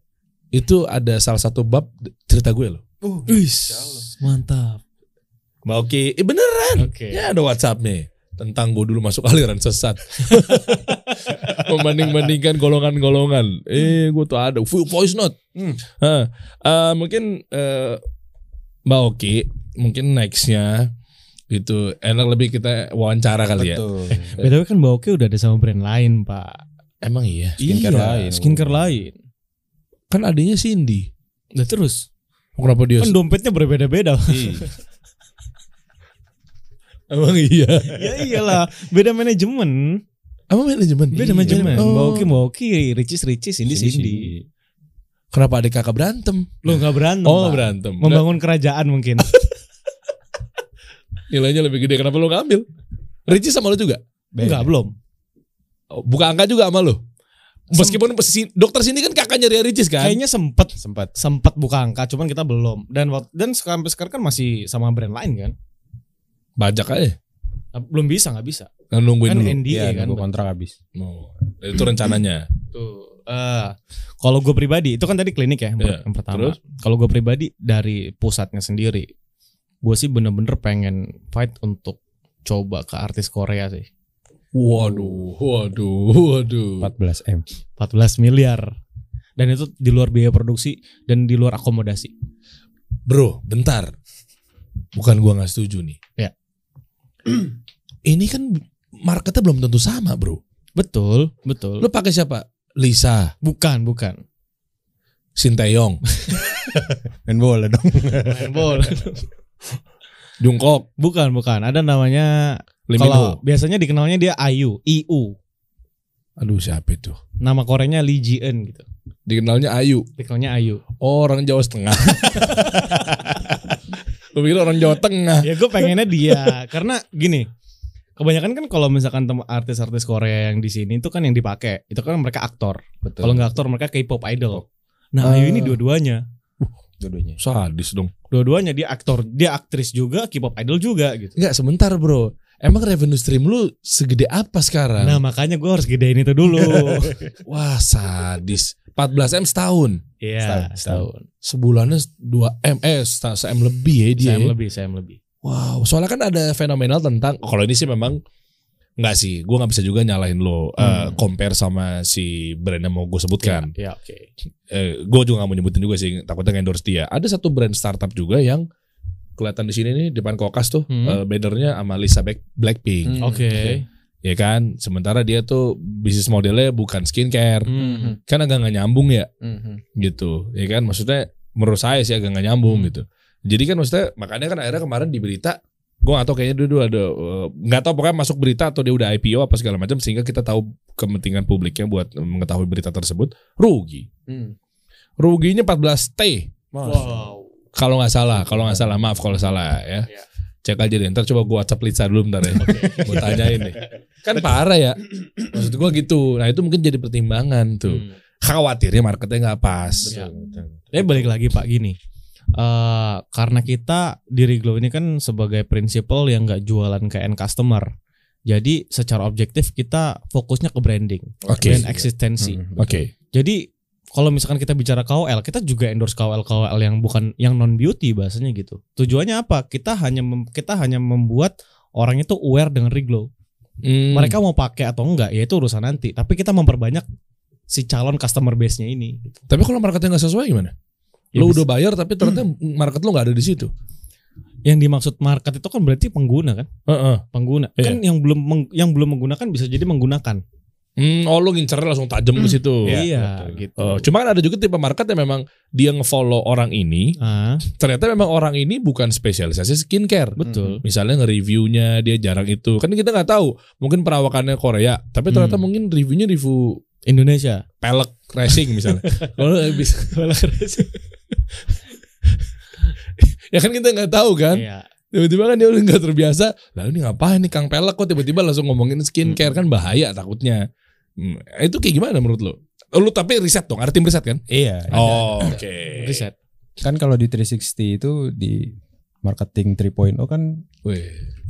S1: Itu ada salah satu bab cerita gue loh.
S2: Wis, mantap.
S1: Mbak Oki, eh beneran.
S2: Oke.
S1: Ya ada WhatsApp-nya tentang gue dulu masuk aliran sesat. Membanding-bandingkan golongan-golongan. Eh, gue tuh ada full voice note.
S4: Hmm.
S1: Hah. Eh, mungkin eh, Mbak Oki, mungkin nextnya itu enak lebih kita wawancara kali ya.
S4: Betul.
S2: BTW kan Mbak Oki udah ada sama brand lain, Pak.
S1: Emang iya.
S4: Skincare
S2: Iya,
S4: lain.
S2: Skincare lain.
S1: Kan adanya Cindy.
S2: Udah terus.
S1: Kenapa dia?
S2: Kan dompetnya berbeda-beda.
S1: Emang iya.
S2: ya iyalah, beda manajemen.
S1: Emang manajemen.
S2: Beda
S1: Iya.
S2: manajemen.
S1: Oh.
S2: Oki, Mbak Oki, Ricis, Ricis, Cindy, Cindy.
S1: Kenapa adik kakak berantem?
S2: Lo nggak berantem,
S1: Oh
S2: Pak.
S1: berantem.
S2: Membangun kerajaan mungkin.
S1: Nilainya lebih gede. Kenapa lo ngambil? Richie sama lo juga?
S2: Enggak, belum.
S1: Oh, Buka angka juga sama lo? Meskipun posisi dokter sini kan kakaknya Ria Ricis kan?
S2: Kayaknya sempet
S4: Sempat.
S2: sempat buka angka, cuman kita belum. Dan dan sekarang sampai sekarang kan masih sama brand lain kan.
S1: Bajak aja.
S2: Nah, Belum bisa, nggak bisa.
S1: Kan nungguin
S2: Kan
S1: dulu.
S2: NDA
S4: Iya,
S2: kan.
S4: nunggu kontrak habis.
S1: Oh, itu rencananya.
S2: Tuh. Eh, kalau gue pribadi itu kan tadi klinik ya yang, per-
S1: Iya,
S2: yang pertama. Kalau gue pribadi dari pusatnya sendiri, gue sih bener-bener pengen fight untuk coba ke artis Korea sih.
S1: Waduh, waduh, waduh.
S4: 14 m.
S2: 14 miliar. Dan itu di luar biaya produksi dan di luar akomodasi.
S1: Bro, bentar. Bukan gua nggak setuju nih.
S2: Ya.
S1: Ini kan marketnya belum tentu sama, bro.
S2: Betul, betul.
S1: Lo pakai siapa? Lisa,
S2: bukan, bukan.
S1: Sinteyong,
S4: Main bola dong.
S2: Main bola.
S1: Jungkook,
S2: bukan, bukan. Ada namanya kalau biasanya dikenalnya dia Ayu, IU.
S1: Aduh, siapa itu?
S2: Nama Koreanya Lee Ji Eun gitu.
S1: Dikenalnya Ayu.
S2: Dikenalnya Ayu.
S1: Oh, orang Jawa Setengah. Gue pikir orang Jawa Tengah.
S2: ya gue pengennya dia karena gini kebanyakan kan kalau misalkan artis-artis Korea yang di sini itu kan yang dipakai itu kan mereka aktor
S4: Betul.
S2: kalau nggak aktor mereka K-pop idol nah Ayu ini
S1: Ah.
S2: dua-duanya
S4: dua-duanya.
S1: Sadis dong.
S2: dua-duanya dia aktor dia aktris juga K-pop idol juga gitu
S1: Enggak, sebentar bro. Emang revenue stream lu segede apa sekarang?
S2: nah makanya gue harus gedein itu dulu
S1: Wah, sadis. 14 M setahun.
S2: Iya
S4: Setahun,
S2: setahun
S1: Sebulannya 2 M, eh se M lebih ya dia.
S2: saya
S1: ya.
S2: lebih saya lebih
S1: Wow, soalnya kan ada fenomenal tentang kalau ini sih memang nggak sih, gue nggak bisa juga nyalahin lo eh,
S2: Hmm.
S1: compare sama si brand yang mau gue sebutkan.
S2: ya oke
S1: Eh, gue juga nggak mau nyebutin juga sih, takutnya endorse dia. Ada satu brand startup juga yang kelihatan di sini nih depan kokas tuh,
S2: Hmm.
S1: eh, bannernya sama Lisa Black- Blackpink,
S4: Hmm.
S2: oke
S1: ya kan. Sementara dia tuh bisnis modelnya bukan skincare,
S2: Hmm.
S1: kan agak nggak nyambung ya,
S4: Mhm.
S1: gitu, ya kan. Maksudnya menurut saya sih agak nggak nyambung
S2: Hmm.
S1: gitu. Jadi kan maksudnya makanya kan akhirnya kemarin di berita gue gak tahu kayaknya dulu ada eh, nggak tahu pokoknya masuk berita atau dia udah IPO apa segala macam sehingga kita tahu kepentingan publiknya buat mengetahui berita tersebut rugi
S4: Hmm.
S1: ruginya 14 T
S2: wow
S1: kalau nggak salah kalau nggak salah maaf kalau salah ya
S2: Iya.
S1: cek aja deh ntar coba gue WhatsApp Lisa dulu bentar ya gue tanyain nih kan parah ya maksud gue gitu nah itu mungkin jadi pertimbangan tuh
S2: Hmm.
S1: khawatirnya marketnya nggak pas.
S4: Betul, betul.
S2: Tapi balik lagi Pak gini. eh karena kita di Riglow ini kan sebagai prinsipal yang nggak jualan ke end customer. Jadi secara objektif kita fokusnya ke branding
S1: oke
S2: dan eksistensi.
S4: Mhm,
S1: oke
S4: betul.
S2: Jadi kalau misalkan kita bicara KOL, kita juga endorse KOL KOL yang bukan yang non beauty bahasanya gitu. Tujuannya apa? Kita hanya mem- kita hanya membuat orang itu aware dengan Riglow.
S1: Hmm.
S2: Mereka mau pakai atau enggak ya itu urusan nanti. Tapi kita memperbanyak si calon customer base-nya ini. gitu.
S1: tapi kalau marketnya nggak sesuai gimana
S2: Ya
S1: lo
S2: bisa-
S1: udah bayar tapi ternyata market lo nggak ada di situ
S2: yang dimaksud market itu kan berarti pengguna kan?
S1: Heeh.
S2: pengguna
S1: Iya.
S2: kan yang belum meng- yang belum menggunakan bisa jadi menggunakan
S1: Hmm, oh lo ngincernya langsung tajam ke situ.
S4: Iya,
S2: iya gitu
S1: Oh, cuma kan ada juga tipe market yang memang dia ngefollow orang ini,
S2: ah
S1: ternyata memang orang ini bukan spesialisasi skincare.
S2: betul
S1: Misalnya nge-reviewnya dia jarang itu. Kan kita nggak tahu, mungkin perawakannya Korea, tapi ternyata
S2: Hmm.
S1: mungkin reviewnya review
S2: Indonesia
S1: pelek racing misalnya. Kalau bisa ya kan kita nggak tahu kan.
S2: Iya.
S1: Tiba-tiba kan dia udah nggak terbiasa. Lalu ini ngapain nih Kang Pelek kok tiba-tiba langsung ngomongin skincare kan bahaya takutnya. Hmm, itu kayak gimana menurut lo? Lu tapi riset dong, ada tim riset kan?
S4: Iya.
S1: Oh, oke.
S2: Riset.
S4: Kan kalau di 360 itu di marketing 3.0 kan
S1: Wih,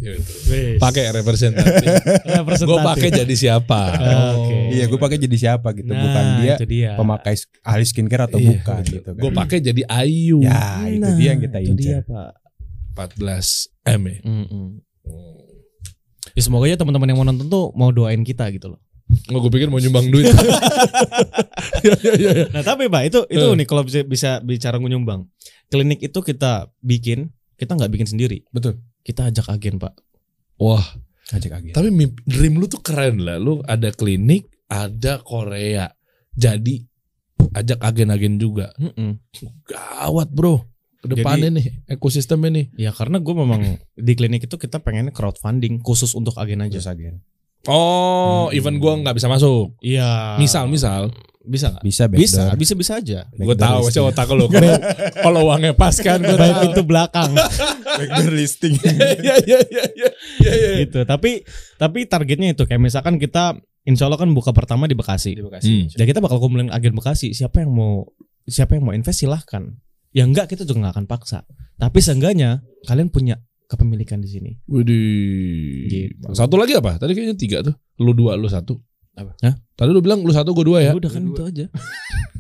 S1: iya betul. pakai representatif.
S2: Representatif.
S1: Gue pakai jadi siapa?
S2: Oke.
S4: iya gue pakai jadi siapa gitu,
S2: Nah,
S4: bukan dia
S2: dia.
S4: pemakai ahli skincare atau
S1: Iya,
S4: bukan gitu kan.
S1: Gue pakai jadi Ayu.
S4: Ya, itu dia yang kita
S2: itu dia,
S4: incar.
S2: Pak.
S1: 14 M ya.
S2: Mm-mm. Ya semoga aja teman-teman yang mau nonton tuh mau doain kita gitu loh.
S1: Nggak gue pikir mau nyumbang duit. ya, ya, ya, ya.
S2: Nah tapi pak itu itu
S1: Eh.
S2: nih kalau bisa bisa bicara nyumbang. Klinik itu kita bikin, kita nggak bikin sendiri.
S4: Betul.
S2: Kita ajak agen pak.
S1: Wah,
S4: Ajak agen.
S1: tapi dream lu tuh keren lah. Lu ada klinik, ada Korea. Jadi ajak agen-agen juga.
S2: Mm-mm.
S1: Gawat bro. Ke depannya nih ekosistemnya nih.
S2: Ya karena gue memang di klinik itu kita pengen crowdfunding khusus untuk agen aja.
S4: Ajak agen.
S1: Oh,
S2: Hmm.
S1: even gua nggak bisa masuk.
S2: Iya.
S1: Misal, misal.
S2: bisa nggak?
S4: Bisa
S2: Bisa,
S4: backdoor.
S2: bisa bisa aja.
S1: Gue tahu sih otak lo. Kalau uangnya pas kan gue
S2: Baik
S1: tahu.
S2: itu belakang
S4: backdoor listing.
S1: Iya iya iya iya. Iya iya.
S2: gitu. Tapi tapi targetnya itu kayak misalkan kita Insya Allah kan buka pertama di Bekasi.
S4: Di Bekasi.
S1: Hmm.
S2: Dan kita bakal kumpulin agen Bekasi. Siapa yang mau siapa yang mau invest silahkan. Yang enggak kita juga nggak akan paksa. Tapi seenggaknya kalian punya kepemilikan di sini.
S1: Widih.
S2: Gitu.
S1: Satu lagi apa? Tadi kayaknya tiga tuh. Lu dua, lu satu.
S2: Apa? Hah?
S1: Tadi lu bilang lu satu, gue dua ya.
S2: Ya udah kan itu aja.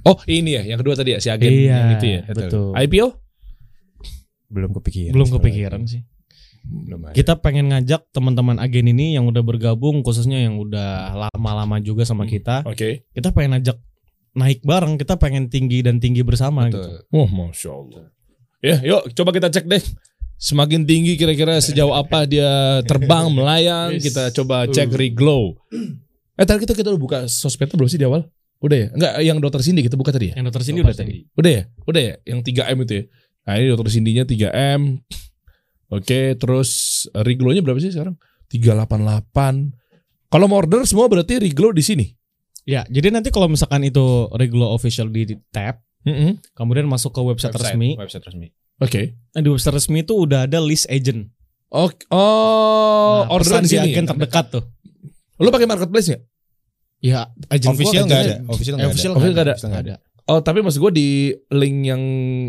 S1: Oh ini ya, yang kedua tadi ya si agen
S2: iya,
S1: yang itu ya.
S2: betul.
S1: IPO?
S4: Belum kepikiran.
S2: Belum kepikiran sih.
S4: Belum ada.
S2: Kita pengen ngajak teman-teman agen ini yang udah bergabung khususnya yang udah lama-lama juga sama
S1: Hmm.
S2: kita.
S1: Oke.
S2: Kita pengen ngajak naik bareng, kita pengen tinggi dan tinggi bersama gitu.
S4: Betul.
S1: Wah, masya Allah. Ya, yuk coba kita cek deh. Semakin tinggi kira-kira sejauh apa dia terbang melayang.
S2: Yes.
S1: Kita coba cek reglow. Eh tadi kita kita udah buka sosmednya belum sih di awal? Udah ya? Enggak, yang dokter Cindy kita buka tadi ya?
S2: Yang dokter sini udah tadi.
S1: Udah ya? Udah ya? Yang 3M itu ya? Nah ini dokter Cindy-nya 3M. Oke, terus Riglo-nya berapa sih sekarang? 388. Kalau mau order semua berarti Riglo di sini.
S2: Ya, jadi nanti kalau misalkan itu Regulo official di tab,
S1: Mm-mm.
S2: kemudian masuk ke website, resmi.
S4: Website resmi.
S1: Oke.
S2: Nah, di website resmi itu udah ada list agent.
S1: Oh, oh
S2: Nah,
S1: orderan di
S2: agen terdekat tuh.
S1: Lu pakai marketplace nggak?
S2: Ya, agent
S4: Official
S2: gua
S4: nggak ada. Official
S2: Eh,
S4: nggak ada.
S2: official
S1: Official
S2: nggak
S1: nggak
S2: ada.
S4: Official.
S1: Oh tapi maksud gue di link yang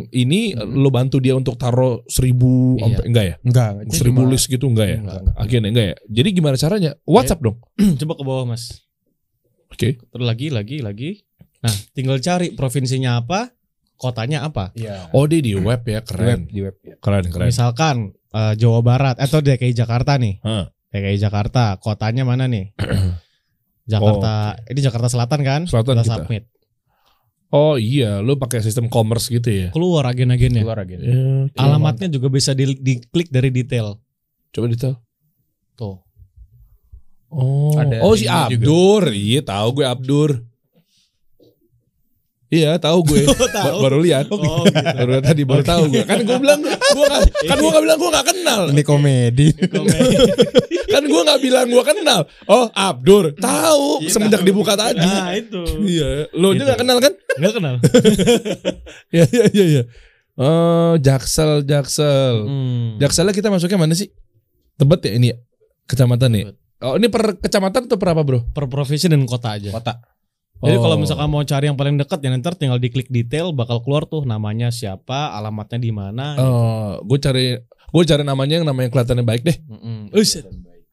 S1: ini
S2: Hmm.
S1: lo bantu dia untuk taruh seribu
S2: Iya.
S1: sampai enggak ya?
S4: Enggak.
S1: Seribu
S4: cuma-
S1: list gitu enggak ya?
S2: Enggak, enggak.
S1: Akhirnya enggak ya? Jadi gimana caranya? WhatsApp dong.
S2: Coba ke bawah, Mas.
S1: Oke.
S2: Terus lagi, lagi, lagi. Nah, tinggal cari provinsinya apa, kotanya apa.
S4: Iya.
S1: Oh dia di web ya
S4: Di web,
S1: keren.
S4: di web. ya.
S1: Keren keren.
S2: Misalkan eh, Jawa Barat atau DKI Jakarta nih.
S1: Hah.
S2: DKI Jakarta, kotanya mana nih? Jakarta, ini Jakarta Selatan kan?
S1: Selatan
S2: Kita
S1: kita.
S2: submit.
S1: Oh iya, lo pakai sistem commerce gitu ya?
S2: Keluar agen-agennya.
S4: Keluar agen.
S1: Ya.
S2: Alamatnya juga bisa di- diklik dari detail.
S1: Coba detail.
S2: Tuh.
S1: Oh,
S4: Ada
S1: oh si
S4: juga.
S1: Abdur. Iya tahu gue Abdur. Iya tahu gue. Ba- baru lihat.
S2: Oh, gitu.
S1: Baru lihat tadi baru tahu gue. Kan gue bilang gue gak, kan gue gak bilang gue gak kenal.
S4: Ini komedi.
S1: kan gue nggak bilang gue kenal. Oh Abdur tahu
S4: Iya,
S1: semenjak
S4: tahu.
S1: dibuka tadi.
S2: Nah, itu.
S1: Iya, lo aja
S2: Gitu.
S1: nggak kenal kan?
S2: Enggak kenal.
S1: Iya iya iya. iya. Oh Jaksel Jaksel.
S2: Hmm.
S1: Jakselnya kita masuknya mana sih? Tebet ya ini ya? Kecamatan nih.
S2: Tebet.
S1: Oh ini per kecamatan atau per apa bro?
S2: Per provinsi dan kota aja.
S4: Kota.
S2: Jadi
S1: Oh.
S2: kalau misalkan mau cari yang paling dekat ya nanti tinggal diklik detail bakal keluar tuh namanya siapa, alamatnya di mana.
S1: Oh, gue cari gue cari namanya yang namanya kelihatannya baik deh.
S2: Mm-mm. Uset.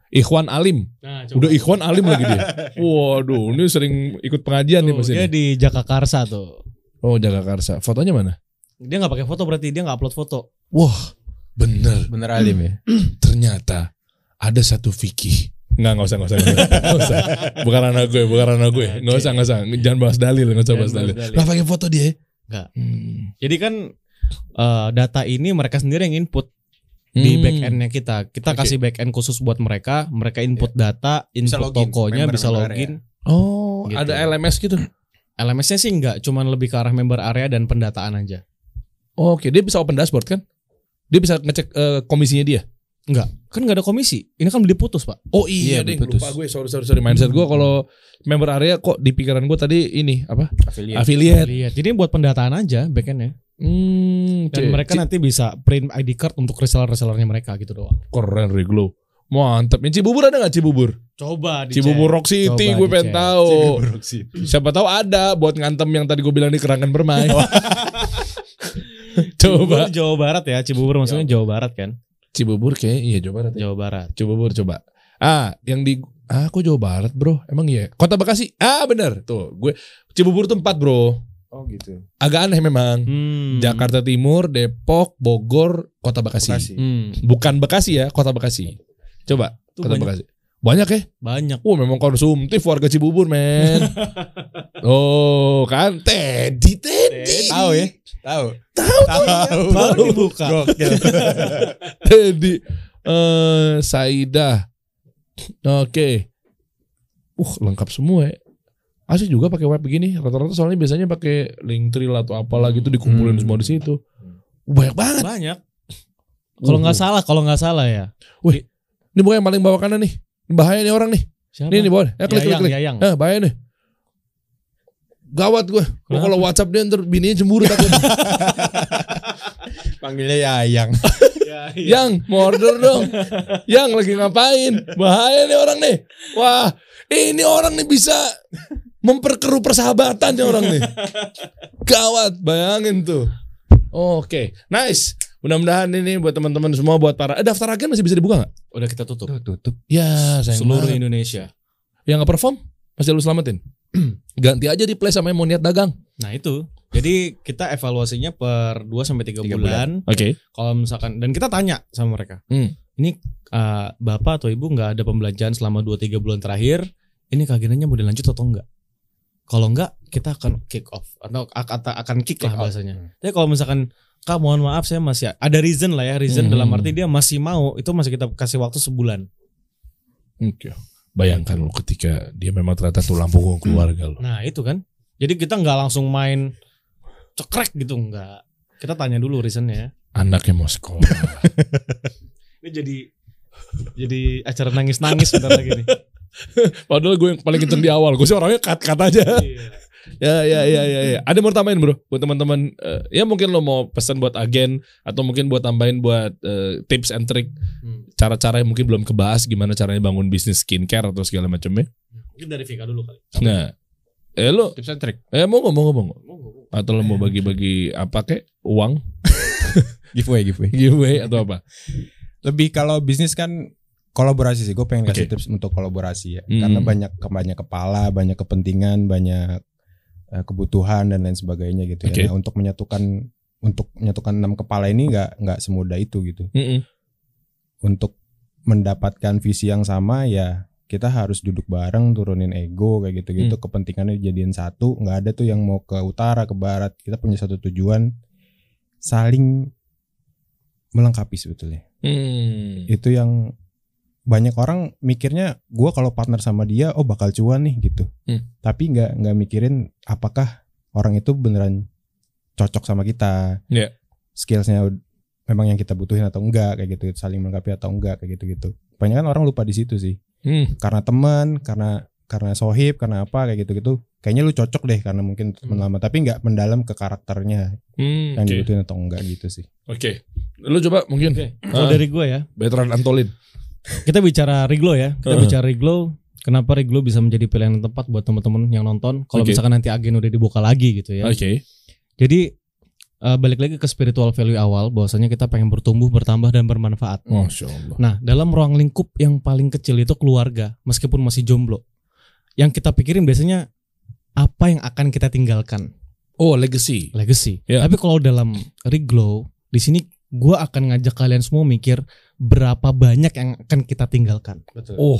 S1: Ikhwan Alim.
S2: Nah,
S1: Udah Ikhwan Alim lagi dia. Waduh, ini sering ikut pengajian nih
S2: Tuh,
S1: pasti.
S2: dia
S1: nih.
S2: di Jagakarsa tuh.
S1: Oh, Jagakarsa. Fotonya mana?
S2: Dia nggak pakai foto berarti dia nggak upload foto.
S1: Wah, bener.
S4: Bener alim ya.
S1: Ternyata ada satu fikih. Enggak, enggak usah, enggak usah. Enggak usah. Bukan anak gue, bukan anak gue. Enggak usah, enggak usah. Jangan bahas dalil, enggak usah bahas dalil. Lah pakai foto dia.
S2: Enggak.
S1: Hmm.
S2: Jadi kan eh, data ini mereka sendiri yang input di
S1: Hmm.
S2: back endnya kita. Kita
S1: Oke.
S2: kasih back end khusus buat mereka. Mereka input data, input
S4: login,
S2: tokonya,
S4: member-
S2: bisa login.
S1: Oh,
S2: Gitu.
S1: ada LMS gitu.
S2: LMS-nya sih enggak, cuman lebih ke arah member area dan pendataan aja.
S1: Oh, Oke, dia bisa open dashboard kan? Dia bisa ngecek eh, komisinya dia.
S2: Enggak, kan nggak ada komisi. Ini kan diputus pak.
S1: Oh iya,
S4: Iya,
S1: deh,
S4: putus.
S1: lupa gue. Sorry, sorry, sorry. Mindset gue kalau member area kok di pikiran gue tadi ini apa?
S4: Affiliate.
S1: Affiliate.
S2: Lihat, jadi buat pendataan aja backendnya.
S1: Hmm,
S2: Dan mereka nanti bisa print ID card untuk reseller-resellernya mereka gitu doang.
S1: keren Reglo. Mantap. Yang Cibubur ada nggak Cibubur?
S2: Coba
S1: Cibubur Rock City,
S2: Coba
S1: gue pengen tahu. Siapa tahu ada buat ngantem yang tadi gue bilang di kerangan bermain.
S2: Cibubur
S1: Coba.
S2: Jawa Barat ya, Cibubur maksudnya Jawa Barat kan?
S1: Cibubur kayak iya Jawa Barat. ya.
S2: Jawa Barat.
S1: Cibubur coba. Ah, yang di ah kok Jawa Barat, Bro? Emang iya? Kota Bekasi. Ah, bener. Tuh, gue Cibubur tuh empat, Bro.
S4: Oh gitu.
S1: Agak aneh memang.
S2: Hmm.
S1: Jakarta Timur, Depok, Bogor, Kota Bekasi.
S4: Bekasi.
S2: Hmm.
S1: Bukan Bekasi ya, Kota Bekasi. Coba,
S2: Tuh
S1: Kota
S2: banyak.
S1: Bekasi. Banyak ya?
S2: Banyak.
S1: Wah, memang konsumtif warga Cibubur, men. oh, kan Teddy, Teddy.
S4: Tahu ya? Tahu.
S1: Tahu,
S4: Tahu.
S2: Baru dibuka.
S1: Teddy. Eh, Saida. Oke. Uh, lengkap semua ya. Asli juga pakai web begini. Rata-rata soalnya biasanya pakai Linktree lah atau apalah gitu dikumpulin
S4: Hmm.
S1: semua di situ. Banyak banget.
S2: Banyak. Kalau nggak
S1: Uh.
S2: salah, kalau nggak salah ya.
S1: Ini bukan yang paling bawah kanan nih. Bahaya nih orang nih.
S2: Siapa?
S1: Nih nih bawah. Ya klik klik
S2: Yayang,
S1: klik.
S2: Yayang.
S1: Eh, bahaya nih. Gawat gue.
S2: Kenapa?
S1: kalau WhatsApp dia ntar bininya cemburu takut.
S4: Panggilnya Yayang.
S1: Yang mau order dong. Yang lagi ngapain? Bahaya nih orang nih. Wah, ini orang nih bisa memperkeruh persahabatan nih orang nih. Gawat, bayangin tuh. Oke, nice. Mudah-mudahan ini buat teman-teman semua buat para eh, daftar agen masih bisa dibuka nggak?
S2: Udah kita tutup.
S4: Tuh tutup.
S1: Ya, sayang
S2: Seluruh
S1: banget.
S2: Indonesia.
S1: Yang nggak perform masih lu selamatin. Ganti aja di play sama yang mau niat dagang.
S2: Nah itu. Jadi kita evaluasinya per 2 sampai 3
S4: Tiga
S2: bulan.
S1: Oke.
S2: Kalau misalkan dan kita tanya sama mereka.
S1: Hmm.
S2: Ini uh, Bapak atau Ibu nggak ada pembelanjaan selama 2 3 bulan terakhir, ini keagenannya mau dilanjut atau enggak? Kalau enggak, kita akan kick off atau akan akan kick lah
S4: Kick out.
S2: bahasanya. Tapi kalau misalkan Kak mohon maaf saya masih ada reason lah ya, reason
S1: Hmm.
S2: dalam arti dia masih mau, itu masih kita kasih waktu sebulan.
S1: Oke. Bayangkan lu ketika dia memang ternyata tulang punggung keluarga lu.
S2: Nah, itu kan. Jadi kita nggak langsung main cekrek gitu enggak. Kita tanya dulu reasonnya.
S1: Anaknya mau sekolah.
S2: Ini jadi jadi acara nangis-nangis bentar lagi nih.
S1: Padahal gue yang paling kenceng di awal. Gue sih orangnya cut-cut aja.
S2: Iya.
S1: Ya ya ya ya ya. Ada yang mau tambahin bro buat teman-teman eh, ya mungkin lo mau pesan buat agen atau mungkin buat tambahin buat eh, tips and trick
S2: Hmm.
S1: cara-cara yang mungkin belum kebahas gimana caranya bangun bisnis skincare atau segala macamnya.
S2: Mungkin dari Vika dulu kali.
S1: Nah, eh lo
S4: Tips and trick.
S1: eh mau ngomong ngomong
S2: Monggo.
S1: atau lo mau bagi-bagi apa kek uang
S4: Giveaway, giveaway.
S1: giveaway atau apa?
S4: Lebih kalau bisnis kan kolaborasi sih. Gue pengen kasih
S1: Oke.
S4: tips untuk kolaborasi ya.
S1: Hmm.
S4: Karena banyak banyak kepala, banyak kepentingan, banyak kebutuhan dan lain sebagainya gitu
S1: Oke.
S4: ya. Nah, untuk menyatukan untuk menyatukan enam kepala ini nggak nggak semudah itu gitu.
S1: Mm-mm.
S4: Untuk mendapatkan visi yang sama ya kita harus duduk bareng, turunin ego kayak gitu-gitu.
S1: Hmm.
S4: Kepentingannya dijadiin satu. nggak ada tuh yang mau ke utara, ke barat. Kita punya satu tujuan, saling melengkapi sebetulnya
S1: Hmm.
S4: itu yang banyak orang mikirnya gua kalau partner sama dia oh bakal cuan nih gitu
S1: Hmm.
S4: tapi nggak nggak mikirin apakah orang itu beneran cocok sama kita
S1: Iya.
S4: skillsnya memang yang kita butuhin atau enggak kayak gitu saling melengkapi atau enggak kayak gitu gitu banyak kan orang lupa di situ sih
S1: Hmm.
S4: karena teman karena karena sohib karena apa kayak gitu gitu kayaknya lu cocok deh karena mungkin teman lama tapi nggak mendalam ke karakternya
S1: Hmm,
S4: yang
S1: Oke.
S4: dibutuhin atau enggak gitu sih
S1: Oke. Lu coba mungkin
S2: Oke. Kalau
S1: Ah.
S2: dari gue ya,
S1: veteran Antolin.
S2: Kita bicara Riglo ya. Kita
S1: Uh-huh.
S2: bicara Riglo. Kenapa Riglo bisa menjadi pilihan yang tepat buat teman-teman yang nonton? Kalau
S1: Oke.
S2: misalkan nanti agen udah dibuka lagi gitu ya.
S1: Oke.
S2: Jadi eh, balik lagi ke spiritual value awal, bahwasanya kita pengen bertumbuh, bertambah dan bermanfaat.
S1: Masya Allah.
S2: Nah, dalam ruang lingkup yang paling kecil itu keluarga, meskipun masih jomblo. Yang kita pikirin biasanya apa yang akan kita tinggalkan,
S1: Oh legacy.
S2: legacy.
S1: Ya.
S2: Tapi kalau dalam Riglow, di sini gua akan ngajak kalian semua mikir berapa banyak yang akan kita tinggalkan. Betul.
S1: Oh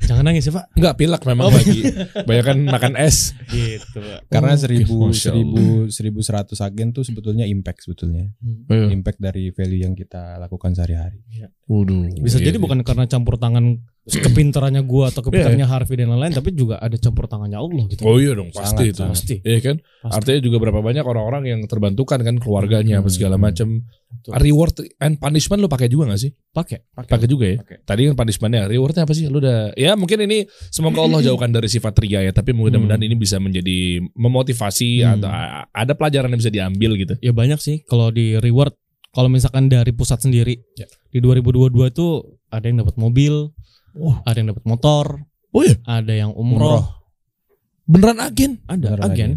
S2: Jangan nangis ya, Pak.
S1: Enggak pilak memang lagi. Banyak kan makan es.
S2: Gitu, Pak.
S4: karena
S1: Oh,
S4: seribu seribu seribu seratus agen tuh sebetulnya impact sebetulnya
S1: Iya.
S4: impact dari value yang kita lakukan sehari-hari
S1: Waduh.
S2: Bisa
S1: Iya,
S2: jadi
S1: iya.
S2: bukan karena campur tangan kepintarannya gua atau kepintarannya Harvey dan lain-lain tapi juga ada campur tangannya Allah gitu.
S1: Oh iya dong, pasti
S4: Sangat,
S1: itu.
S2: Pasti.
S1: Iya kan?
S2: Pasti.
S1: Artinya juga berapa banyak orang-orang yang terbantukan kan keluarganya apa
S4: Hmm.
S1: segala macam. Reward and punishment lu pakai juga gak sih?
S2: Pakai.
S1: Pakai juga ya.
S4: Pakai.
S1: Tadi kan punishmentnya, rewardnya apa sih? Lu udah ya mungkin ini semoga Allah jauhkan dari sifat ria ya, tapi mudah-mudahan ini bisa menjadi memotivasi
S2: Hmm.
S1: atau ada pelajaran yang bisa diambil gitu.
S2: Ya banyak sih kalau di reward kalau misalkan dari pusat sendiri
S1: Ya.
S2: di 2022 itu ada yang dapat mobil,
S1: Wah.
S2: ada yang dapat motor,
S1: Oh iya,
S2: ada yang umroh,
S1: beneran agen.
S2: ada
S4: Beneran
S2: agen,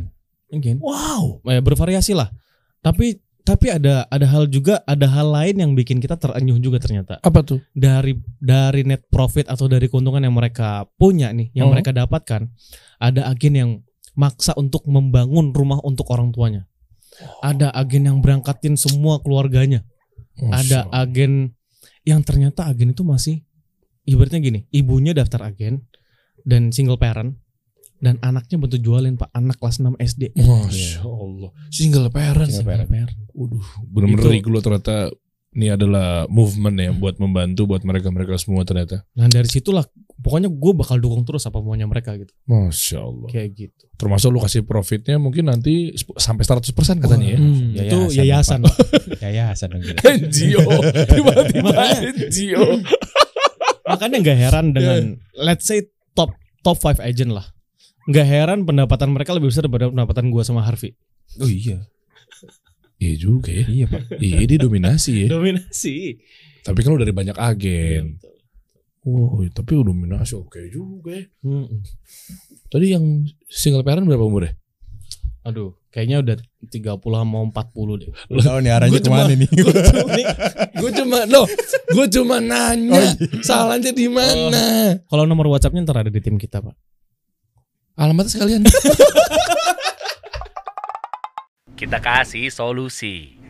S2: agen.
S1: Wow.
S2: Eh, bervariasi lah. Tapi tapi ada ada hal juga ada hal lain yang bikin kita terenyuh juga ternyata
S1: Apa tuh?
S2: dari dari net profit atau dari keuntungan yang mereka punya nih yang
S1: Oh.
S2: mereka dapatkan ada agen yang maksa untuk membangun rumah untuk orang tuanya ada agen yang berangkatin semua keluarganya ada
S1: Masya
S2: agen yang ternyata agen itu masih ibaratnya gini ibunya daftar agen dan single parent dan anaknya bantu jualin pak anak kelas 6 SD
S1: Masya Allah. Single parent.
S4: Single parent.
S1: Waduh, bener-bener
S2: Itu-
S1: Riglo ternyata ini adalah movement ya buat membantu buat mereka-mereka semua ternyata.
S2: nah dari situlah pokoknya gue bakal dukung terus apa maunya mereka gitu
S1: Masya Allah.
S2: kayak gitu
S1: Termasuk lu kasih profitnya mungkin nanti sampai 100% katanya ya.
S2: Hmm, itu yayasan
S4: Yayasan dong. gila.
S1: NGO. Tiba-tiba NGO.
S2: Makanya nggak heran dengan let's say top top 5 agent lah nggak heran pendapatan mereka lebih besar daripada pendapatan gue sama Harvey
S4: Oh iya.
S1: Iya juga ya.
S4: Iya, Pak.
S1: Iya dia dominasi ya.
S2: dominasi
S1: Tapi kan lu dari banyak agen. Oh, tapi dominasi oke juga ya.
S2: Hmm.
S1: Tadi yang single parent berapa umurnya?
S2: Aduh kayaknya udah 30 mau 40 deh
S4: Lu tahu nih arahnya
S1: Gua cuma-
S4: nih?
S1: gue cuma loh, gue cuma nanya salahnya di mana.
S2: kalau nomor WhatsAppnya ntar ada di tim kita pak
S1: Alamatnya sekalian.
S3: Kita kasih solusi.